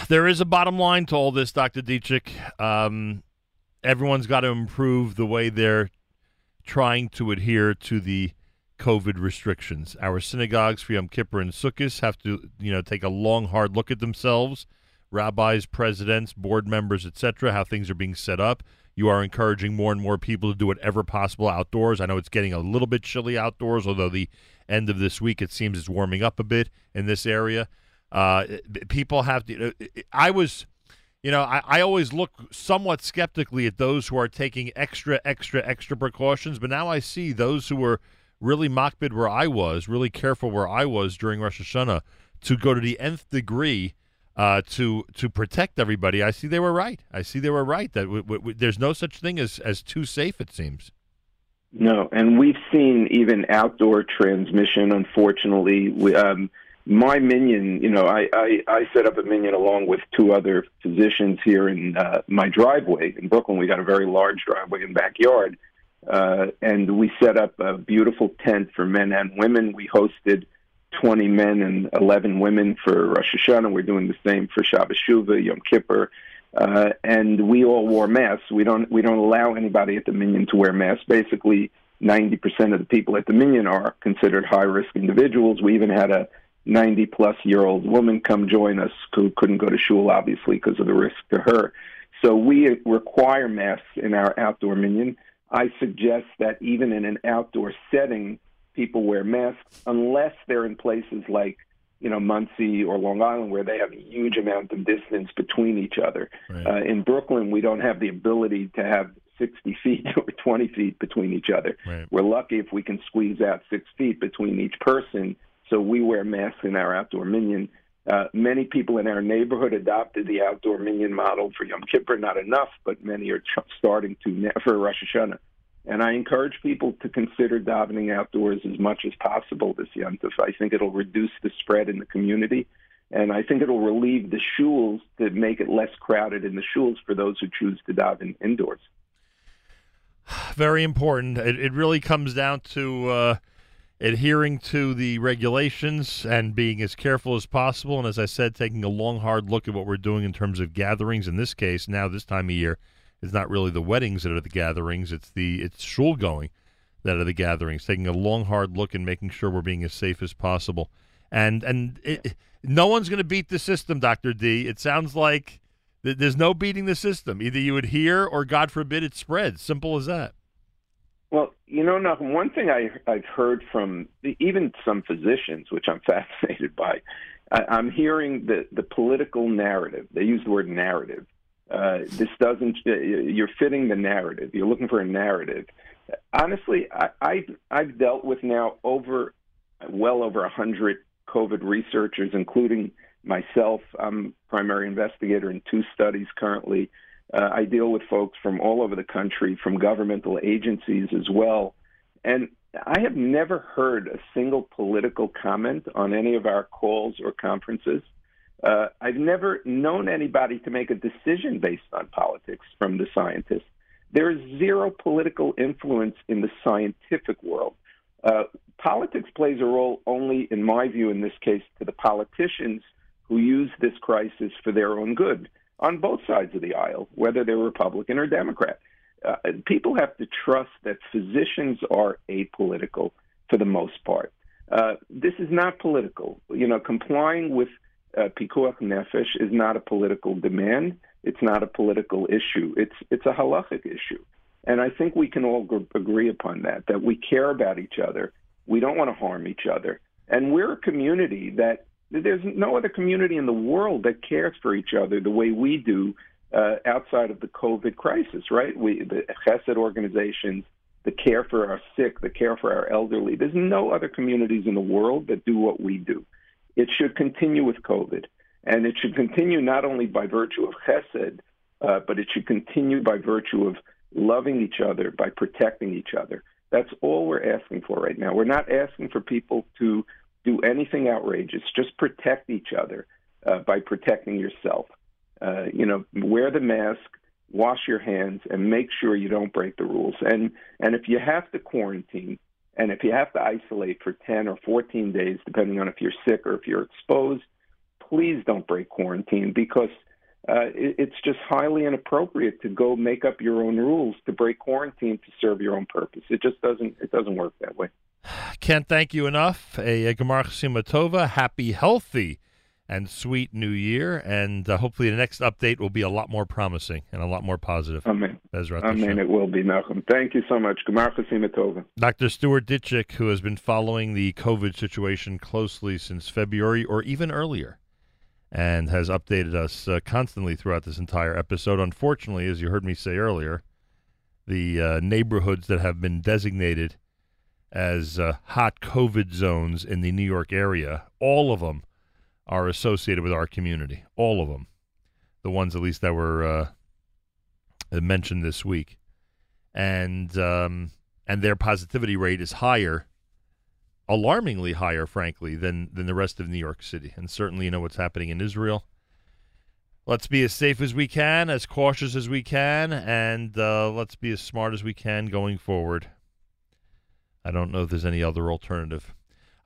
There is a bottom line to all this, Dr. Ditchek. Um, everyone's got to improve the way they're trying to adhere to the COVID restrictions. Our synagogues for Yom Kippur and Sukkot have to, you know, take a long, hard look at themselves. Rabbis, presidents, board members, etc., how things are being set up. You are encouraging more and more people to do whatever possible outdoors. I know it's getting a little bit chilly outdoors, although the end of this week it seems it's warming up a bit in this area. Uh, people have to. I was, you know, I, I always look somewhat skeptically at those who are taking extra, extra, extra precautions, but now I see those who were really makpid where I was, really careful where I was during Rosh Hashanah, to go to the nth degree uh, to to protect everybody. I see they were right. I see they were right that w- w- there's no such thing as as too safe. It seems. No, and we've seen even outdoor transmission. Unfortunately, we, um, my minyan, you know, I, I I set up a minyan along with two other physicians here in uh, my driveway in Brooklyn. We got a very large driveway and backyard, uh, and we set up a beautiful tent for men and women. We hosted 20 men and 11 women for Rosh Hashanah. We're doing the same for Shabbos Shuvah, Yom Kippur, uh, and we all wore masks. We don't we don't allow anybody at the Minyan to wear masks. Basically, 90% of the people at the Minyan are considered high risk individuals. We even had a 90 plus year old woman come join us who couldn't go to shul obviously because of the risk to her. So we require masks in our outdoor Minyan. I suggest that even in an outdoor setting people wear masks unless they're in places like you know Monsey or Long Island where they have a huge amount of distance between each other. Right. Uh, in Brooklyn, we don't have the ability to have 60 feet or 20 feet between each other. Right. We're lucky if we can squeeze out six feet between each person. So we wear masks in our outdoor minyan. Uh, many people in our neighborhood adopted the outdoor minyan model for Yom Kippur. Not enough, but many are starting to now for Rosh Hashanah. And I encourage people to consider davening outdoors as much as possible this Yom Tov. I think it'll reduce the spread in the community, and I think it'll relieve the shuls to make it less crowded in the shuls for those who choose to daven indoors. Very important. It, it really comes down to uh, adhering to the regulations and being as careful as possible. And as I said, taking a long, hard look at what we're doing in terms of gatherings. In this case, now this time of year it's not really the weddings that are the gatherings; it's the it's shul going that are the gatherings. Taking a long, hard look and making sure we're being as safe as possible. and and it, no one's going to beat the system, Doctor D. It sounds like th- there's no beating the system. Either you adhere, or God forbid, it spreads. Simple as that. Well, you know, one thing I, I've heard from even some physicians, which I'm fascinated by, I, I'm hearing the, the political narrative. They use the word narrative. Uh, this doesn't, uh, you're fitting the narrative. You're looking for a narrative. Honestly, I, I, I've dealt with now over, well over 100 COVID researchers, including myself. I'm primary investigator in two studies currently. Uh, I deal with folks from all over the country, from governmental agencies as well. And I have never heard a single political comment on any of our calls or conferences. Uh, I've never known anybody to make a decision based on politics from the scientists. There is zero political influence in the scientific world. Uh, politics plays a role only, in my view, in this case, to the politicians who use this crisis for their own good on both sides of the aisle, whether they're Republican or Democrat. Uh, people have to trust that physicians are apolitical for the most part. Uh, this is not political. You know, complying with uh, pikuach nefesh is not a political demand. It's not a political issue. It's it's a halachic issue, and I think we can all agree upon that. That we care about each other. We don't want to harm each other, and we're a community that there's no other community in the world that cares for each other the way we do uh, outside of the COVID crisis, right? We, the Chesed organizations, the care for our sick, the care for our elderly. There's no other communities in the world that do what we do. It should continue with COVID, and it should continue not only by virtue of Chesed, uh, but it should continue by virtue of loving each other, by protecting each other. That's all we're asking for right now. We're not asking for people to do anything outrageous. Just protect each other uh, by protecting yourself. Uh, you know, wear the mask, wash your hands, and make sure you don't break the rules. And and if you have to quarantine, and if you have to isolate for ten or fourteen days, depending on if you're sick or if you're exposed, please don't break quarantine because uh, it, it's just highly inappropriate to go make up your own rules to break quarantine to serve your own purpose. It just doesn't it doesn't work that way. Can't thank you enough. A, Gemar Tova, happy, healthy, and sweet new year. And uh, hopefully the next update will be a lot more promising and a lot more positive. Amen. Bezrat Amen. Hashem. It will be, Nachum. Thank you so much. Gemar Tova. Dr. Stuart Ditchek, who has been following the COVID situation closely since February or even earlier, and has updated us uh, constantly throughout this entire episode. Unfortunately, as you heard me say earlier, the uh, neighborhoods that have been designated as uh, hot COVID zones in the New York area, all of them are associated with our community. All of them. The ones, at least, that were uh, mentioned this week. And um, and their positivity rate is higher, alarmingly higher, frankly, than than the rest of New York City. And certainly, you know what's happening in Israel. Let's be as safe as we can, as cautious as we can, and uh, let's be as smart as we can going forward. I don't know if there's any other alternative.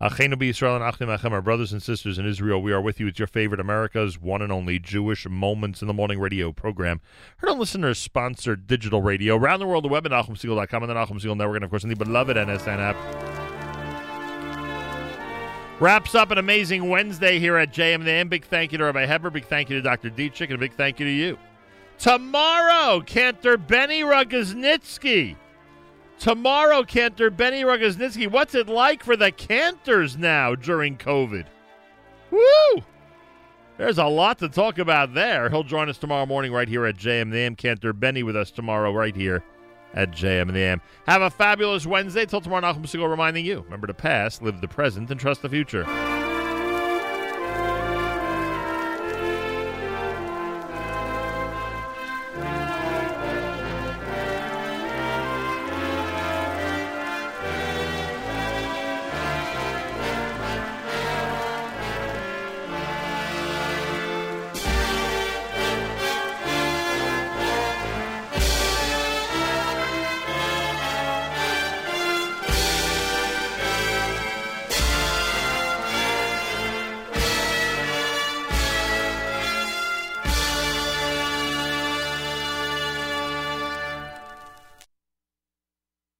Achenu B'Yisrael and Achim Achem, our brothers and sisters in Israel, we are with you. It's your favorite America's one and only Jewish Moments in the Morning radio program. Heard on listeners sponsored digital radio around the world, the web at NachumSegal.com and the Nachum Segal Network, and of course, in the beloved NSN app. Wraps up an amazing Wednesday here at JM. the Big thank you to Rabbi Heber. Big thank you to Dr. Ditchek. And a big thank you to you. Tomorrow, Cantor Benny Rogoznitsky. Tomorrow, Cantor Benny Rogoznitsky. What's it like for the Cantors now during COVID? Woo! There's a lot to talk about there. He'll join us tomorrow morning right here at JM the AM. Cantor Benny with us tomorrow right here at JM the AM. Have a fabulous Wednesday. Till tomorrow, Nachum Segal reminding you, remember the past, live the present, and trust the future.